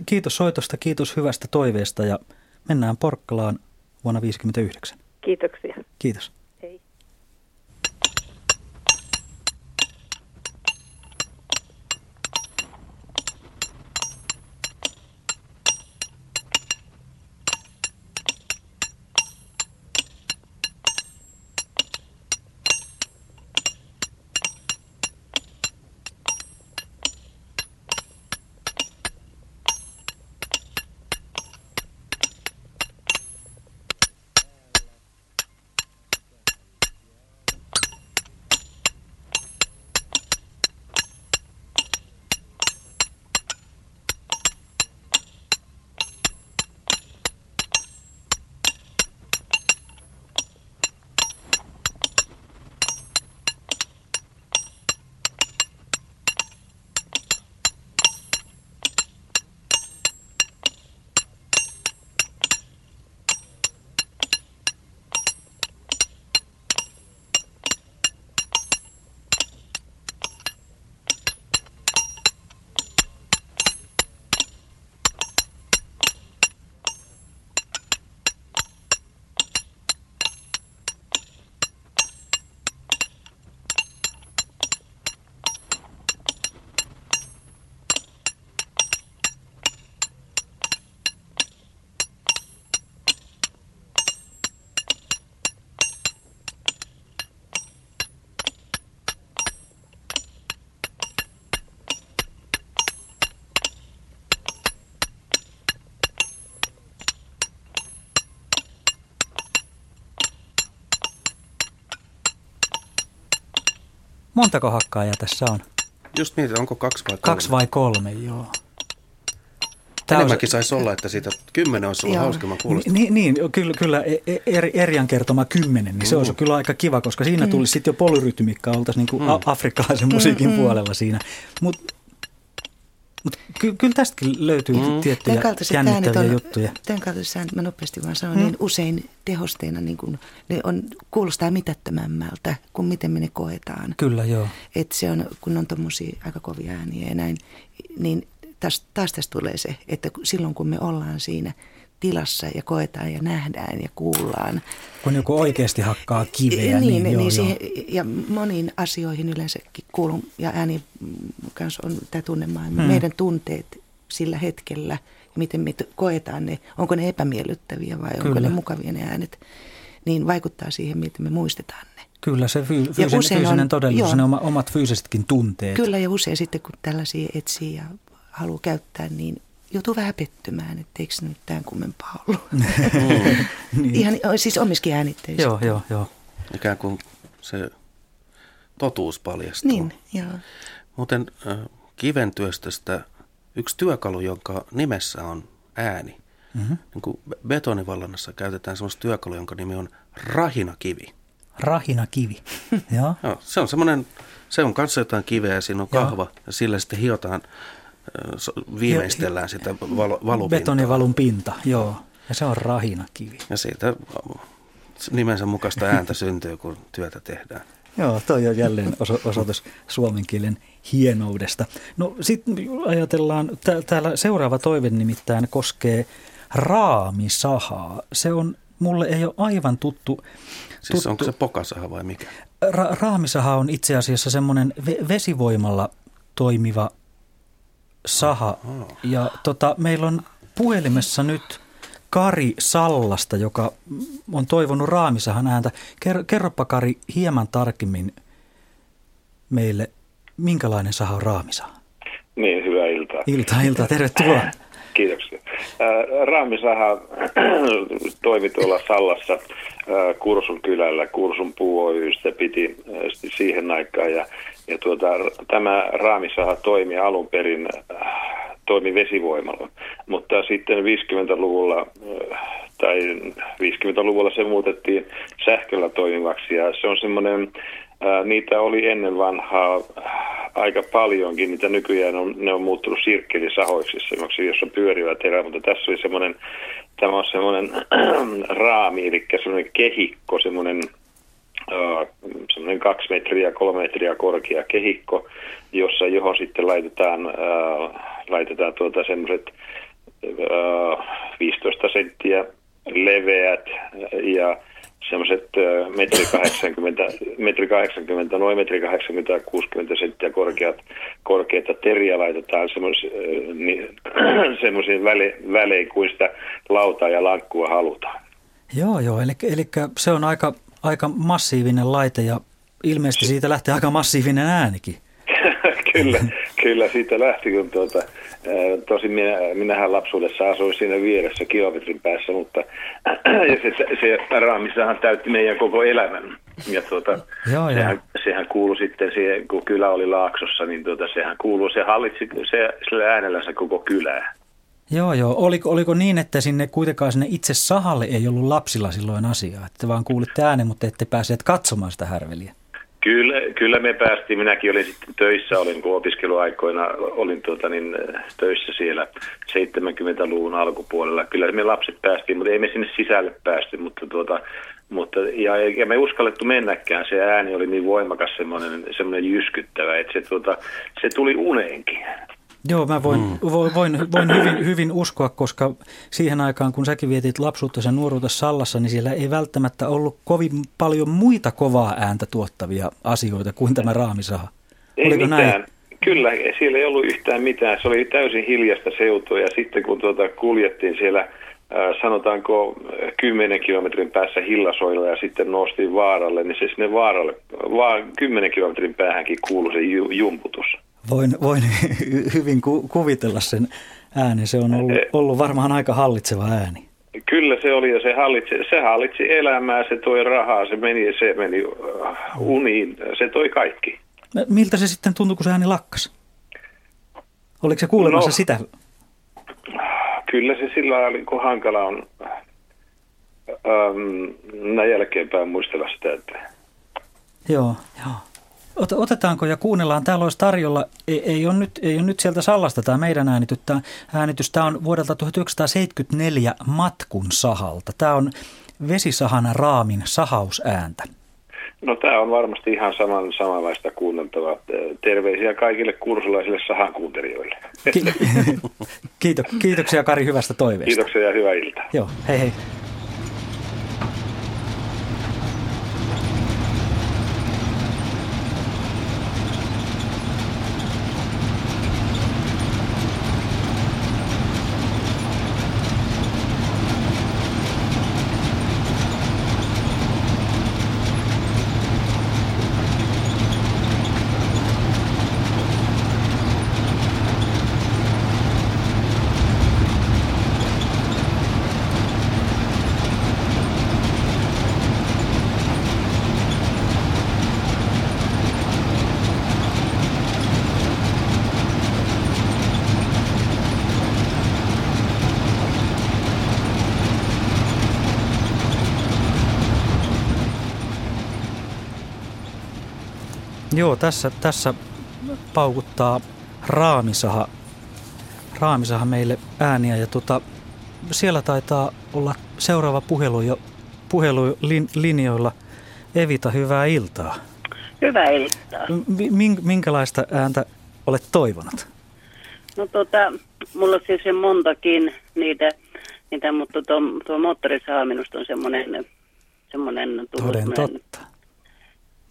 Kiitos soitosta, kiitos hyvästä toiveesta ja mennään Porkkalaan vuonna 1959. Kiitoksia. Kiitos. Montako hakkaajaa tässä on? Just niin, onko kaksi vai kolme? Kaksi vai kolme, joo. Tämä Enemmänkin saisi olla, että siitä kymmenen olisi ollut hauskemman kuulosta. Niin, niin, kyllä, kyllä e- e- Erjan kertoma kymmenen, niin se olisi kyllä aika kiva, koska siinä mm. tulisi sitten jo polyrytmikka, oltaisiin niin kuin mm. afrikkalaisen musiikin mm, mm. puolella siinä. Mutta ky- kyllä tästäkin löytyy mm. tiettyjä jännittäviä on, juttuja. Tämän kaltaiset äänet, mä nopeasti vaan sanon, mm. niin usein tehosteena niin kun, ne on, kuulostaa mitättömämmältä kuin miten me ne koetaan. Kyllä, joo. Et se on, kun on tuommoisia aika kovia ääniä ja näin, niin taas, taas tästä tulee se, että silloin kun me ollaan siinä – tilassa ja koetaan ja nähdään ja kuullaan. Kun joku oikeasti hakkaa kiveä. Niin, niin, niin siihen, ja moniin asioihin yleensäkin kuulun ja ääni kanssa on tämä tunnemaailma. Hmm. Meidän tunteet sillä hetkellä, miten me koetaan ne, onko ne epämiellyttäviä vai Kyllä. onko ne mukavia ne äänet. niin vaikuttaa siihen, miten me muistetaan ne. Kyllä, se fyy- fyysinen, fyysinen on, todellisuus, joo, ne omat fyysisetkin tunteet. Kyllä, ja usein sitten kun tällaisia etsii ja haluaa käyttää, niin joutuu vähän pettymään, että eikö nyt tämän kummempaa ollut. Mm. [laughs] niin. [laughs] Ihan siis omiskin äänitteissä. Joo, joo, joo. Ikään kuin se totuus paljastuu. Niin, joo. Muuten äh, kiventyöstöstä yksi työkalu, jonka nimessä on ääni. Mm-hmm. Niin kuin betonivallannassa käytetään sellaista työkalua, jonka nimi on rahinakivi. Rahinakivi, [laughs] joo. joo. Se on semmoinen, se on kanssa jotain kiveä, siinä on kahva joo. ja sillä sitten hiotaan, viimeistellään sitä valo, valupintaa. Betonivalun pinta, joo. Ja se on rahinakivi. Ja siitä nimensä mukaista ääntä [laughs] syntyy, kun työtä tehdään. Joo, toi on jälleen osoitus suomen kielen hienoudesta. No sitten ajatellaan, täällä seuraava toive nimittäin koskee raamisahaa. Se on, mulle ei ole aivan tuttu. Siis tuttu. onko se pokasaha vai mikä? Ra- raamisaha on itse asiassa semmoinen ve- vesivoimalla toimiva saha. Ja tota, meillä on puhelimessa nyt Kari Sallasta, joka on toivonut raamisahan ääntä. Ker- kerropa Kari hieman tarkemmin meille, minkälainen saha on raamisaha? Niin, hyvää iltaa. Iltaa, iltaa, tervetuloa. [laughs] Kiitoksia. Raamisaha [clears throat] toimi tuolla Sallassa Kursun kylällä. Kursun puu Oystä piti siihen aikaan ja, ja tuota, tämä raamisaha toimi alun perin toimi vesivoimalla, mutta sitten 50-luvulla tai 50-luvulla se muutettiin sähköllä toimivaksi. Ja se on semmoinen, niitä oli ennen vanhaa aika paljonkin, niitä nykyään on, ne on muuttunut sirkkelisahoiksi, jossa pyörivät erää, mutta tässä oli semmoinen, tämä on semmoinen [clears throat] raami, eli semmoinen kehikko, semmoinen semmoinen kaksi metriä, kolme metriä korkea kehikko, jossa johon sitten laitetaan, laitetaan tuota semmoiset 15 senttiä leveät ja semmoiset metri 80, metri 80, noin metri 80 ja 60 senttiä korkeat, korkeita teriä laitetaan [clears throat] semmoisiin väle, välein kuin sitä lautaa ja lankkua halutaan. Joo, joo, eli, eli se on aika, aika massiivinen laite ja ilmeisesti siitä lähtee aika massiivinen äänikin. [laughs] kyllä, kyllä siitä lähti, kun tuota, tosin minä, minähän lapsuudessa asuin siinä vieressä kilometrin päässä, mutta [clears throat] ja se, se raamissahan täytti meidän koko elämän. Ja tuota, joo, sehän, joo. sehän kuului sitten siihen, kun kylä oli Laaksossa, niin tuota, sehän kuului, se hallitsi se, sillä äänellä se koko kylää. Joo, joo. Oliko, oliko niin, että sinne kuitenkaan sinne itse sahalle ei ollut lapsilla silloin asiaa, että vaan kuulitte äänen, mutta ette pääseet katsomaan sitä härveliä? Kyllä, kyllä me päästiin. Minäkin olin sitten töissä, olin kun opiskeluaikoina olin tuota, niin, töissä siellä 70-luvun alkupuolella. Kyllä me lapset päästiin, mutta ei me sinne sisälle päästy, mutta tuota, mutta, ja, ja me uskallettu mennäkään. Se ääni oli niin voimakas, semmoinen, semmoinen jyskyttävä, että se, tuota, se tuli uneenkin. Joo, mä voin, mm. voin, voin hyvin, hyvin uskoa, koska siihen aikaan, kun säkin vietit lapsuutta ja nuoruutta Sallassa, niin siellä ei välttämättä ollut kovin paljon muita kovaa ääntä tuottavia asioita kuin tämä raamisaha. Ei Oliko mitään. Näin? Kyllä, siellä ei ollut yhtään mitään. Se oli täysin hiljasta seutua ja sitten kun tuota kuljettiin siellä sanotaanko 10 kilometrin päässä Hillasoilla ja sitten noustiin vaaralle, niin se sinne vaaralle, vaan 10 kilometrin päähänkin kuului se jumputus. Voin, voin hyvin ku, kuvitella sen äänen. Se on ollut, ollut varmaan aika hallitseva ääni. Kyllä se oli ja se hallitsi, se hallitsi elämää, se toi rahaa, se meni, se meni uh, uniin, se toi kaikki. Miltä se sitten tuntui, kun se ääni lakkas? Oliko se kuulemassa no, sitä? Kyllä se sillä lailla, kun hankala on um, näin jälkeenpäin muistella sitä, että... Joo, joo. Otetaanko ja kuunnellaan. Täällä olisi tarjolla, ei, ei, ole nyt, ei ole nyt sieltä Sallasta tämä meidän. Tämä, äänitys. tämä on vuodelta 1974 Matkun sahalta. Tämä on vesisahana raamin sahausääntä. No tämä on varmasti ihan saman, samanlaista kuunneltavaa. Terveisiä kaikille kursulaisille sahan kuuntelijoille. [laughs] Kiito, kiitoksia Kari hyvästä toiveesta. Kiitoksia ja hyvää iltaa. Joo, hei hei. Joo, tässä, tässä paukuttaa raamisaha, raamisaha meille ääniä ja tota, siellä taitaa olla seuraava puhelu jo puhelulinjoilla. Evita, hyvää iltaa. Hyvää iltaa. Minkälaista ääntä olet toivonut? No tota, mulla on siis montakin niitä, niitä mutta tuo, tuo moottorisaha minusta on semmoinen, semmoinen Toden totta.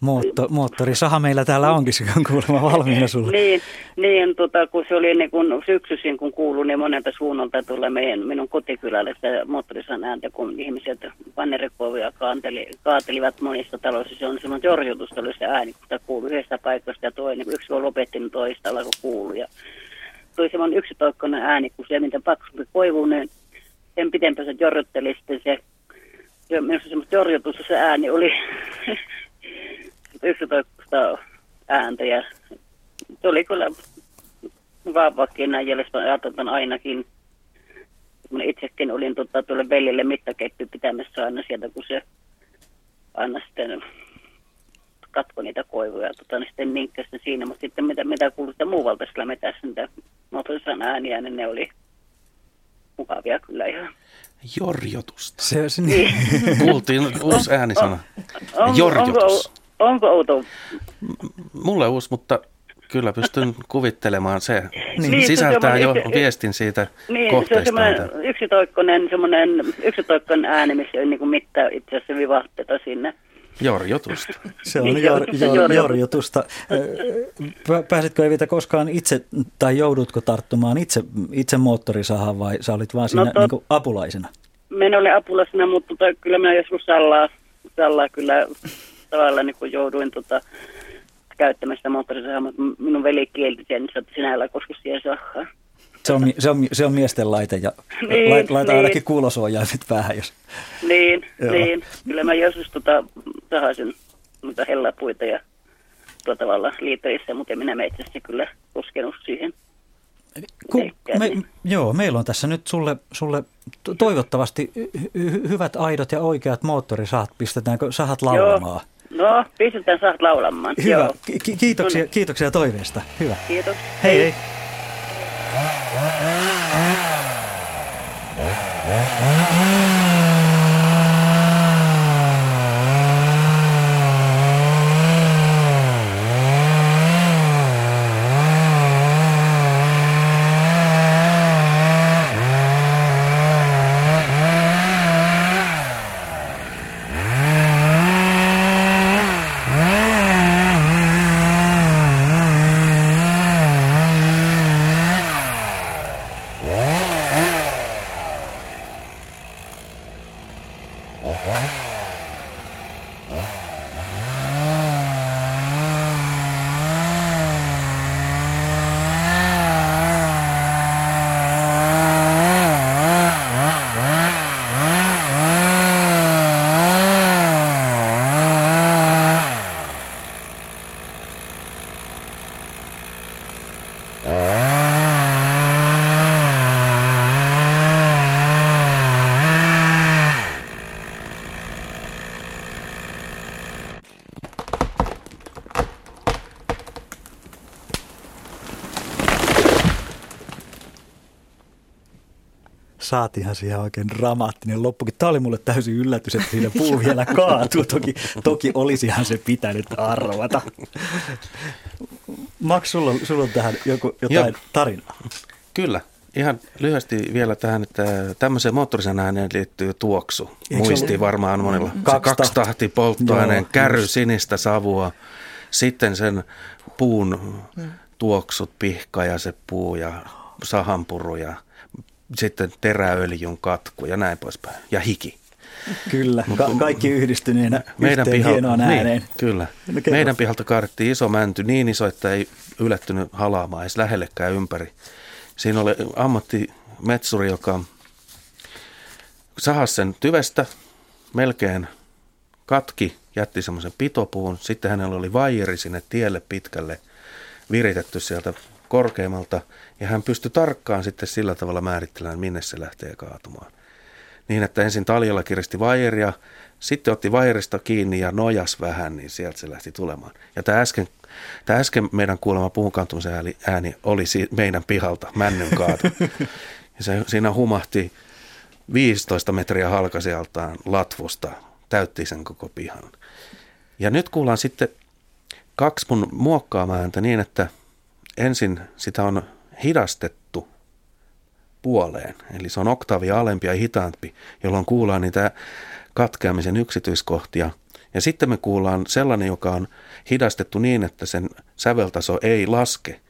Mootto, moottorisaha meillä täällä onkin, se on kuulemma valmiina sulle. niin, niin tota, kun se oli niin kun syksyisin, kun kuului niin monelta suunnalta tulee meidän, minun kotikylälle sitä moottorisahan ääntä, kun ihmiset pannerikoivia kaateli, kaatelivat monissa taloissa. Se on semmoinen jorjutusta oli se ääni, kun kuului yhdestä paikasta ja toinen, yksi on lopetti, niin toista alkoi kuulua. Ja tuli semmoinen yksitoikkoinen ääni, kun se miten paksumpi koivu, niin sen pitempään se jorjutteli sitten se, minusta semmoista jorjutusta se ääni oli [laughs] 11 ääntä ja se oli kyllä mukavakin näin jäljestä ajatellaan ainakin. Kun itsekin olin tota, tuolle veljelle mittaketty pitämässä aina sieltä, kun se aina sitten katko niitä koivuja, tota, niin sitten minkkästä siinä, mutta sitten mitä, mitä kuului sitä muuvalta sillä metässä, mitä motorisan ääniä, niin ne oli mukavia kyllä ihan. Jorjotusta. Se on niin. Kuultiin uusi äänisana. On, Jorjotus. Onko, Onko outo? Mulle uusi, mutta kyllä pystyn [laughs] kuvittelemaan se. Niin, niin sisältää jo yksi, viestin siitä niin, kohteesta. Se on semmoinen yksitoikkoinen, semmoinen yksitoikkoinen ääni, missä ei niin mitään itse asiassa vivahteita sinne. Jorjotusta. [laughs] Se on jor, jor, jorjotusta. Pääsitkö Evita koskaan itse, tai joudutko tarttumaan itse, itse moottorisahaan vai sä olit vaan siinä no, tot, niin apulaisena? Minä olin apulaisena, mutta kyllä minä joskus sallaa, sallaa kyllä tavalla niin kuin jouduin tota, käyttämään sitä moottorisahaa, mutta minun veli kielti sen, että sinä älä koske siihen sahaa. Se on, se, on, se on miesten laite ja [laughs] niin, laita, niin. ainakin kuulosuojaimet päähän. Jos... Niin, niin, kyllä mä joskus tota, sahasin noita hellapuita ja tuota tavalla liiterissä, mutta minä meitsästi kyllä koskenut siihen. Ku, me, joo, meillä on tässä nyt sulle, sulle toivottavasti hy, hyvät, aidot ja oikeat moottorisahat. Pistetäänkö sahat laulamaan? Joo. No, pistetään saat laulamaan. Hyvä. Joo. Ki- kiitoksia, no niin. kiitoksia toiveesta. Hyvä. Kiitos. Hei hei. hei. Saatiinhan siihen oikein dramaattinen loppukin. Tämä oli mulle täysin yllätys, että siinä puu vielä kaatuu. Toki, toki olisihan se pitänyt arvata. Max, sulla, sulla on tähän joku, jotain Joo. tarinaa. Kyllä. Ihan lyhyesti vielä tähän, että tämmöiseen moottorisen ääneen liittyy tuoksu. Eikö Muistii varmaan monilla. Kaksi, kaksi tahti polttoaineen, Joo, kärry just. sinistä savua, sitten sen puun tuoksut, pihka ja se puu ja sahanpuru ja sitten teräöljyn katku ja näin poispäin. Ja hiki. Kyllä, Ka- kaikki yhdistyneenä meidän yhteen pihalta, hienoon niin, ääneen. Niin, kyllä. No, meidän pihalta kaadettiin iso mänty niin iso, että ei ylettynyt halaamaan edes lähellekään ympäri. Siinä oli ammattimetsuri, joka sahasi sen tyvestä melkein katki, jätti semmoisen pitopuun. Sitten hänellä oli vaijeri sinne tielle pitkälle viritetty sieltä korkeammalta – ja hän pystyi tarkkaan sitten sillä tavalla määrittelemään, minne se lähtee kaatumaan. niin, että ensin taljalla kiristi vaijeria, sitten otti vaijerista kiinni ja nojas vähän, niin sieltä se lähti tulemaan. Ja tämä äsken, tämä äsken meidän kuulema puun ääni, ääni oli meidän pihalta, männyn kaatu. Ja se, siinä humahti 15 metriä halkasijaltaan latvusta, täytti sen koko pihan. Ja nyt kuullaan sitten kaksi mun muokkaamaa ääntä niin, että ensin sitä on hidastettu puoleen. Eli se on oktavia alempi ja hitaampi, jolloin kuullaan niitä katkeamisen yksityiskohtia. Ja sitten me kuullaan sellainen, joka on hidastettu niin, että sen säveltaso ei laske,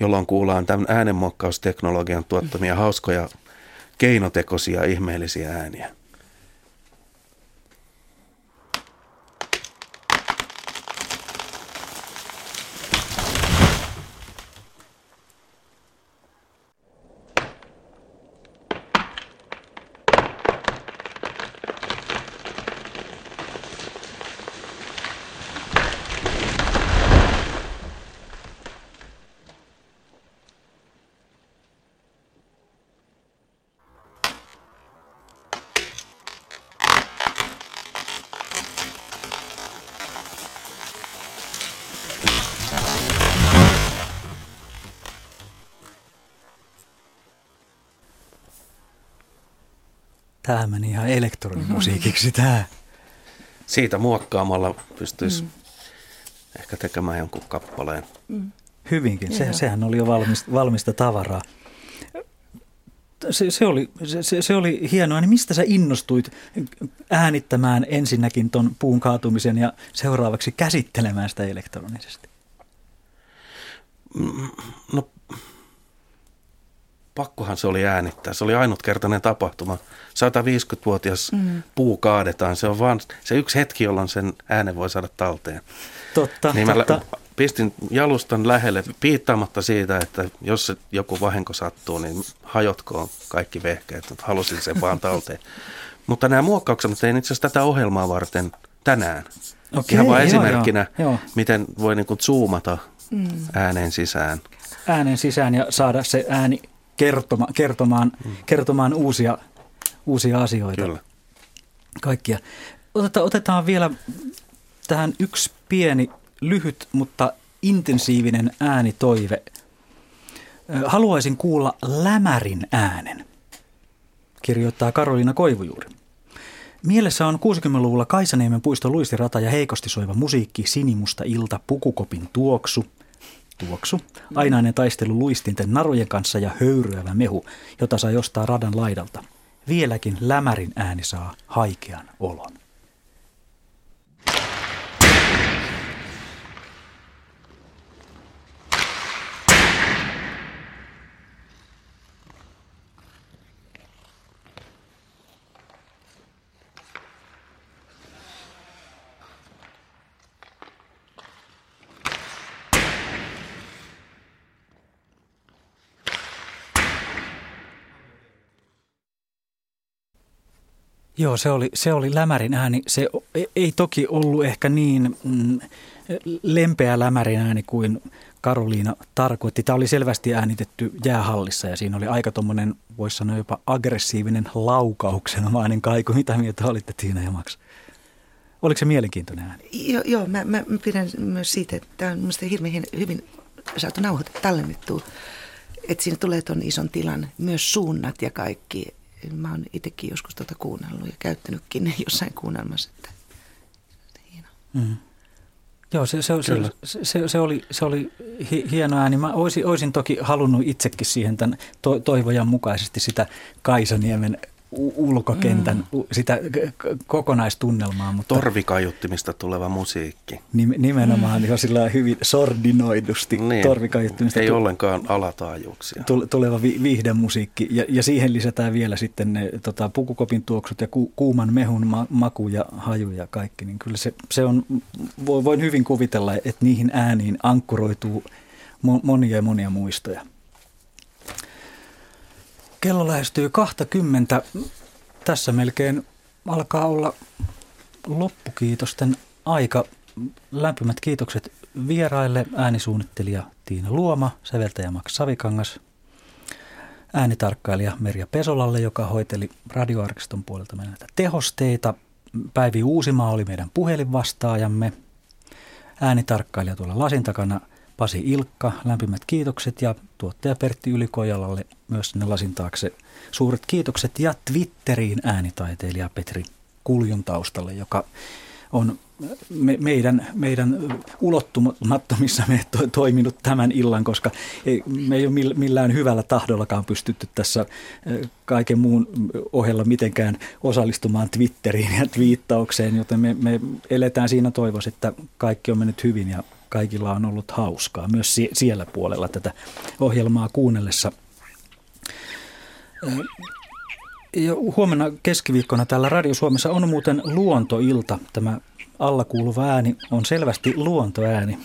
jolloin kuullaan tämän äänenmuokkausteknologian tuottamia hauskoja keinotekoisia ihmeellisiä ääniä. Meni ihan elektronimusiikiksi tämä. Siitä muokkaamalla pystyisi mm. ehkä tekemään jonkun kappaleen. Mm. Hyvinkin, se, sehän oli jo valmista, valmista tavaraa. Se, se, oli, se, se oli hienoa. Niin mistä sä innostuit äänittämään ensinnäkin ton puun kaatumisen ja seuraavaksi käsittelemään sitä elektronisesti? No pakkohan se oli äänittää. Se oli ainutkertainen tapahtuma. 150-vuotias mm. puu kaadetaan. Se on vaan se yksi hetki, jolloin sen äänen voi saada talteen. Totta, niin totta. Mä pistin jalustan lähelle piittaamatta siitä, että jos joku vahinko sattuu, niin hajotkoon kaikki vehkeet. Halusin sen vaan talteen. [laughs] Mutta nämä muokkaukset tein itse asiassa tätä ohjelmaa varten tänään. Okei, Ihan vain esimerkkinä, joo, joo. miten voi niin kuin zoomata mm. ääneen sisään. Ääneen sisään ja saada se ääni kertoma, kertomaan, mm. kertomaan uusia, uusia asioita. Kyllä. Kaikkia. Otetaan, otetaan vielä tähän yksi pieni, lyhyt, mutta intensiivinen äänitoive. Haluaisin kuulla lämärin äänen, kirjoittaa Karoliina Koivujuuri. Mielessä on 60-luvulla Kaisaniemen puisto luistirata ja heikosti soiva musiikki, sinimusta ilta, pukukopin tuoksu – tuoksu, ainainen taistelu luistinten narujen kanssa ja höyryävä mehu, jota saa jostaa radan laidalta. Vieläkin lämärin ääni saa haikean olon. Joo, se oli, se oli lämärin ääni. Se ei toki ollut ehkä niin mm, lempeä lämärin ääni kuin Karoliina tarkoitti. Tämä oli selvästi äänitetty jäähallissa ja siinä oli aika tuommoinen, voisi sanoa jopa aggressiivinen laukauksenomainen kaiku. [laughs] Mitä mieltä olitte Tiina ja Max? Oliko se mielenkiintoinen ääni? Joo, joo mä, mä, mä pidän myös siitä, että tämä on mielestäni hirveän hyvin saatu nauhoittaa, tallennettu. Että siinä tulee tuon ison tilan myös suunnat ja kaikki mä oon itsekin joskus tuota kuunnellut ja käyttänytkin [laughs] jossain kuunnelmassa. Että, hieno. Mm. Joo, se, se, se, se, se, oli, se oli hieno ääni. Mä olisin, olisin toki halunnut itsekin siihen tämän to, toivojan mukaisesti sitä Kaisaniemen ulkokentän, mm. sitä kokonaistunnelmaa. Mutta Torvikaiuttimista tuleva musiikki. Nimenomaan mm. jo sillä hyvin sordinoidusti niin. torvikaiuttimista. Ei tu- ollenkaan alataajuuksia. Tuleva vi- viihdemusiikki ja, ja siihen lisätään vielä sitten ne tota, pukukopin tuoksut ja ku- kuuman mehun ma- maku ja haju ja kaikki. Niin kyllä se, se on, voin hyvin kuvitella, että niihin ääniin ankkuroituu monia ja monia muistoja. Kello lähestyy 20. Tässä melkein alkaa olla loppukiitosten aika. Lämpimät kiitokset vieraille äänisuunnittelija Tiina Luoma, säveltäjä Max Savikangas, äänitarkkailija Merja Pesolalle, joka hoiteli radioarkiston puolelta näitä tehosteita. Päivi Uusimaa oli meidän puhelinvastaajamme. Äänitarkkailija tuolla lasin takana Pasi Ilkka, lämpimät kiitokset ja tuottaja Pertti Ylikojalalle myös sinne lasin taakse suuret kiitokset ja Twitteriin äänitaiteilija Petri Kuljun taustalle, joka on me, meidän, meidän ulottumattomissa me to, toiminut tämän illan, koska ei, me ei ole millään hyvällä tahdollakaan pystytty tässä kaiken muun ohella mitenkään osallistumaan Twitteriin ja twiittaukseen, joten me, me eletään siinä toivossa, että kaikki on mennyt hyvin ja kaikilla on ollut hauskaa myös siellä puolella tätä ohjelmaa kuunnellessa. Ja huomenna keskiviikkona täällä Radio Suomessa on muuten luontoilta. Tämä alla kuuluva ääni on selvästi luontoääni.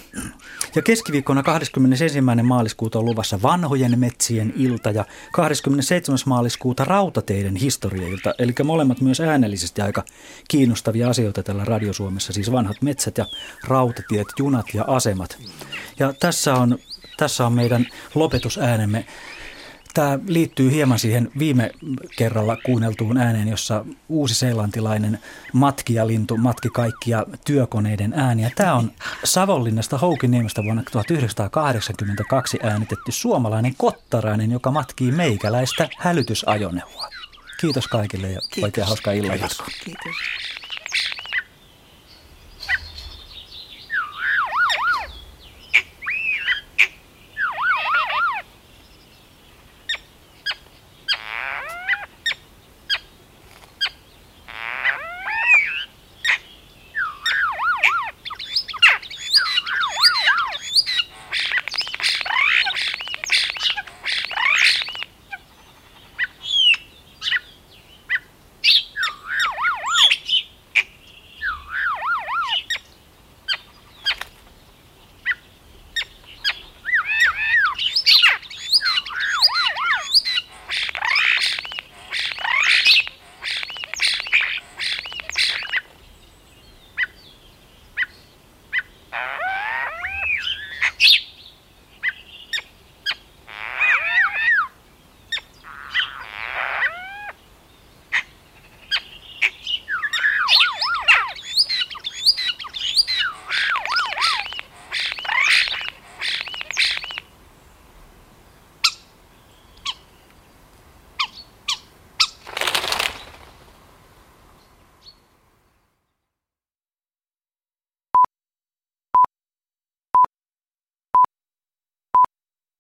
Ja keskiviikkona 21. maaliskuuta on luvassa vanhojen metsien ilta ja 27. maaliskuuta rautateiden historiailta. Eli molemmat myös äänellisesti aika kiinnostavia asioita tällä Radio Suomessa, siis vanhat metsät ja rautatiet, junat ja asemat. Ja tässä on, tässä on meidän lopetusäänemme Tämä liittyy hieman siihen viime kerralla kuunneltuun ääneen, jossa uusi-seelantilainen matkijalintu matki kaikkia työkoneiden ääniä. Tämä on Savonlinnasta Houkiniemestä vuonna 1982 äänitetty suomalainen kottarainen, joka matkii meikäläistä hälytysajoneuvoa. Kiitos kaikille ja Kiitos. oikein hauskaa illan Kiitos. Kiitos.